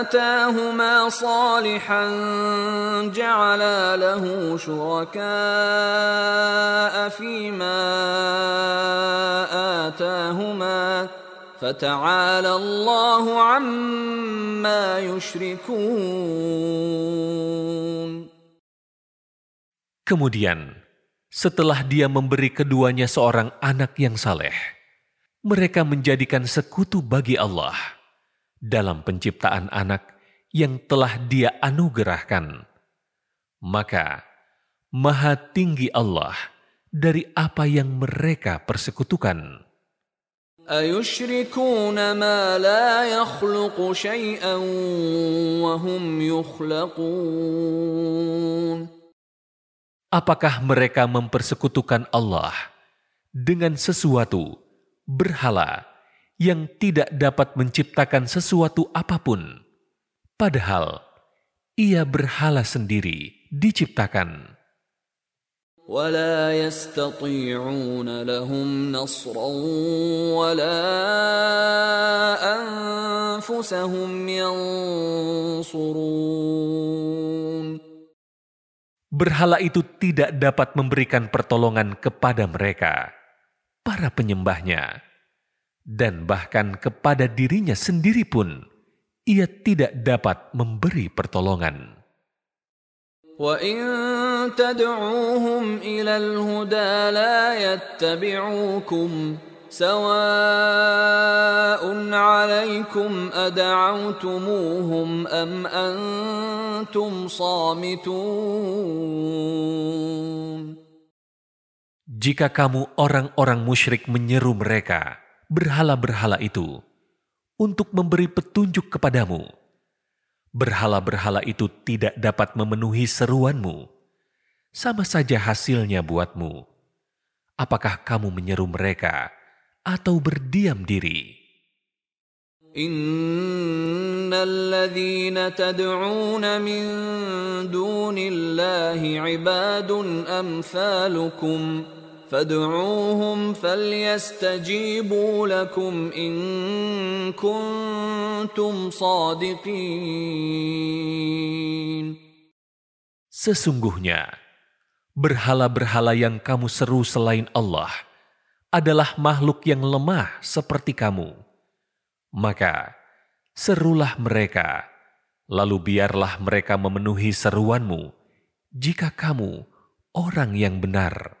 آتاهما صالحا جعلا له شركاء فيما آتاهما فتعالى الله عما يشركون Kemudian, setelah dia memberi keduanya seorang anak yang saleh, mereka menjadikan sekutu bagi Allah dalam penciptaan anak yang telah Dia anugerahkan. Maka, Maha Tinggi Allah dari apa yang mereka persekutukan. أيشركون ما لا يخلق شيئا وهم يخلقون Apakah mereka mempersekutukan Allah dengan sesuatu berhala yang tidak dapat menciptakan sesuatu apapun, padahal ia berhala sendiri diciptakan? ولا يستطيعون لهم نصرا ولا أنفسهم ينصرون Berhala itu tidak dapat memberikan pertolongan kepada mereka, para penyembahnya, dan bahkan kepada dirinya sendiri pun ia tidak dapat memberi pertolongan. وإن تدعوهم إلى الهدى لا يتبعوكم سواء عليكم أدعوتموهم أم أنتم صامتون Jika kamu orang-orang musyrik menyeru mereka, berhala-berhala itu, untuk memberi petunjuk kepadamu, berhala-berhala itu tidak dapat memenuhi seruanmu. Sama saja hasilnya buatmu. Apakah kamu menyeru mereka atau berdiam diri? إن الذين تدعون من دون الله عباد أمثالكم فادعوهم فليستجيبوا لكم إن كنتم صادقين Sesungguhnya, berhala-berhala yang kamu seru selain Allah adalah makhluk yang lemah seperti kamu. Maka, serulah mereka, lalu biarlah mereka memenuhi seruanmu jika kamu orang yang benar.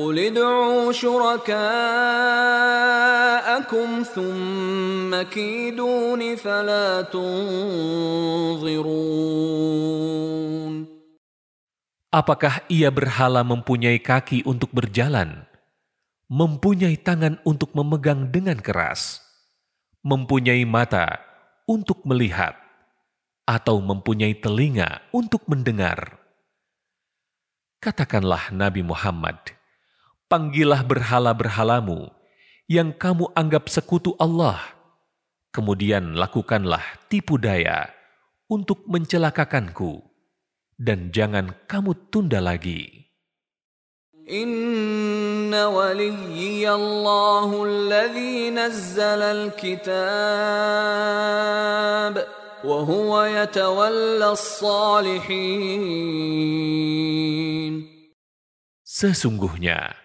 قل ادعوا شركاءكم ثم كيدون فلا تنظرون Apakah ia berhala mempunyai kaki untuk berjalan, mempunyai tangan untuk memegang dengan keras, mempunyai mata untuk melihat, atau mempunyai telinga untuk mendengar? Katakanlah Nabi Muhammad, panggillah berhala-berhalamu yang kamu anggap sekutu Allah, kemudian lakukanlah tipu daya untuk mencelakakanku, dan jangan kamu tunda lagi. Inna waliyyi Allahu alladhi nazzala wa huwa Sesungguhnya,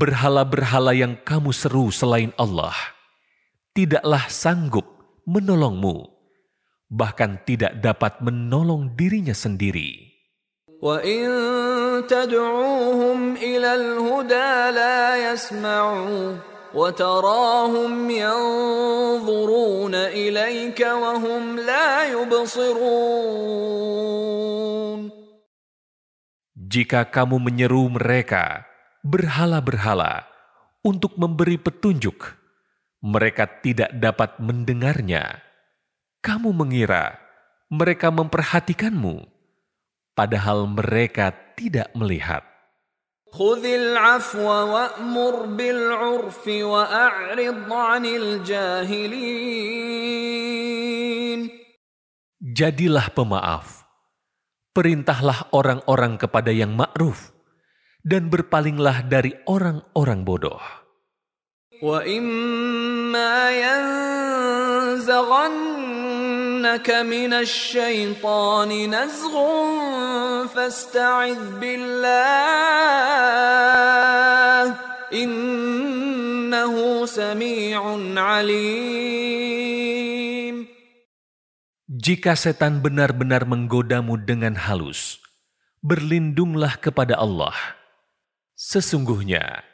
Berhala-berhala yang kamu seru selain Allah tidaklah sanggup menolongmu, bahkan tidak dapat menolong dirinya sendiri. وإن تدعوهم إلى الهدى لا يسمعوا وتراهم ينظرون إليك وهم لا يبصرون Jika kamu menyeru mereka, berhala-berhala, untuk memberi petunjuk, mereka tidak dapat mendengarnya. Kamu mengira mereka memperhatikanmu, padahal mereka tidak melihat. خذ العفو وأمر بالعرف وأعرض عن الجاهلين Jadilah pemaaf, perintahlah orang-orang kepada yang ma'ruf, dan berpalinglah dari orang-orang bodoh. Jika setan benar-benar menggodamu dengan halus, berlindunglah kepada Allah. Sesungguhnya,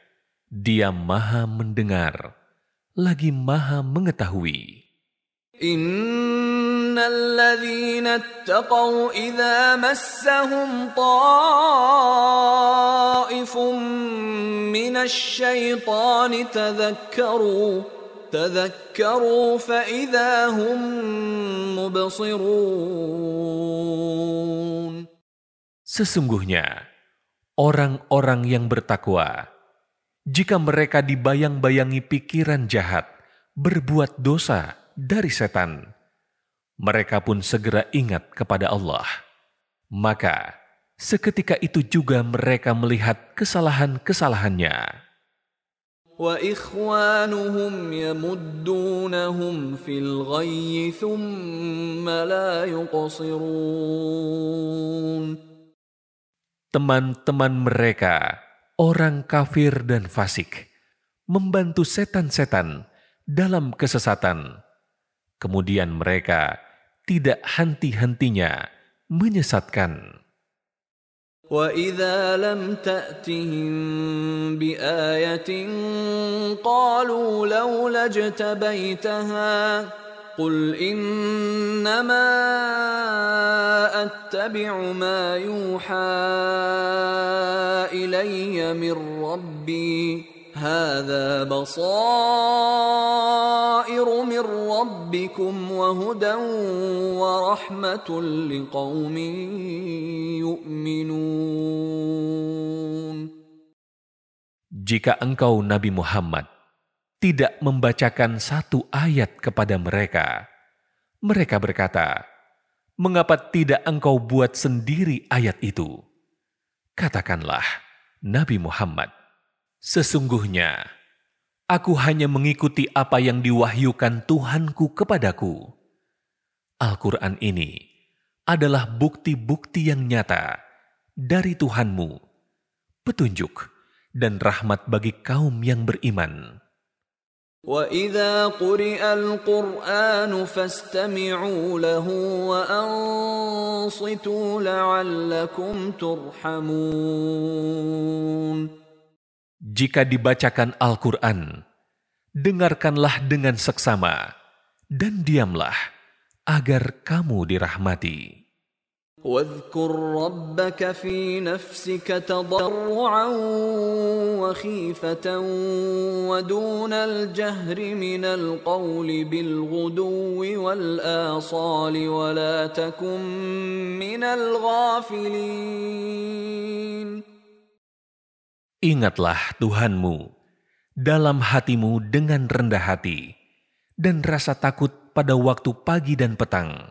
Dia Maha Mendengar, lagi Maha Mengetahui. إن الذين اتقوا إذا مسهم طائف من الشيطان تذكروا تذكروا فإذا هم مبصرون Sesungguhnya, orang-orang yang bertakwa, jika mereka dibayang-bayangi pikiran jahat, berbuat dosa dari setan, mereka pun segera ingat kepada Allah. Maka, seketika itu juga mereka melihat kesalahan-kesalahannya. وإخوانهم يمدونهم في الغي ثم لا يقصرون Teman-teman mereka, orang kafir dan fasik, membantu setan-setan dalam kesesatan. Kemudian mereka tidak henti-hentinya menyesatkan. وإذا لم تأتهم بآية قالوا لولا اجتبيتها قل إنما أتبع ما يوحى إلي من ربي. هذا بصائر من ربكم وهدى ورحمة لقوم يؤمنون. Jika engkau Nabi Muhammad tidak membacakan satu ayat kepada mereka, mereka berkata, "Mengapa tidak engkau buat sendiri ayat itu?" Katakanlah, Nabi Muhammad, Sesungguhnya, aku hanya mengikuti apa yang diwahyukan Tuhanku kepadaku. Al-Quran ini adalah bukti-bukti yang nyata dari Tuhanmu, petunjuk dan rahmat bagi kaum yang beriman. وَإِذَا قُرِئَ الْقُرْآنُ فَاسْتَمِعُوا لَهُ وَأَنصِتُوا لَعَلَّكُمْ تُرْحَمُونَ Jika dibacakan Al-Quran, dengarkanlah dengan seksama dan diamlah agar kamu dirahmati. واذكر ربك في نفسك تضرعا وخيفة ودون الجهر من القول بالغدو والآصال ولا تكن من الغافلين Ingatlah Tuhanmu dalam hatimu dengan rendah hati dan rasa takut pada waktu pagi dan petang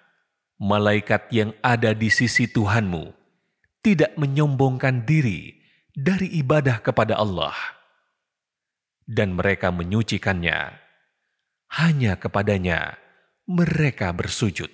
malaikat yang ada di sisi Tuhanmu tidak menyombongkan diri dari ibadah kepada Allah, dan mereka menyucikannya. Hanya kepadanya mereka bersujud.